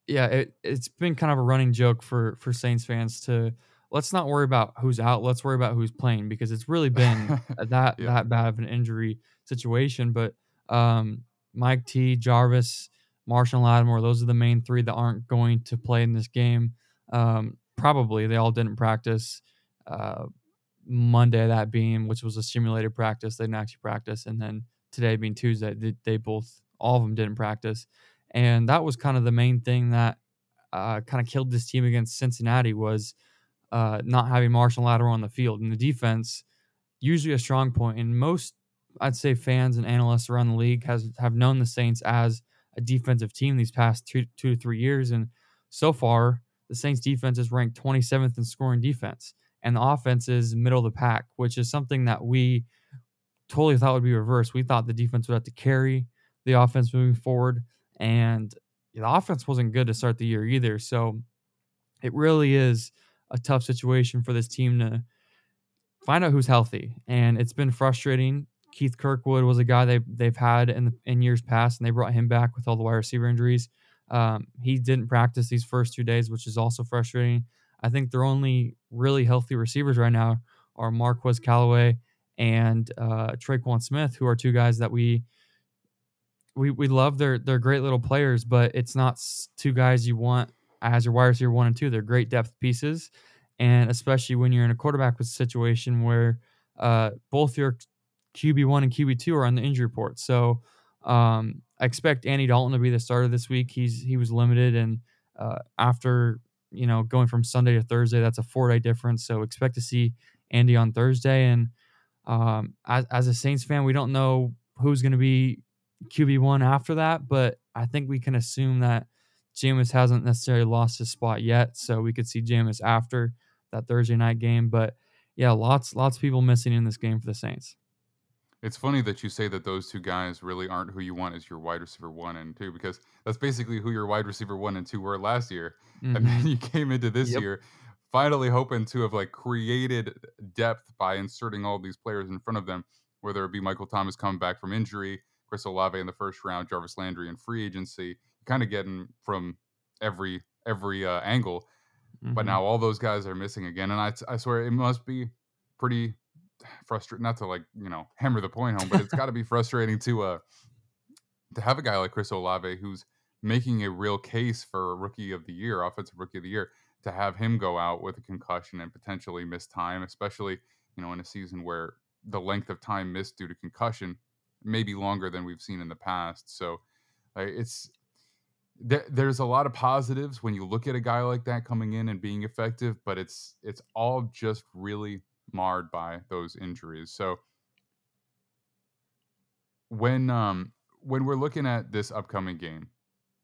Yeah, it, it's been kind of a running joke for for Saints fans to let's not worry about who's out. Let's worry about who's playing because it's really been that yeah. that bad of an injury situation. But um, Mike T, Jarvis, Marshon Lattimore, those are the main three that aren't going to play in this game. Um, probably they all didn't practice. Uh, Monday, that being which was a simulated practice, they didn't actually practice, and then today being Tuesday, they, they both all of them didn't practice, and that was kind of the main thing that uh, kind of killed this team against Cincinnati was uh, not having Marshon Lattimore on the field, and the defense usually a strong point, and most I'd say fans and analysts around the league has have known the Saints as a defensive team these past two two to three years, and so far the Saints defense is ranked 27th in scoring defense, and the offense is middle of the pack, which is something that we totally thought would be reversed. We thought the defense would have to carry the offense moving forward, and the offense wasn't good to start the year either. So it really is a tough situation for this team to find out who's healthy, and it's been frustrating Keith Kirkwood was a guy they they've had in in years past, and they brought him back with all the wide receiver injuries. Um, he didn't practice these first two days, which is also frustrating. I think their only really healthy receivers right now are Marquez Callaway and uh, Tre'Quan Smith, who are two guys that we we we love. They're they're great little players, but it's not two guys you want as your wide receiver one and two. They're great depth pieces, and especially when you're in a quarterback situation where uh, both your QB1 and QB2 are on the injury report. So um, I expect Andy Dalton to be the starter this week. He's he was limited, and uh, after you know going from Sunday to Thursday, that's a four day difference. So expect to see Andy on Thursday. And um, as as a Saints fan, we don't know who's going to be QB one after that, but I think we can assume that Jameis hasn't necessarily lost his spot yet. So we could see Jameis after that Thursday night game. But yeah, lots lots of people missing in this game for the Saints. It's funny that you say that those two guys really aren't who you want as your wide receiver one and two, because that's basically who your wide receiver one and two were last year. Mm-hmm. And then mm-hmm. you came into this yep. year finally hoping to have like created depth by inserting all these players in front of them, whether it be Michael Thomas coming back from injury, Chris Olave in the first round, Jarvis Landry in free agency, kind of getting from every every uh, angle. Mm-hmm. But now all those guys are missing again, and I, I swear it must be pretty frustrating. Not to like you know hammer the point home, but it's got to be frustrating to uh to have a guy like Chris Olave who's making a real case for rookie of the year, offensive rookie of the year, to have him go out with a concussion and potentially miss time, especially you know in a season where the length of time missed due to concussion may be longer than we've seen in the past. So uh, it's there, there's a lot of positives when you look at a guy like that coming in and being effective, but it's it's all just really marred by those injuries. So when um when we're looking at this upcoming game,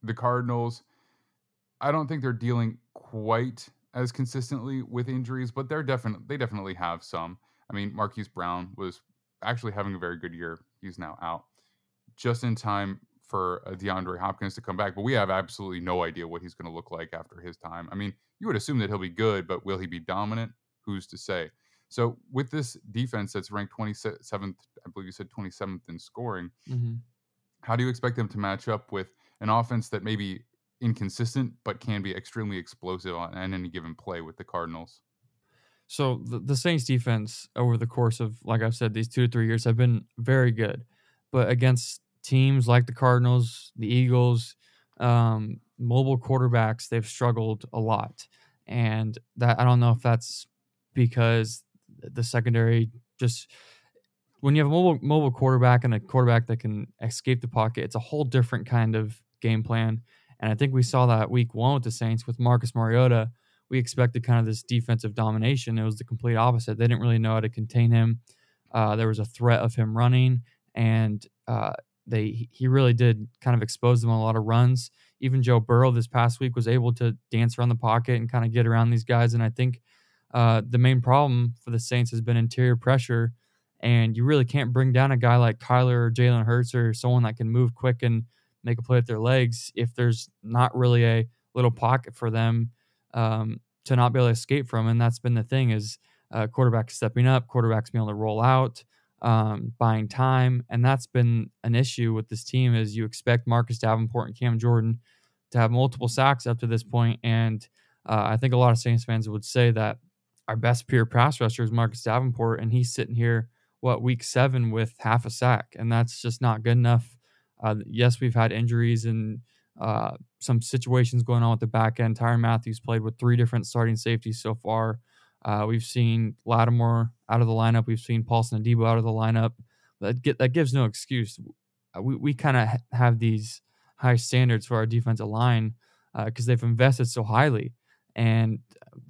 the Cardinals, I don't think they're dealing quite as consistently with injuries, but they're definitely they definitely have some. I mean, Marquise Brown was actually having a very good year. He's now out just in time for uh, DeAndre Hopkins to come back, but we have absolutely no idea what he's going to look like after his time. I mean, you would assume that he'll be good, but will he be dominant? Who's to say? So with this defense that's ranked 27th, I believe you said 27th in scoring, mm-hmm. how do you expect them to match up with an offense that may be inconsistent but can be extremely explosive on, any given play with the Cardinals? So the, the Saints defense over the course of, like I've said, these two or three years have been very good, but against teams like the Cardinals, the Eagles, um, mobile quarterbacks, they've struggled a lot, and that I don't know if that's because the secondary just when you have a mobile mobile quarterback and a quarterback that can escape the pocket, it's a whole different kind of game plan. And I think we saw that week one with the Saints with Marcus Mariota. We expected kind of this defensive domination. It was the complete opposite. They didn't really know how to contain him. Uh, there was a threat of him running, and uh, they he really did kind of expose them on a lot of runs. Even Joe Burrow this past week was able to dance around the pocket and kind of get around these guys. And I think uh, the main problem for the Saints has been interior pressure, and you really can't bring down a guy like Kyler or Jalen Hurts or someone that can move quick and make a play with their legs if there's not really a little pocket for them um, to not be able to escape from. And that's been the thing is uh, quarterbacks stepping up, quarterbacks being able to roll out, um, buying time, and that's been an issue with this team. Is you expect Marcus Davenport and Cam Jordan to have multiple sacks up to this point, and uh, I think a lot of Saints fans would say that our best pure pass rusher is Marcus Davenport, and he's sitting here what week seven with half a sack, and that's just not good enough. Uh, yes, we've had injuries and uh, some situations going on with the back end. Tyrann Mathieu played with three different starting safeties so far. Uh, we've seen Lattimore out of the lineup. We've seen Paulson Adebo out of the lineup. That get, that gives no excuse. Uh, we we kind of have these high standards for our defensive line because uh, they've invested so highly. And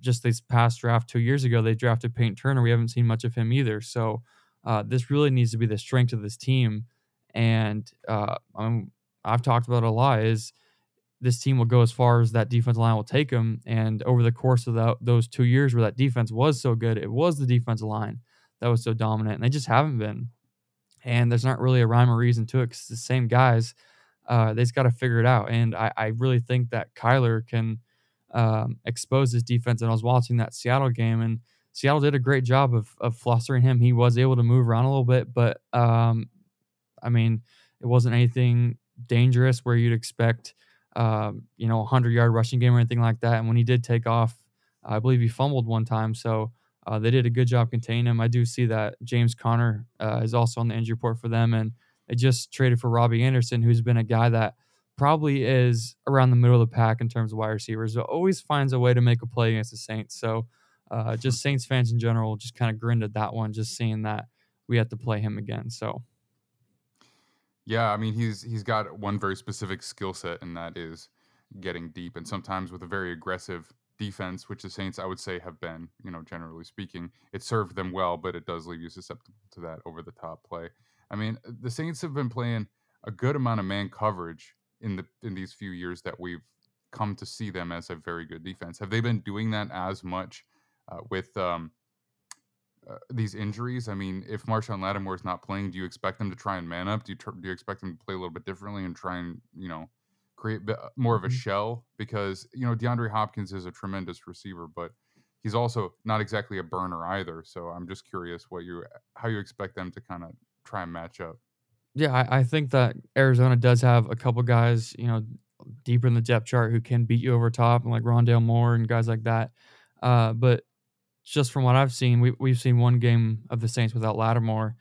just this past draft two years ago, they drafted Payton Turner. We haven't seen much of him either. So uh, this really needs to be the strength of this team. And uh, I've talked about it a lot. Is this team will go as far as that defensive line will take them. And over the course of the, those two years where that defense was so good, it was the defensive line that was so dominant, and they just haven't been. And there's not really a rhyme or reason to it because the same guys. Uh, they just got to figure it out. And I, I, really think that Kyler can um, expose this defense. And I was watching that Seattle game, and Seattle did a great job of, of flustering him. He was able to move around a little bit, but um, I mean, it wasn't anything dangerous where you'd expect – um, you know, a hundred yard rushing game or anything like that. And when he did take off, I believe he fumbled one time. So uh, they did a good job containing him. I do see that James Conner uh, is also on the injury report for them, and they just traded for Robbie Anderson, who's been a guy that probably is around the middle of the pack in terms of wide receivers. But always finds a way to make a play against the Saints. So uh, just Saints fans in general just kind of grinned at that one, just seeing that we had to play him again. So yeah, I mean he's he's got one very specific skill set, and that is getting deep, and sometimes with a very aggressive defense, which the Saints I would say have been, you know, generally speaking, it served them well, but it does leave you susceptible to that over the top play. I mean, the Saints have been playing a good amount of man coverage in the in these few years that we've come to see them as a very good defense. Have they been doing that as much uh, with um, uh, these injuries? I mean, if Marshon Lattimore is not playing, do you expect them to try and man up? Do you tr- do you expect them to play a little bit differently and try and you know create bit, uh, more of a mm-hmm. shell? Because you know DeAndre Hopkins is a tremendous receiver, but he's also not exactly a burner either. So I'm just curious what you how you expect them to kind of try and match up. Yeah, I, I think that Arizona does have a couple guys, you know, deeper in the depth chart who can beat you over top, like Rondale Moore and guys like that. Uh, but just from what I've seen, we, we've seen one game of the Saints without Lattimore,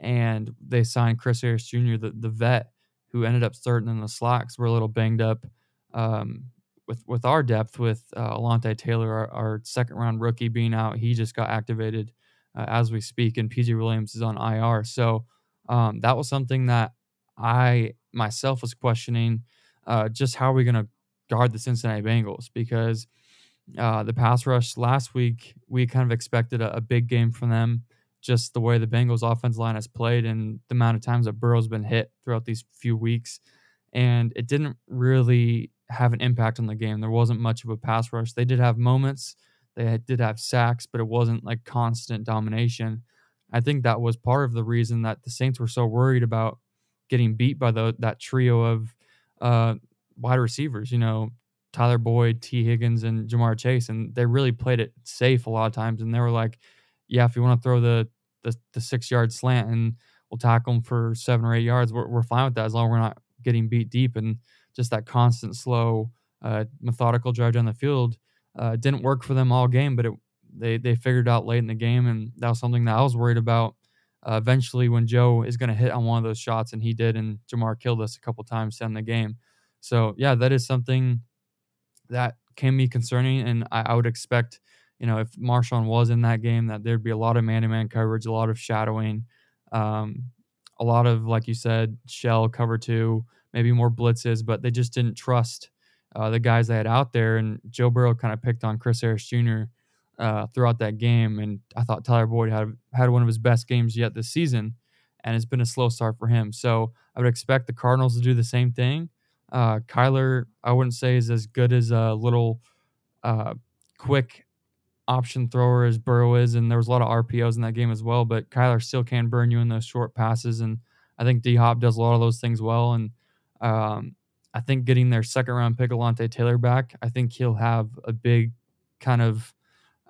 and they signed Chris Harris Jr., the, the vet, who ended up starting in the slacks. We're a little banged up um, with with our depth, with uh, Alontae Taylor, our, our, second round rookie, being out. He just got activated uh, as we speak, and PJ Williams is on IR. So um, that was something that I myself was questioning uh, just how are we going to guard the Cincinnati Bengals because – uh, the pass rush last week, we kind of expected a, a, big game from them, just the way the Bengals offense line has played and the amount of times that Burrow's been hit throughout these few weeks. And it didn't really have an impact on the game. There wasn't much of a pass rush. They did have moments, they did have sacks, but it wasn't like constant domination. I think that was part of the reason that the Saints were so worried about getting beat by the, that trio of uh, wide receivers. You know, Tyler Boyd, Tee Higgins, and Ja'Marr Chase, and they really played it safe a lot of times. And they were like, "Yeah, if you want to throw the the, the six yard slant and we'll tackle them for seven or eight yards, we're, we're fine with that as long as we're not getting beat deep." And just that constant, slow, uh, methodical drive down the field uh, didn't work for them all game, but it they they figured out late in the game, and that was something that I was worried about. Uh, eventually, when Joe is going to hit on one of those shots, and he did, and Ja'Marr killed us a couple times end the game. So yeah, that is something that can be concerning. And I, I would expect, you know, if Marshon was in that game, that there'd be a lot of man to man coverage, a lot of shadowing. Um, a lot of, like you said, shell cover two, maybe more blitzes, but they just didn't trust uh, the guys they had out there. And Joe Burrow kind of picked on Chris Harris Jr. Uh, throughout that game, and I thought Tyler Boyd had had one of his best games yet this season, and it's been a slow start for him. So I would expect the Cardinals to do the same thing. Uh, Kyler, I wouldn't say is as good as a little uh, quick option thrower as Burrow is, and there was a lot of RPOs in that game as well. But Kyler still can burn you in those short passes, and I think D Hop does a lot of those things well. And um, I think getting their second round pick Alontae Taylor back, I think he'll have a big kind of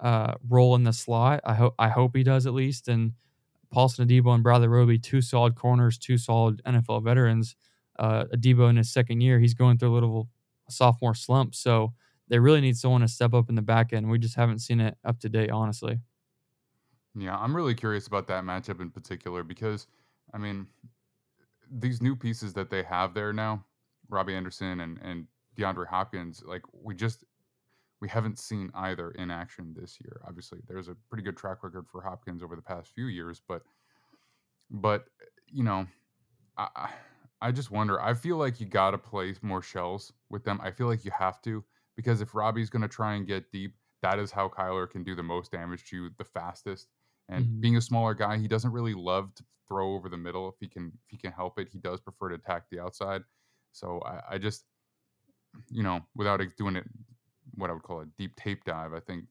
uh, role in the slot. I hope I hope he does at least. And Paulson Adebo and Bradley Roby, two solid corners, two solid NFL veterans. Uh, Adebo in his second year, he's going through a little sophomore slump, so they really need someone to step up in the back end. We just haven't seen it up to date, honestly. Yeah, I'm really curious about that matchup in particular because, I mean, these new pieces that they have there now, Robbie Anderson and and DeAndre Hopkins, like we just we haven't seen either in action this year. Obviously, there's a pretty good track record for Hopkins over the past few years, but but you know, I I just wonder. I feel like you got to play more shells with them. I feel like you have to because if Robbie's going to try and get deep, that is how Kyler can do the most damage to you the fastest. And Mhm. being a smaller guy, he doesn't really love to throw over the middle if he can if he can help it. He does prefer to attack the outside. So I, I just, you know, without doing it, what I would call a deep tape dive, I think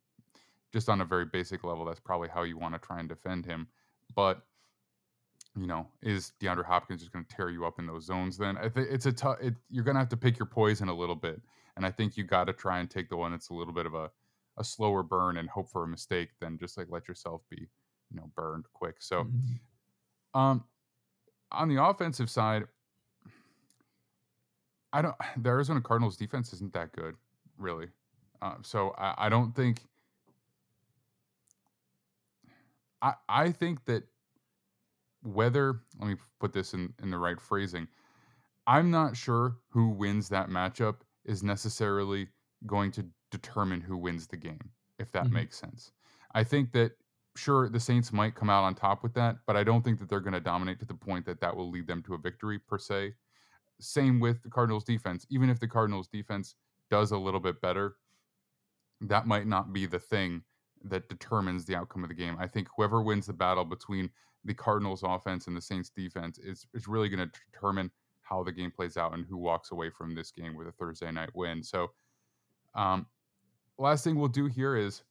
just on a very basic level, that's probably how you want to try and defend him. But you know, is DeAndre Hopkins just going to tear you up in those zones? Then I think it's a tough. It, you're going to have to pick your poison a little bit, and I think you got to try and take the one that's a little bit of a a slower burn and hope for a mistake than just like let yourself be, you know, burned quick. So, Mhm. um, on the offensive side, I don't. The Arizona Cardinals defense isn't that good, really. Uh, so I, I don't think. I I think that whether let me put this in in the right phrasing. I'm not sure who wins that matchup is necessarily going to determine who wins the game, if that Mhm. makes sense. I think that sure the Saints might come out on top with that, but I don't think that they're going to dominate to the point that that will lead them to a victory per se. Same with the Cardinals defense. Even if the Cardinals defense does a little bit better, that might not be the thing that determines the outcome of the game. I think whoever wins the battle between the Cardinals offense and the Saints defense is is really going to determine how the game plays out and who walks away from this game with a Thursday night win. So, um, last thing we'll do here is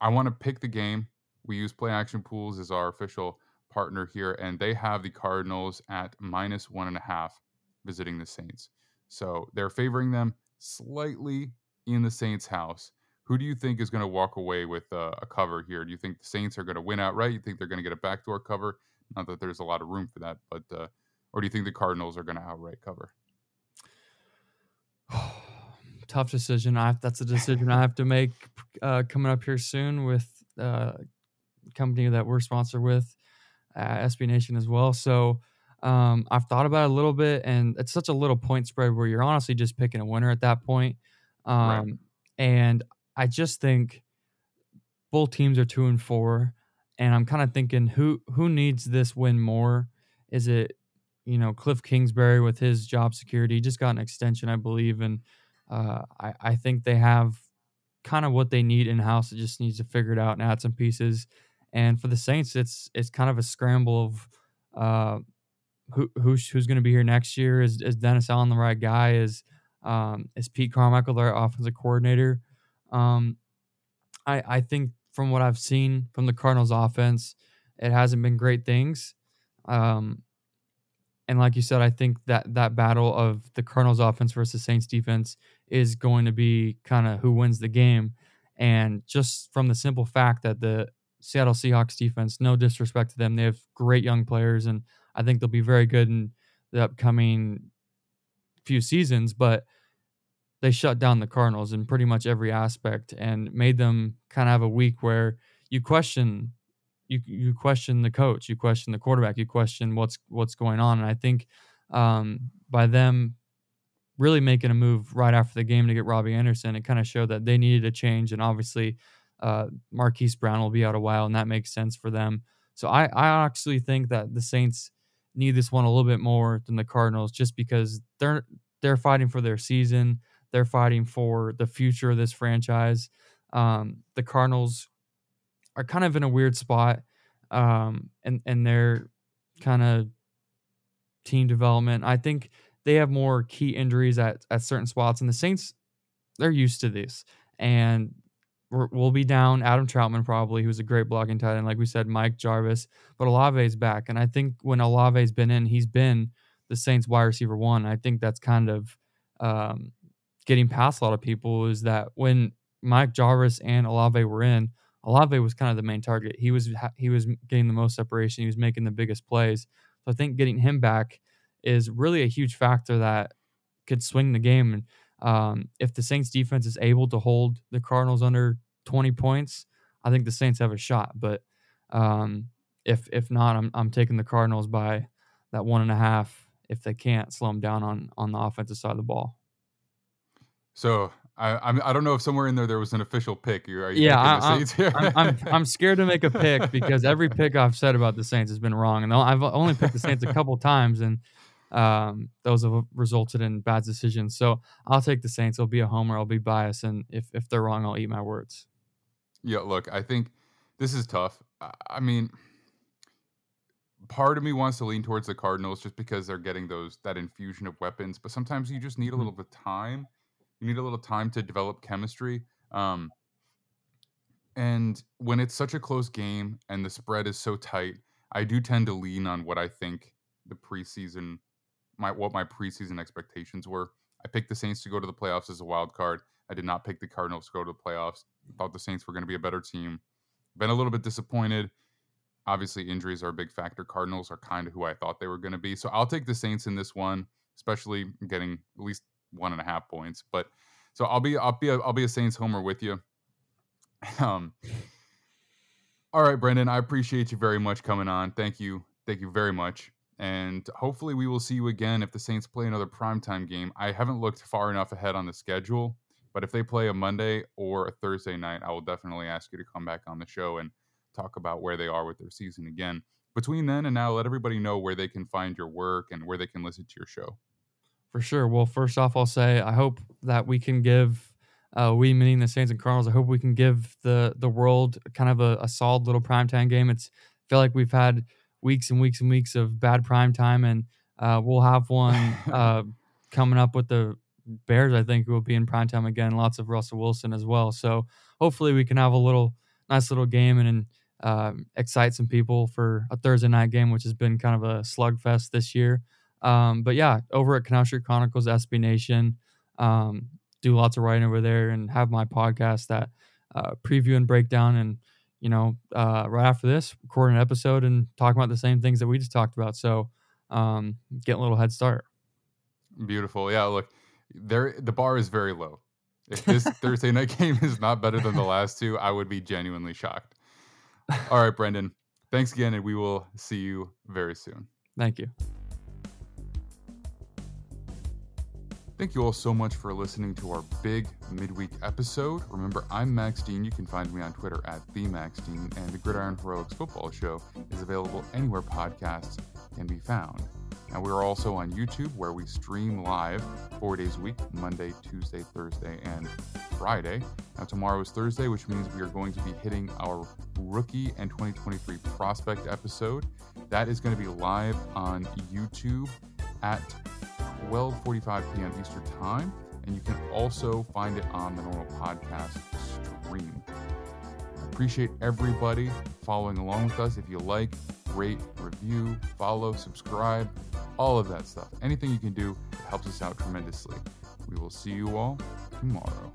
I want to pick the game. We use Play Action Pools as our official partner here, and they have the Cardinals at minus one and a half visiting the Saints. So they're favoring them slightly in the Saints' house. Who do you think is going to walk away with uh, a cover here? Do you think the Saints are going to win outright? You think they're going to get a backdoor cover? Not that there's a lot of room for that, but uh, or do you think the Cardinals are going to outright cover? Tough decision. I have, that's a decision I have to make uh, coming up here soon with uh, company that we're sponsored with, uh, SB Nation as well. So um, I've thought about it a little bit, and it's such a little point spread where you're honestly just picking a winner at that point. Um, Right. And I just think both teams are two and four, and I'm kind of thinking who who needs this win more? Is it you know Cliff Kingsbury with his job security? He just got an extension, I believe, and uh, I I think they have kind of what they need in house. It just needs to figure it out and add some pieces. And for the Saints, it's it's kind of a scramble of uh, who who's who's going to be here next year. Is is Dennis Allen the right guy? Is um, is Pete Carmichael their offensive coordinator? Um, I I think from what I've seen from the Cardinals offense, it hasn't been great things. Um, and like you said, I think that that battle of the Cardinals offense versus Saints defense is going to be kind of who wins the game. And just from the simple fact that the Seattle Seahawks defense, no disrespect to them, they have great young players, and I think they'll be very good in the upcoming few seasons. But they shut down the Cardinals in pretty much every aspect and made them kind of have a week where you question you you question the coach, you question the quarterback, you question what's what's going on. And I think um, by them really making a move right after the game to get Robbie Anderson, it kind of showed that they needed a change. And obviously, uh, Marquise Brown will be out a while, and that makes sense for them. So I, I actually think that the Saints need this one a little bit more than the Cardinals just because they're they're fighting for their season. They're fighting for the future of this franchise. Um, the Cardinals are kind of in a weird spot, um, and and their kind of team development. I think they have more key injuries at at certain spots, and the Saints they're used to this, and we will be down Adam Trautman probably, who's a great blocking tight end, like we said, Mike Jarvis, but Olave's back, and I think when Olave's been in, he's been the Saints wide receiver one. I think that's kind of um, getting past a lot of people is that when Mike Jarvis and Olave were in, Olave was kind of the main target. He was he was getting the most separation. He was making the biggest plays. So I think getting him back is really a huge factor that could swing the game. And um, if the Saints defense is able to hold the Cardinals under 20 points, I think the Saints have a shot. But um, if if not, I'm I'm taking the Cardinals by that one and a half if they can't slow them down on on the offensive side of the ball. So I I'm, I don't know if somewhere in there there was an official pick. Are you yeah, I, am I'm, I'm, I'm scared to make a pick because every pick I've said about the Saints has been wrong, and I've only picked the Saints a couple times, and um, those have resulted in bad decisions. So I'll take the Saints. I'll be a homer. I'll be biased, and if if they're wrong, I'll eat my words. Yeah, look, I think this is tough. I mean, part of me wants to lean towards the Cardinals just because they're getting those that infusion of weapons, but sometimes you just need a Mm-hmm. little bit of time. You need a little time to develop chemistry. Um, and when it's such a close game and the spread is so tight, I do tend to lean on what I think the preseason my what my preseason expectations were. I picked the Saints to go to the playoffs as a wild card. I did not pick the Cardinals to go to the playoffs. Thought the Saints were going to be a better team. Been a little bit disappointed. Obviously, injuries are a big factor. Cardinals are kind of who I thought they were going to be. So I'll take the Saints in this one, especially getting at least one and a half points. But so I'll be I'll be a, I'll be a Saints homer with you. Um. All right, Brenden. I appreciate you very much coming on. Thank you. Thank you very much. And hopefully we will see you again if the Saints play another primetime game. I haven't looked far enough ahead on the schedule, but if they play a Monday or a Thursday night, I will definitely ask you to come back on the show and talk about where they are with their season again. Between then and now, let everybody know where they can find your work and where they can listen to your show. For sure. Well, first off, I'll say I hope that we can give uh, we meaning the Saints and Cardinals. I hope we can give the the world kind of a, a solid little primetime game. It's I feel like we've had weeks and weeks and weeks of bad prime time, and uh, we'll have one uh, coming up with the Bears. I think will be in prime time again. Lots of Russell Wilson as well. So hopefully we can have a little nice little game and. Um, excite some people for a Thursday night game, which has been kind of a slugfest this year. Um, but yeah, over at Canal Street Chronicles, SB Nation, um, do lots of writing over there and have my podcast that uh, preview and breakdown. And, you know, uh, right after this, record an episode and talk about the same things that we just talked about. So um, get a little head start. Beautiful. Yeah, look, there the bar is very low. If this Thursday night game is not better than the last two, I would be genuinely shocked. All right, Brenden. Thanks again, and we will see you very soon. Thank you. Thank you all so much for listening to our big midweek episode. Remember, I'm Max Dean. You can find me on Twitter at the Max Dean, and the Gridiron Heroics Football Show is available anywhere podcasts can be found. Now, we're also on YouTube where we stream live four days a week Monday, Tuesday, Thursday, and Friday. Now, tomorrow is Thursday, which means we are going to be hitting our rookie and 2023 prospect episode. That is going to be live on YouTube at 12:45 p.m. Eastern Time, and you can also find it on the normal podcast stream. Appreciate everybody following along with us. If you like, rate, review, follow, subscribe, all of that stuff. Anything you can do helps us out tremendously. We will see you all tomorrow.